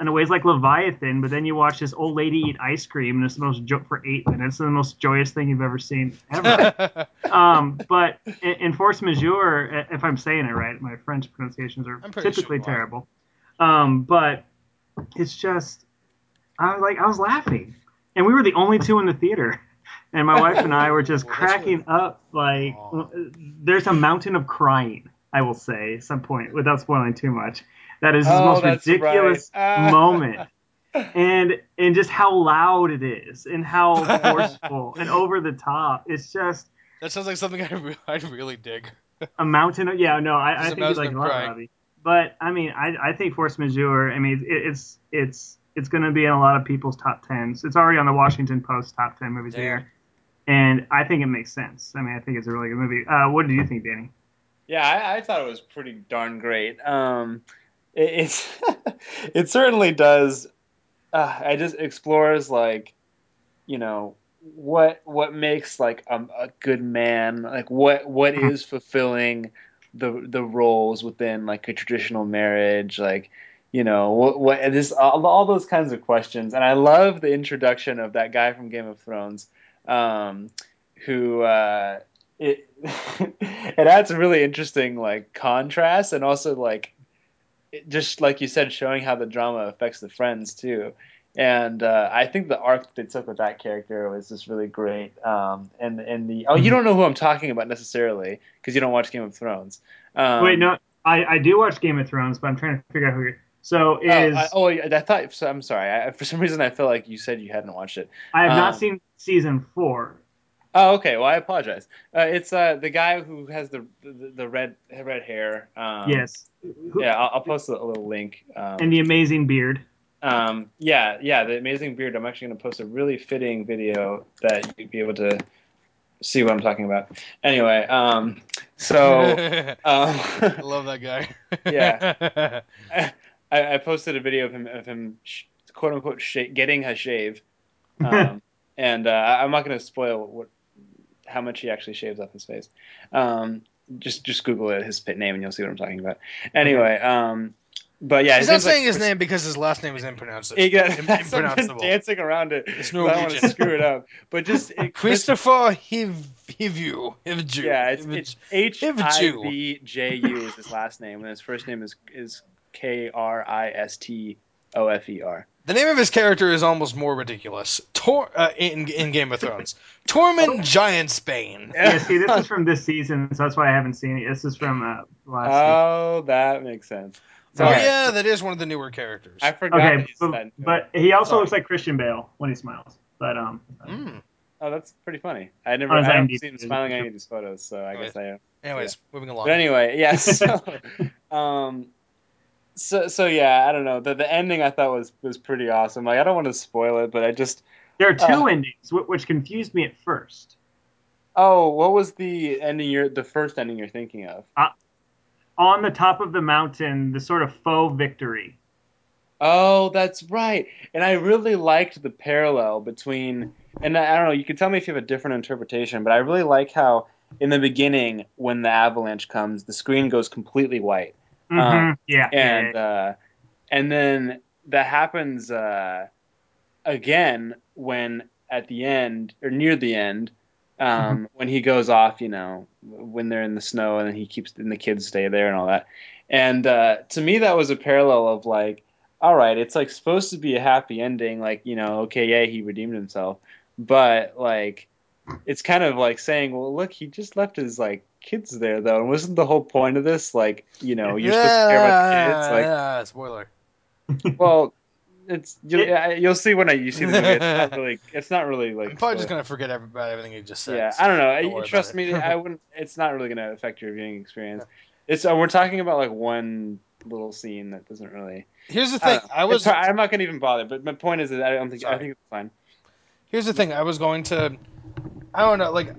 in a ways, like Leviathan. But then you watch this old lady eat ice cream, and it's the most jo- for eight minutes, the most joyous thing you've ever seen ever. um, but in, in Force Majeure, if I'm saying it right, my French pronunciations are typically sure terrible. Um, but it's just, I was like, I was laughing, and we were the only two in the theater, and my wife and I were just that's cracking up. Like, Aw. there's a mountain of crying. I will say at some point, without spoiling too much. That is the Oh, most ridiculous right. Ah. moment and and just how loud it is and how forceful and over the top it's just that sounds like something I, re- I really dig. a mountain of yeah no i, I think you like a lot. Robbie. but i mean i i think force majeure i mean it, it's it's it's going to be in a lot of people's top tens it's already on the washington post top 10 movies of the year and i think it makes sense i mean i think it's a really good movie uh what did you think danny Yeah, I, I thought it was pretty darn great. Um, it, it's it certainly does. Uh, I just explores like, you know, what what makes like um, a good man like what what Mhm. fulfilling the the roles within like a traditional marriage like you know what what this all, all those kinds of questions and i love the introduction of that guy from game of thrones um who uh it it adds a really interesting like contrast and also like it, just like you said showing how the drama affects the friends too and uh, I think the arc they took with that character was just really great. Um, and and the oh, you don't know who I'm talking about necessarily because you don't watch Game of Thrones. Um, Wait, no, I, I do watch Game of Thrones, but I'm trying to figure out who. You're, so Oh, is I, oh, I thought. So, I'm sorry. I, for some reason, I felt like you said you hadn't watched it. I have not um, seen season four. Oh, okay. Well, I apologize. Uh, it's uh, the guy who has the the, the red red hair. Um, yes. Who- Yeah, I'll, I'll post a, a little link. Um, And the amazing beard. Um, yeah, yeah, the amazing beard. I'm actually going to post a really fitting video that you'd be able to see what I'm talking about. Anyway, um, so um, I love that guy. Yeah. I, I posted a video of him of him sh- quote unquote sh- getting a shave, um, and uh, I- I'm not going to spoil what how much he actually shaves off his face. Um, just just Google it, his pit name, and you'll see what I'm talking about. Anyway, um, but yeah, He's not seems like saying his name because his last name is impronounceable. He got, Im- I've impronounceable. dancing around it. It's I don't want to screw it up, but just it, Kristofer Hiv Hivju. Hivju. Yeah, it's, Hivju. it's H I Hivju. V J U is his last name, and his first name is is K R I S T O F E R. The name of his character is almost more ridiculous. Tor uh, in in Game of Thrones. Tormund Giantsbane. Yeah, see, this is from this season, so that's why I haven't seen it. This is from uh, last Oh, that makes sense. Oh Okay. yeah, that is one of the newer characters. I forgot. Okay, but, that- but he also Sorry. looks like Christian Bale when he smiles. But um, Mm. oh, that's pretty funny. I never, On I his haven't seen him smiling on any of these photos, so I Oh, guess I am. Anyways, moving along. But anyway, yes. So, um, so so yeah, I don't know. The the ending I thought was was pretty awesome. Like I don't want to spoil it, but I just there are two Uh. endings, which confused me at first. oh, what was the ending? You're the first ending you're thinking of? On the top of the mountain, the sort of faux victory. Oh, that's right. And I really liked the parallel between, and I I don't know, you can tell me if you have a different interpretation, but I really like how in the beginning, when the avalanche comes, the screen goes completely white. Mhm, yeah, yeah, And, uh, and then that happens, uh, again when at the end, or near the end, um, when he goes off, you know, when they're in the snow and he keeps, and the kids stay there and all that. And, uh, to me, that was a parallel of like, all right, it's like supposed to be a happy ending, like you know, okay, yeah, he redeemed himself, but like, it's kind of like saying, well, look, he just left his like kids there though, and wasn't the whole point of this like, you know, you're supposed to care about the kids, like, yeah, spoiler. well, it's you, It- yeah, you'll see when I you see the movie. It's not really, it's not really like. I'm probably just gonna forget about everything you just said. yeah, so I don't know. don't You- Trust me, I wouldn't. It's not really gonna affect your viewing experience. It's uh, we're talking about like one little scene that doesn't really. Here's the thing. don't. I was It's hard- I'm not gonna even bother. But my point is that I don't think. I think it's fine. Here's the thing. I was going to. I don't know. Like,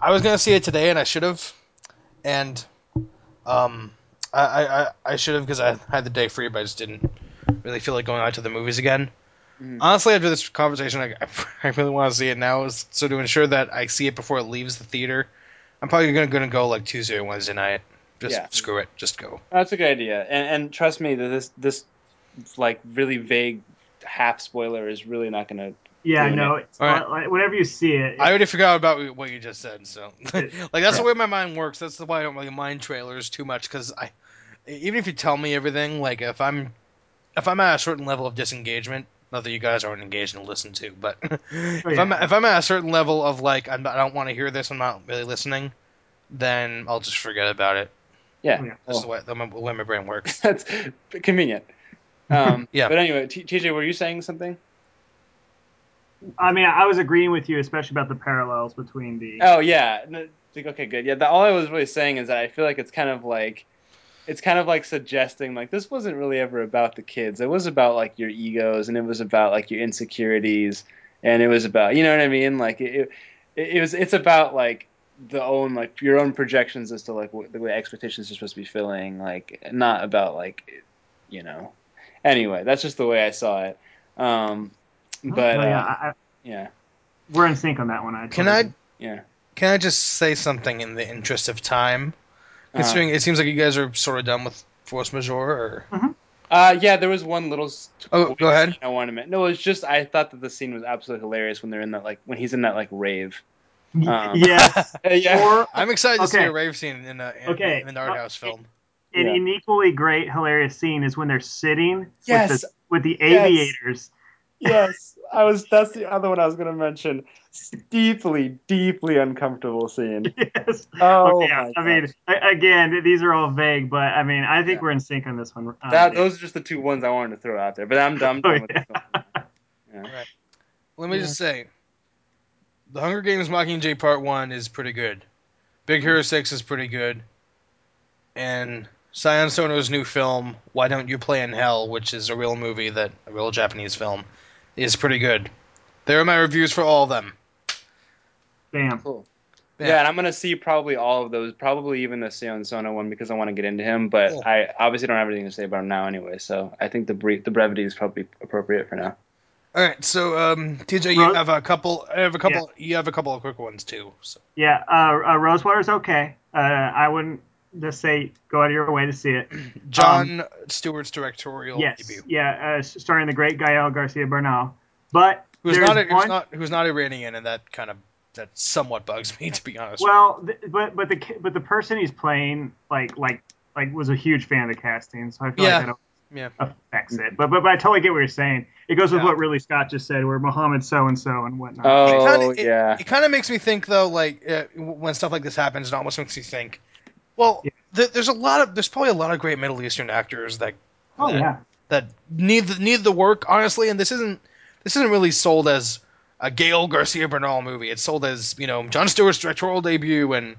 I was gonna see it today, and I should have. And, um, I I, I- I should have because I had the day free, but I just didn't really feel like going out to the movies again. Mhm. Honestly, after this conversation, I, I really want to see it now. So to ensure that I see it before it leaves the theater, I'm probably gonna gonna go like Tuesday or Wednesday night. Just Yeah. screw it. Just go. That's a good idea. And, and trust me that this this like really vague half spoiler is really not gonna. Yeah. Doing No, it. it's, All right. like, whenever you see it, I already forgot about what you just said. So, like, that's the way my mind works. That's the why I don't really mind trailers too much because I, even if you tell me everything, like if I'm, if I'm at a certain level of disengagement, not that you guys aren't engaged and listen to, but if Oh, yeah. I'm if I'm at a certain level of like I'm I don't want to hear this, I'm not really listening, then I'll just forget about it. Yeah. Yeah. That's Well, the way the way my brain works. that's convenient. Um, Yeah. But anyway, T- TJ, were you saying something? I mean, I was agreeing with you, especially about the parallels between the. Oh yeah. Like, Okay, good. Yeah. The, all I was really saying is that I feel like it's kind of like, it's kind of like suggesting like this wasn't really ever about the kids. It was about like your egos and it was about like your insecurities and it was about you know what I mean. Like it, it, it was it's about like the own like your own projections as to like what the way expectations are supposed to be filling. Like not about like, you know. Anyway, that's just the way I saw it. Um, but Oh, yeah, uh, I, yeah. we're in sync on that one. I Can I Yeah. can I just say something in the interest of time? Uh, Considering it seems like you guys are sort of done with force majeure. Or... Uh, yeah, there was one little. s- Oh, go ahead. I want to mention. No, it's just I thought that the scene was absolutely hilarious when they're in that like when he's in that like rave. Um, yes. Uh, yeah. Or I'm excited to see a rave scene in a in, Okay. in an art house Uh, film. an, Yeah. an equally great, hilarious scene is when they're sitting Yes. with, the, with the aviators. yes, I was. That's the other one I was gonna mention. Deeply, deeply uncomfortable scene. yes. Oh yeah. my I mean, gosh. again, these are all vague, but I mean, I think Yeah. we're in sync on this one. Uh, that those are just the two ones I wanted to throw out there. But I'm done. Oh, done with yeah. this one. Yeah. Let me Yeah. just say, The Hunger Games Mockingjay Part One is pretty good. Big Hero Six is pretty good, and Sion Sono's new film Why Don't You Play in Hell, which is a real movie that a real Japanese film, is pretty good. There are my reviews for all of them. Damn. Cool. Yeah. Yeah. and I'm gonna see probably all of those, probably even the Sion Sono one because I want to get into him. But Cool. I obviously don't have anything to say about him now anyway. So I think the brief, the brevity is probably appropriate for now. All right, so um, TJ, you Ro- have a couple. I have a couple. You have a couple of quick ones too. So. Yeah. Uh, uh, Rosewater's okay. Uh, I wouldn't just say go out of your way to see it. Jon Stewart's directorial yes. debut. Yeah. Uh, starring the great Gael Garcia Bernal. But Who's there's not, a, who's not who's not Iranian, and that kind of that somewhat bugs me to be honest. Well, th- but but the but the person he's playing like like like was a huge fan of the casting, so I feel Yeah. like that Yeah. affects it. But, but but I totally get what you're saying. It goes with Yeah. what really Scott just said, where Muhammad so and so and whatnot. Oh kinda- yeah, It kind of makes me think though, like uh, when stuff like this happens, it almost makes me think. Well, Yeah. th- there's a lot of there's probably a lot of great Middle Eastern actors that oh that, yeah. that need the, need the work honestly, and this isn't this isn't really sold as a Gael Garcia Bernal movie. It's sold as you know Jon Stewart's directorial debut, and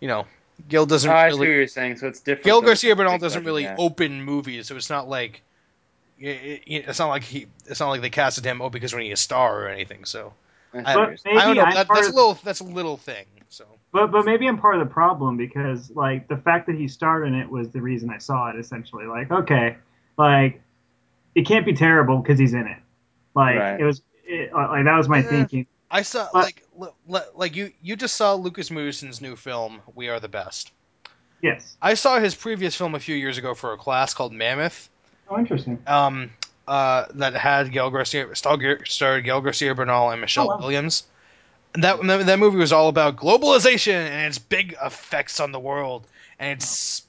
you know Gael doesn't oh, I see what you're saying. So it's different. Gael Garcia Bernal doesn't really yeah. open movies, so it's not like it, it- it's not like he it's not like they casted him oh because we need a star or anything. So I I- what But you're saying. maybe I don't know. That, that's a little that's a little thing. So But but maybe I'm part of the problem because like the fact that he starred in it was the reason I saw it. Essentially, like okay, like it can't be terrible because he's in it. Like Right. it was, it, like that was my Eh. thinking. I saw But- like l- l- like you you just saw Lukas Moodysson's new film We Are the Best. Yes. I saw his previous film a few years ago for a class called Mammoth. Oh, interesting. Um, uh, that had Gael Garcia starred, starred Gael Garcia Bernal and Michelle Oh, wow. Williams. And that that movie was all about globalization and its big effects on the world, and it's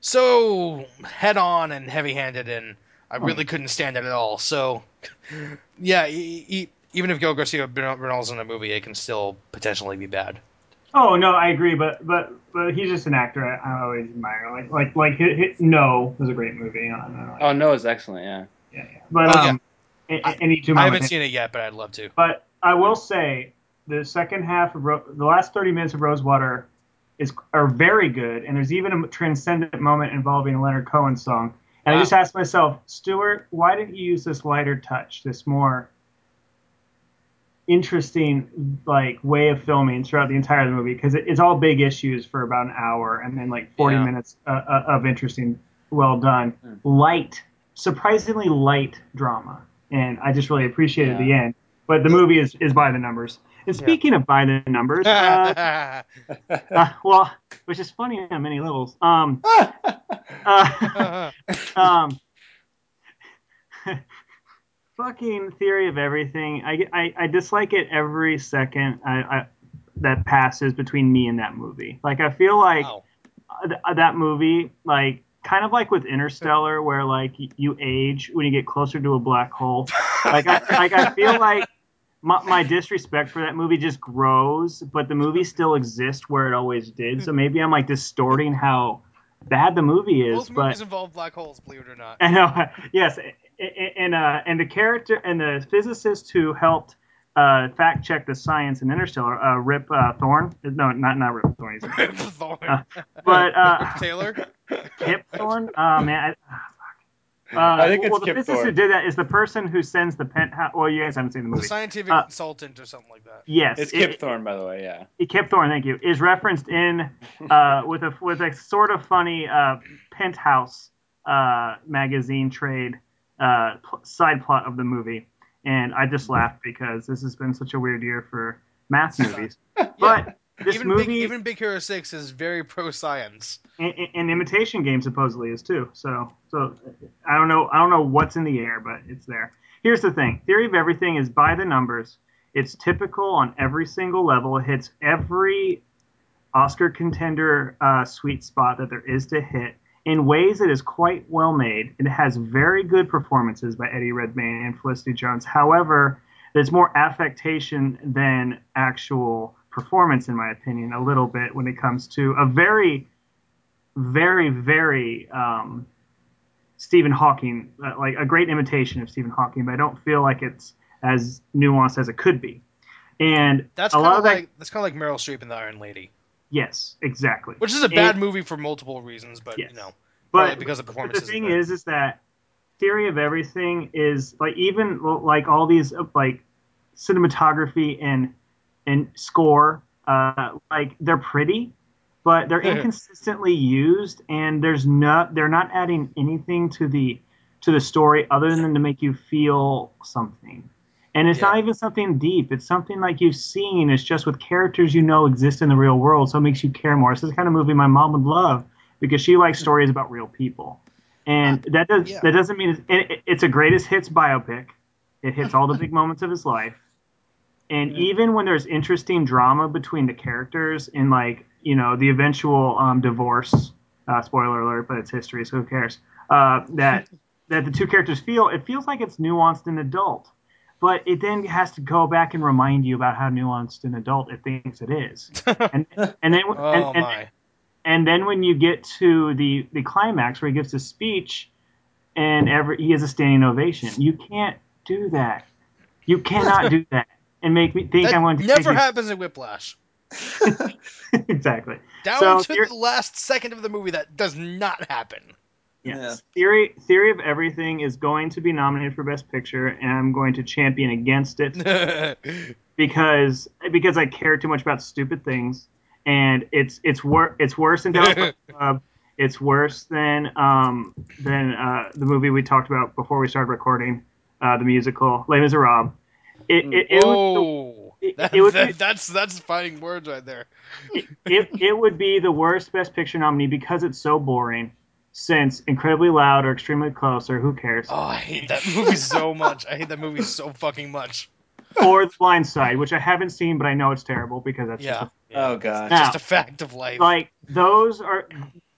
so head on and heavy handed, and I Oh. really couldn't stand it at all. So, yeah, e- e- even if Gael Garcia Bernal's in a movie, it can still potentially be bad. Oh no, I agree, but but but he's just an actor I, I always admire. Like like like hit, hit, No was a great movie. I don't know, like, Oh no, it's excellent. Yeah. yeah, yeah. But Oh, um, a- a- any two I haven't seen it yet, but I'd love to. But I will say the second half of Ro- the last 30 minutes of Rosewater is are very good, and there's even a transcendent moment involving a Leonard Cohen song. And Wow. I just asked myself, Stewart, why didn't you use this lighter touch, this more interesting like way of filming throughout the entire movie? Because it, it's all big issues for about an hour, and then like 40 Yeah. minutes uh, uh, of interesting, well done, Hmm. light, surprisingly light drama. And I just really appreciated Yeah. the end. But the movie is, is by the numbers. And Yeah. speaking of by the numbers, uh, uh, well, which is funny on many levels. Um, uh, um, fucking theory of everything. I, I, I dislike it every second I, I, that passes between me and that movie. Like I feel like Wow. uh, th- that movie, like kind of like with Interstellar, where like you age when you get closer to a black hole. Like I, like I feel like my, my disrespect for that movie just grows, but the movie still exists where it always did. So maybe I'm like distorting how bad the movie is. Both but movies involve black holes, believe it or not. I know. Yes, and uh, and the character and the physicist who helped uh, fact check the science in Interstellar, uh, Rip uh, Thorne. No, not not Rip Thorne. He's Rip Thorne. Uh, but uh, Rip Taylor. Kip Thorne. Oh man. I, I think well, it's the Kip physicist who did that is the person who sends the penthouse. Well, you guys haven't seen the movie. The scientific Uh, consultant or something like that. Yes, It's it- Kip Thorne, by the way. Yeah. Kip Thorne, thank you, is referenced in uh, with a with a sort of funny uh, penthouse uh, magazine trade uh, pl- side plot of the movie, and I just laughed because this has been such a weird year for math movies. But this even movie Big, even Big Hero Six is very pro science. and, and Imitation Game supposedly is too. So so I don't know I don't know what's in the air, but it's there. Here's the thing: Theory of Everything is by the numbers. It's typical on every single level. It hits every Oscar contender uh, sweet spot that there is to hit in ways that is quite well made. It has very good performances by Eddie Redmayne and Felicity Jones. However, there's more affectation than actual performance, in my opinion, a little bit when it comes to a very, very, very um, Stephen Hawking, uh, like a great imitation of Stephen Hawking, but I don't feel like it's as nuanced as it could be. And That's a kind lot of that, like that's kind of like Meryl Streep in The Iron Lady, yes, exactly. which is a bad And- movie for multiple reasons, but Yes. you know, but because the but performance. the thing is, is that theory of everything is like even like all these like cinematography and and score, uh, like they're pretty, but they're inconsistently used, and there's not they're not adding anything to the to the story other than to make you feel something. And it's not even something deep. It's something like you've seen. It's just with characters you know exist in the real world, so it makes you care more. This is the kind of movie my mom would love because she likes stories about real people, and that does yeah. that doesn't mean it's, it, it's a greatest hits biopic. It hits all the big moments of his life, and even when there's interesting drama between the characters in like you know the eventual um, divorce. Uh, spoiler alert, but it's history, so who cares? Uh, that that the two characters feel it feels like it's nuanced and adult, but it then has to go back and remind you about how nuanced and adult it thinks it is, and and then oh and, and, and then when you get to the the climax where he gives his speech and every he has a standing ovation. You can't do that. You cannot do that and make me think that i'm going to never make happens in Whiplash. exactly Down So, to here- the last second of the movie, that does not happen. yes Yeah. theory theory of everything is going to be nominated for best picture and i'm going to champion against it because because i care too much about stupid things and it's it's wor- it's worse than Dallas Club. It's worse than um than uh, the movie we talked about before we started recording, uh, the musical Les Miserables. It it, it, would, Whoa, it- That- it would be- that's that's fighting words right there. it, it would be the worst Best Picture nominee because it's so boring. Since incredibly loud or extremely close or who cares, Oh, I hate that movie so much. I hate that movie so fucking much. or The Blind Side, which I haven't seen but I know it's terrible because that's Yeah, just yeah. Oh god. Now- just a fact of life. like those are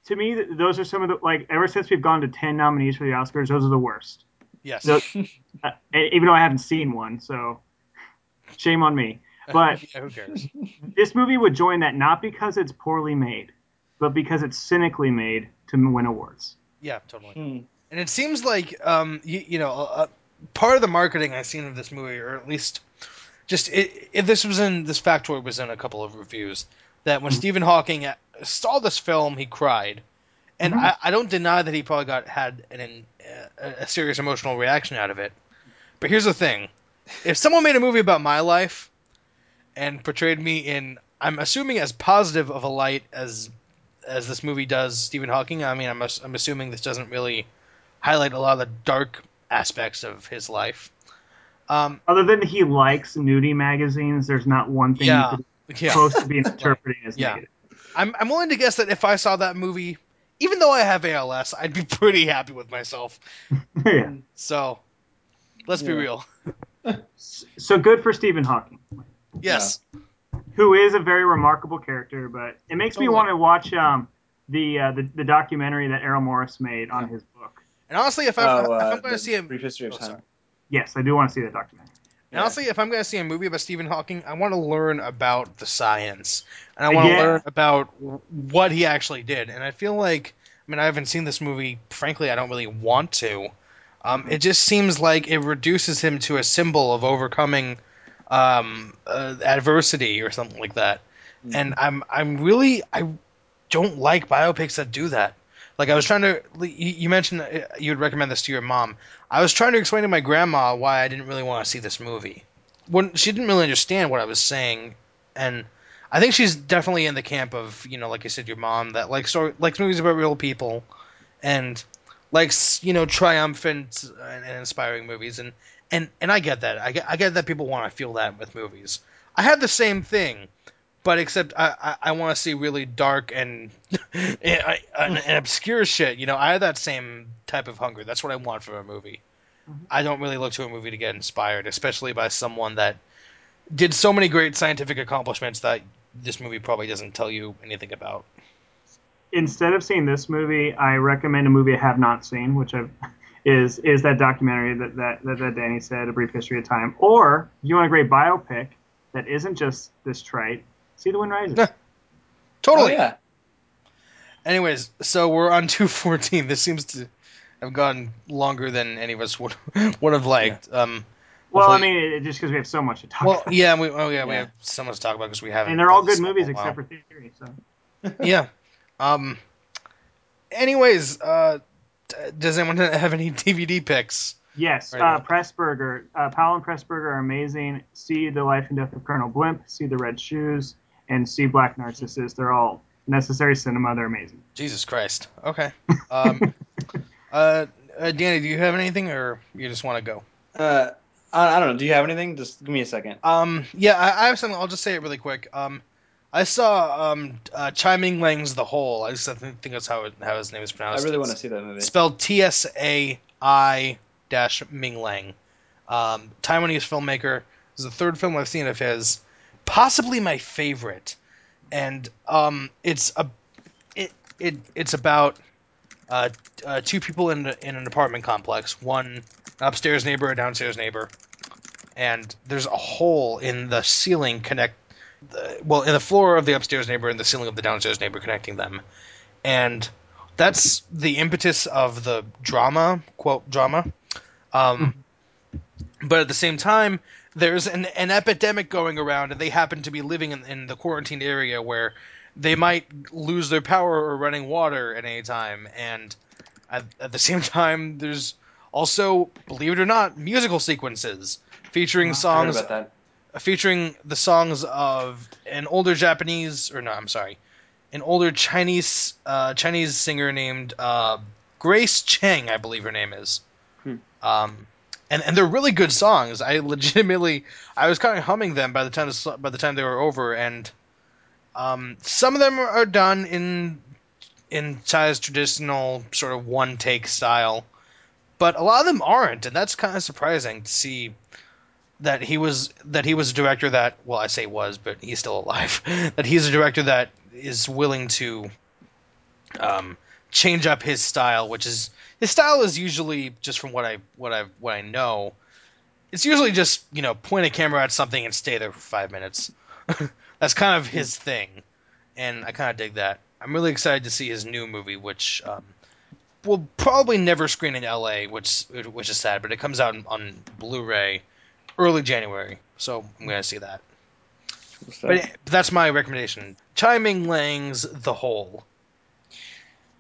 to me those are some of the like ever since we've gone to 10 nominees for the oscars those are the worst yes. so- uh, even though i haven't seen one so shame on me but yeah, who cares? this movie would join that not because it's poorly made but because it's cynically made to win awards Yeah, totally. Hmm. And it seems like, um, you, you know, uh, part of the marketing I've seen of this movie, or at least just it, if this was in this factoid was in a couple of reviews, that when Mhm. Stephen Hawking saw this film, he cried, and Mhm. I, I don't deny that he probably got had an, an a, serious emotional reaction out of it. But here's the thing: if someone made a movie about my life and portrayed me in, I'm assuming as positive of a light as as this movie does Stephen Hawking. I mean, I'm I'm assuming this doesn't really highlight a lot of the dark aspects of his life. Um, other than he likes nudie magazines there's not one thing Yeah. you could yeah, close to be interpreting as Yeah. negative I'm I'm willing to guess that if I saw that movie, even though I have ALS, I'd be pretty happy with myself. yeah. So, let's be real. so good for stephen hawking Yes. who is a very remarkable character, but it makes me want to watch um, the, uh, the the documentary that Errol Morris made on Yeah. his book. And honestly, if I'm, Oh, uh, I'm going to see him, brief history of Oh, time. Yes, I do want to see that documentary. And honestly, if I'm going to see a movie about Stephen Hawking, I want to learn about the science, and I want to Yeah. learn about what he actually did. And I feel like, I mean, I haven't seen this movie. Frankly, I don't really want to. Um, it just seems like it reduces him to a symbol of overcoming um, uh, adversity or something like that. Mhm. And I'm I'm really I don't like biopics that do that. Like I was trying to, you you mentioned uh, you'd recommend this to your mom. I was trying to explain to my grandma why I didn't really want to see this movie. When she didn't really understand what I was saying, and I think she's definitely in the camp of you know, like I said, your mom that likes story, likes movies about real people, and likes you know triumphant and, and inspiring movies. And and and I get that. I get, I get that people want to feel that with movies. I had the same thing, but except I I, I want to see really dark and, and, and, and obscure shit. You know, I have that same type of hunger. That's what I want from a movie. Mhm. I don't really look to a movie to get inspired, especially by someone that did so many great scientific accomplishments that this movie probably doesn't tell you anything about. Instead of seeing this movie, I recommend a movie I have not seen, which I've, is is that documentary that, that, that, that Danny said, A Brief History of Time. Or if you want a great biopic that isn't just this trite, see The Wind Rises. Yeah. Totally. Oh, yeah. Anyways, so we're on 214. This seems to have gone longer than any of us would would have liked. Um, well, I mean, it, just because we have so much to talk well, about. yeah, we oh yeah, we have so much to talk about because we haven't. and they're all good movies except for Theory. So yeah. Um. Anyways, uh, does anyone have any DVD picks? Yes, Right uh. Pressburger. Uh, Powell and Pressburger are amazing. See The Life and Death of Colonel Blimp, see The Red Shoes, and see Black Narcissus. They're all necessary cinema. They're amazing. Jesus Christ. Okay. Um. uh, uh, Danny, do you have anything, or you just want to go? Uh, I, I don't know. Do you have anything? Just give me a second. Um, yeah, I, I have something. I'll just say it really quick. Um, I saw um, uh, Tsai Ming-liang's The Hole. I just think think that's how it, how his name is pronounced. I really It's want to see that movie. Spelled T S A I dash Ming Lang. Um, Taiwanese filmmaker. This is the third film I've seen of his. Possibly my favorite, and um, it's a it, it it's about uh, uh, two people in in an apartment complex. One upstairs neighbor, a downstairs neighbor, and there's a hole in the ceiling connect. The, well, in the floor of the upstairs neighbor and the ceiling of the downstairs neighbor connecting them, and that's the impetus of the drama quote drama. Um, but at the same time, there's an, an epidemic going around, and they happen to be living in, in the quarantined area where they might lose their power or running water at any time. And at, at the same time, there's also, believe it or not, musical sequences featuring heard songs featuring the songs of an older Japanese or no, I'm sorry, an older Chinese uh, Chinese singer named uh, Grace Chang, I believe her name is. Hmm. Um, and and they're really good songs. I legitimately I was kind of humming them by the time by the time they were over, and um, some of them are, done in in Tsai's traditional sort of one take style, but a lot of them aren't, and that's kind of surprising to see that he was that he was a director that well I say was but he's still alive that he's a director that is willing to um, change up his style which is his style is usually just from what I what I what I know it's usually just you know point a camera at something and stay there for five minutes that's kind of his thing and I kind of dig that I'm really excited to see his new movie which um, will probably never screen in LA which which is sad but it comes out on, on Blu-ray early January, so I'm gonna see that. But that's my recommendation. Tsai Ming-liang's The Hole.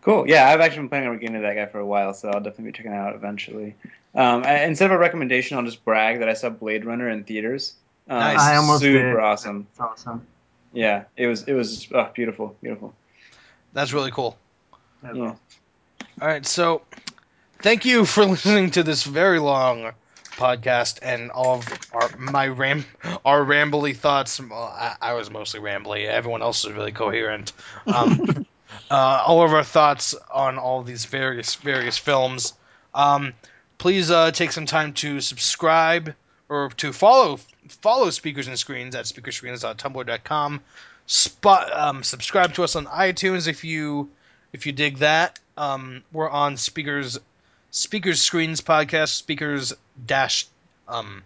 Cool. Yeah, I've actually been planning on getting into that guy for a while, so I'll definitely be checking it out eventually. Um, I- instead of a recommendation, I'll just brag that I saw Blade Runner in theaters. Um, Nice. I almost super did. awesome. It's awesome. Yeah, it was it was oh, beautiful, beautiful. That's really cool. That's Yeah. All right, so thank you for listening to this very long podcast and all of our my ram our rambly thoughts. Well, I, I was mostly rambly. Everyone else was really coherent. Um, uh, all of our thoughts on all these various various films. Um, please uh, take some time to subscribe or to follow follow Speakers and Screens at speakerscreens.tumblr.com. Spot, um, subscribe to us on iTunes if you if you dig that. Um, we're on Speakers Speakers Screens podcast. Speakers dash um,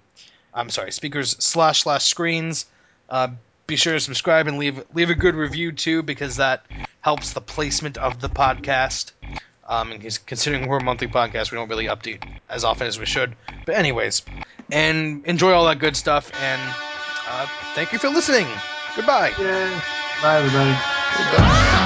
I'm sorry, Speakers slash slash Screens. Uh, be sure to subscribe and leave leave a good review too because that helps the placement of the podcast. Um, and cons- considering we're a monthly podcast, we don't really update as often as we should. But anyways, and enjoy all that good stuff. And uh, thank you for listening. Goodbye. Yay. Bye, everybody. It's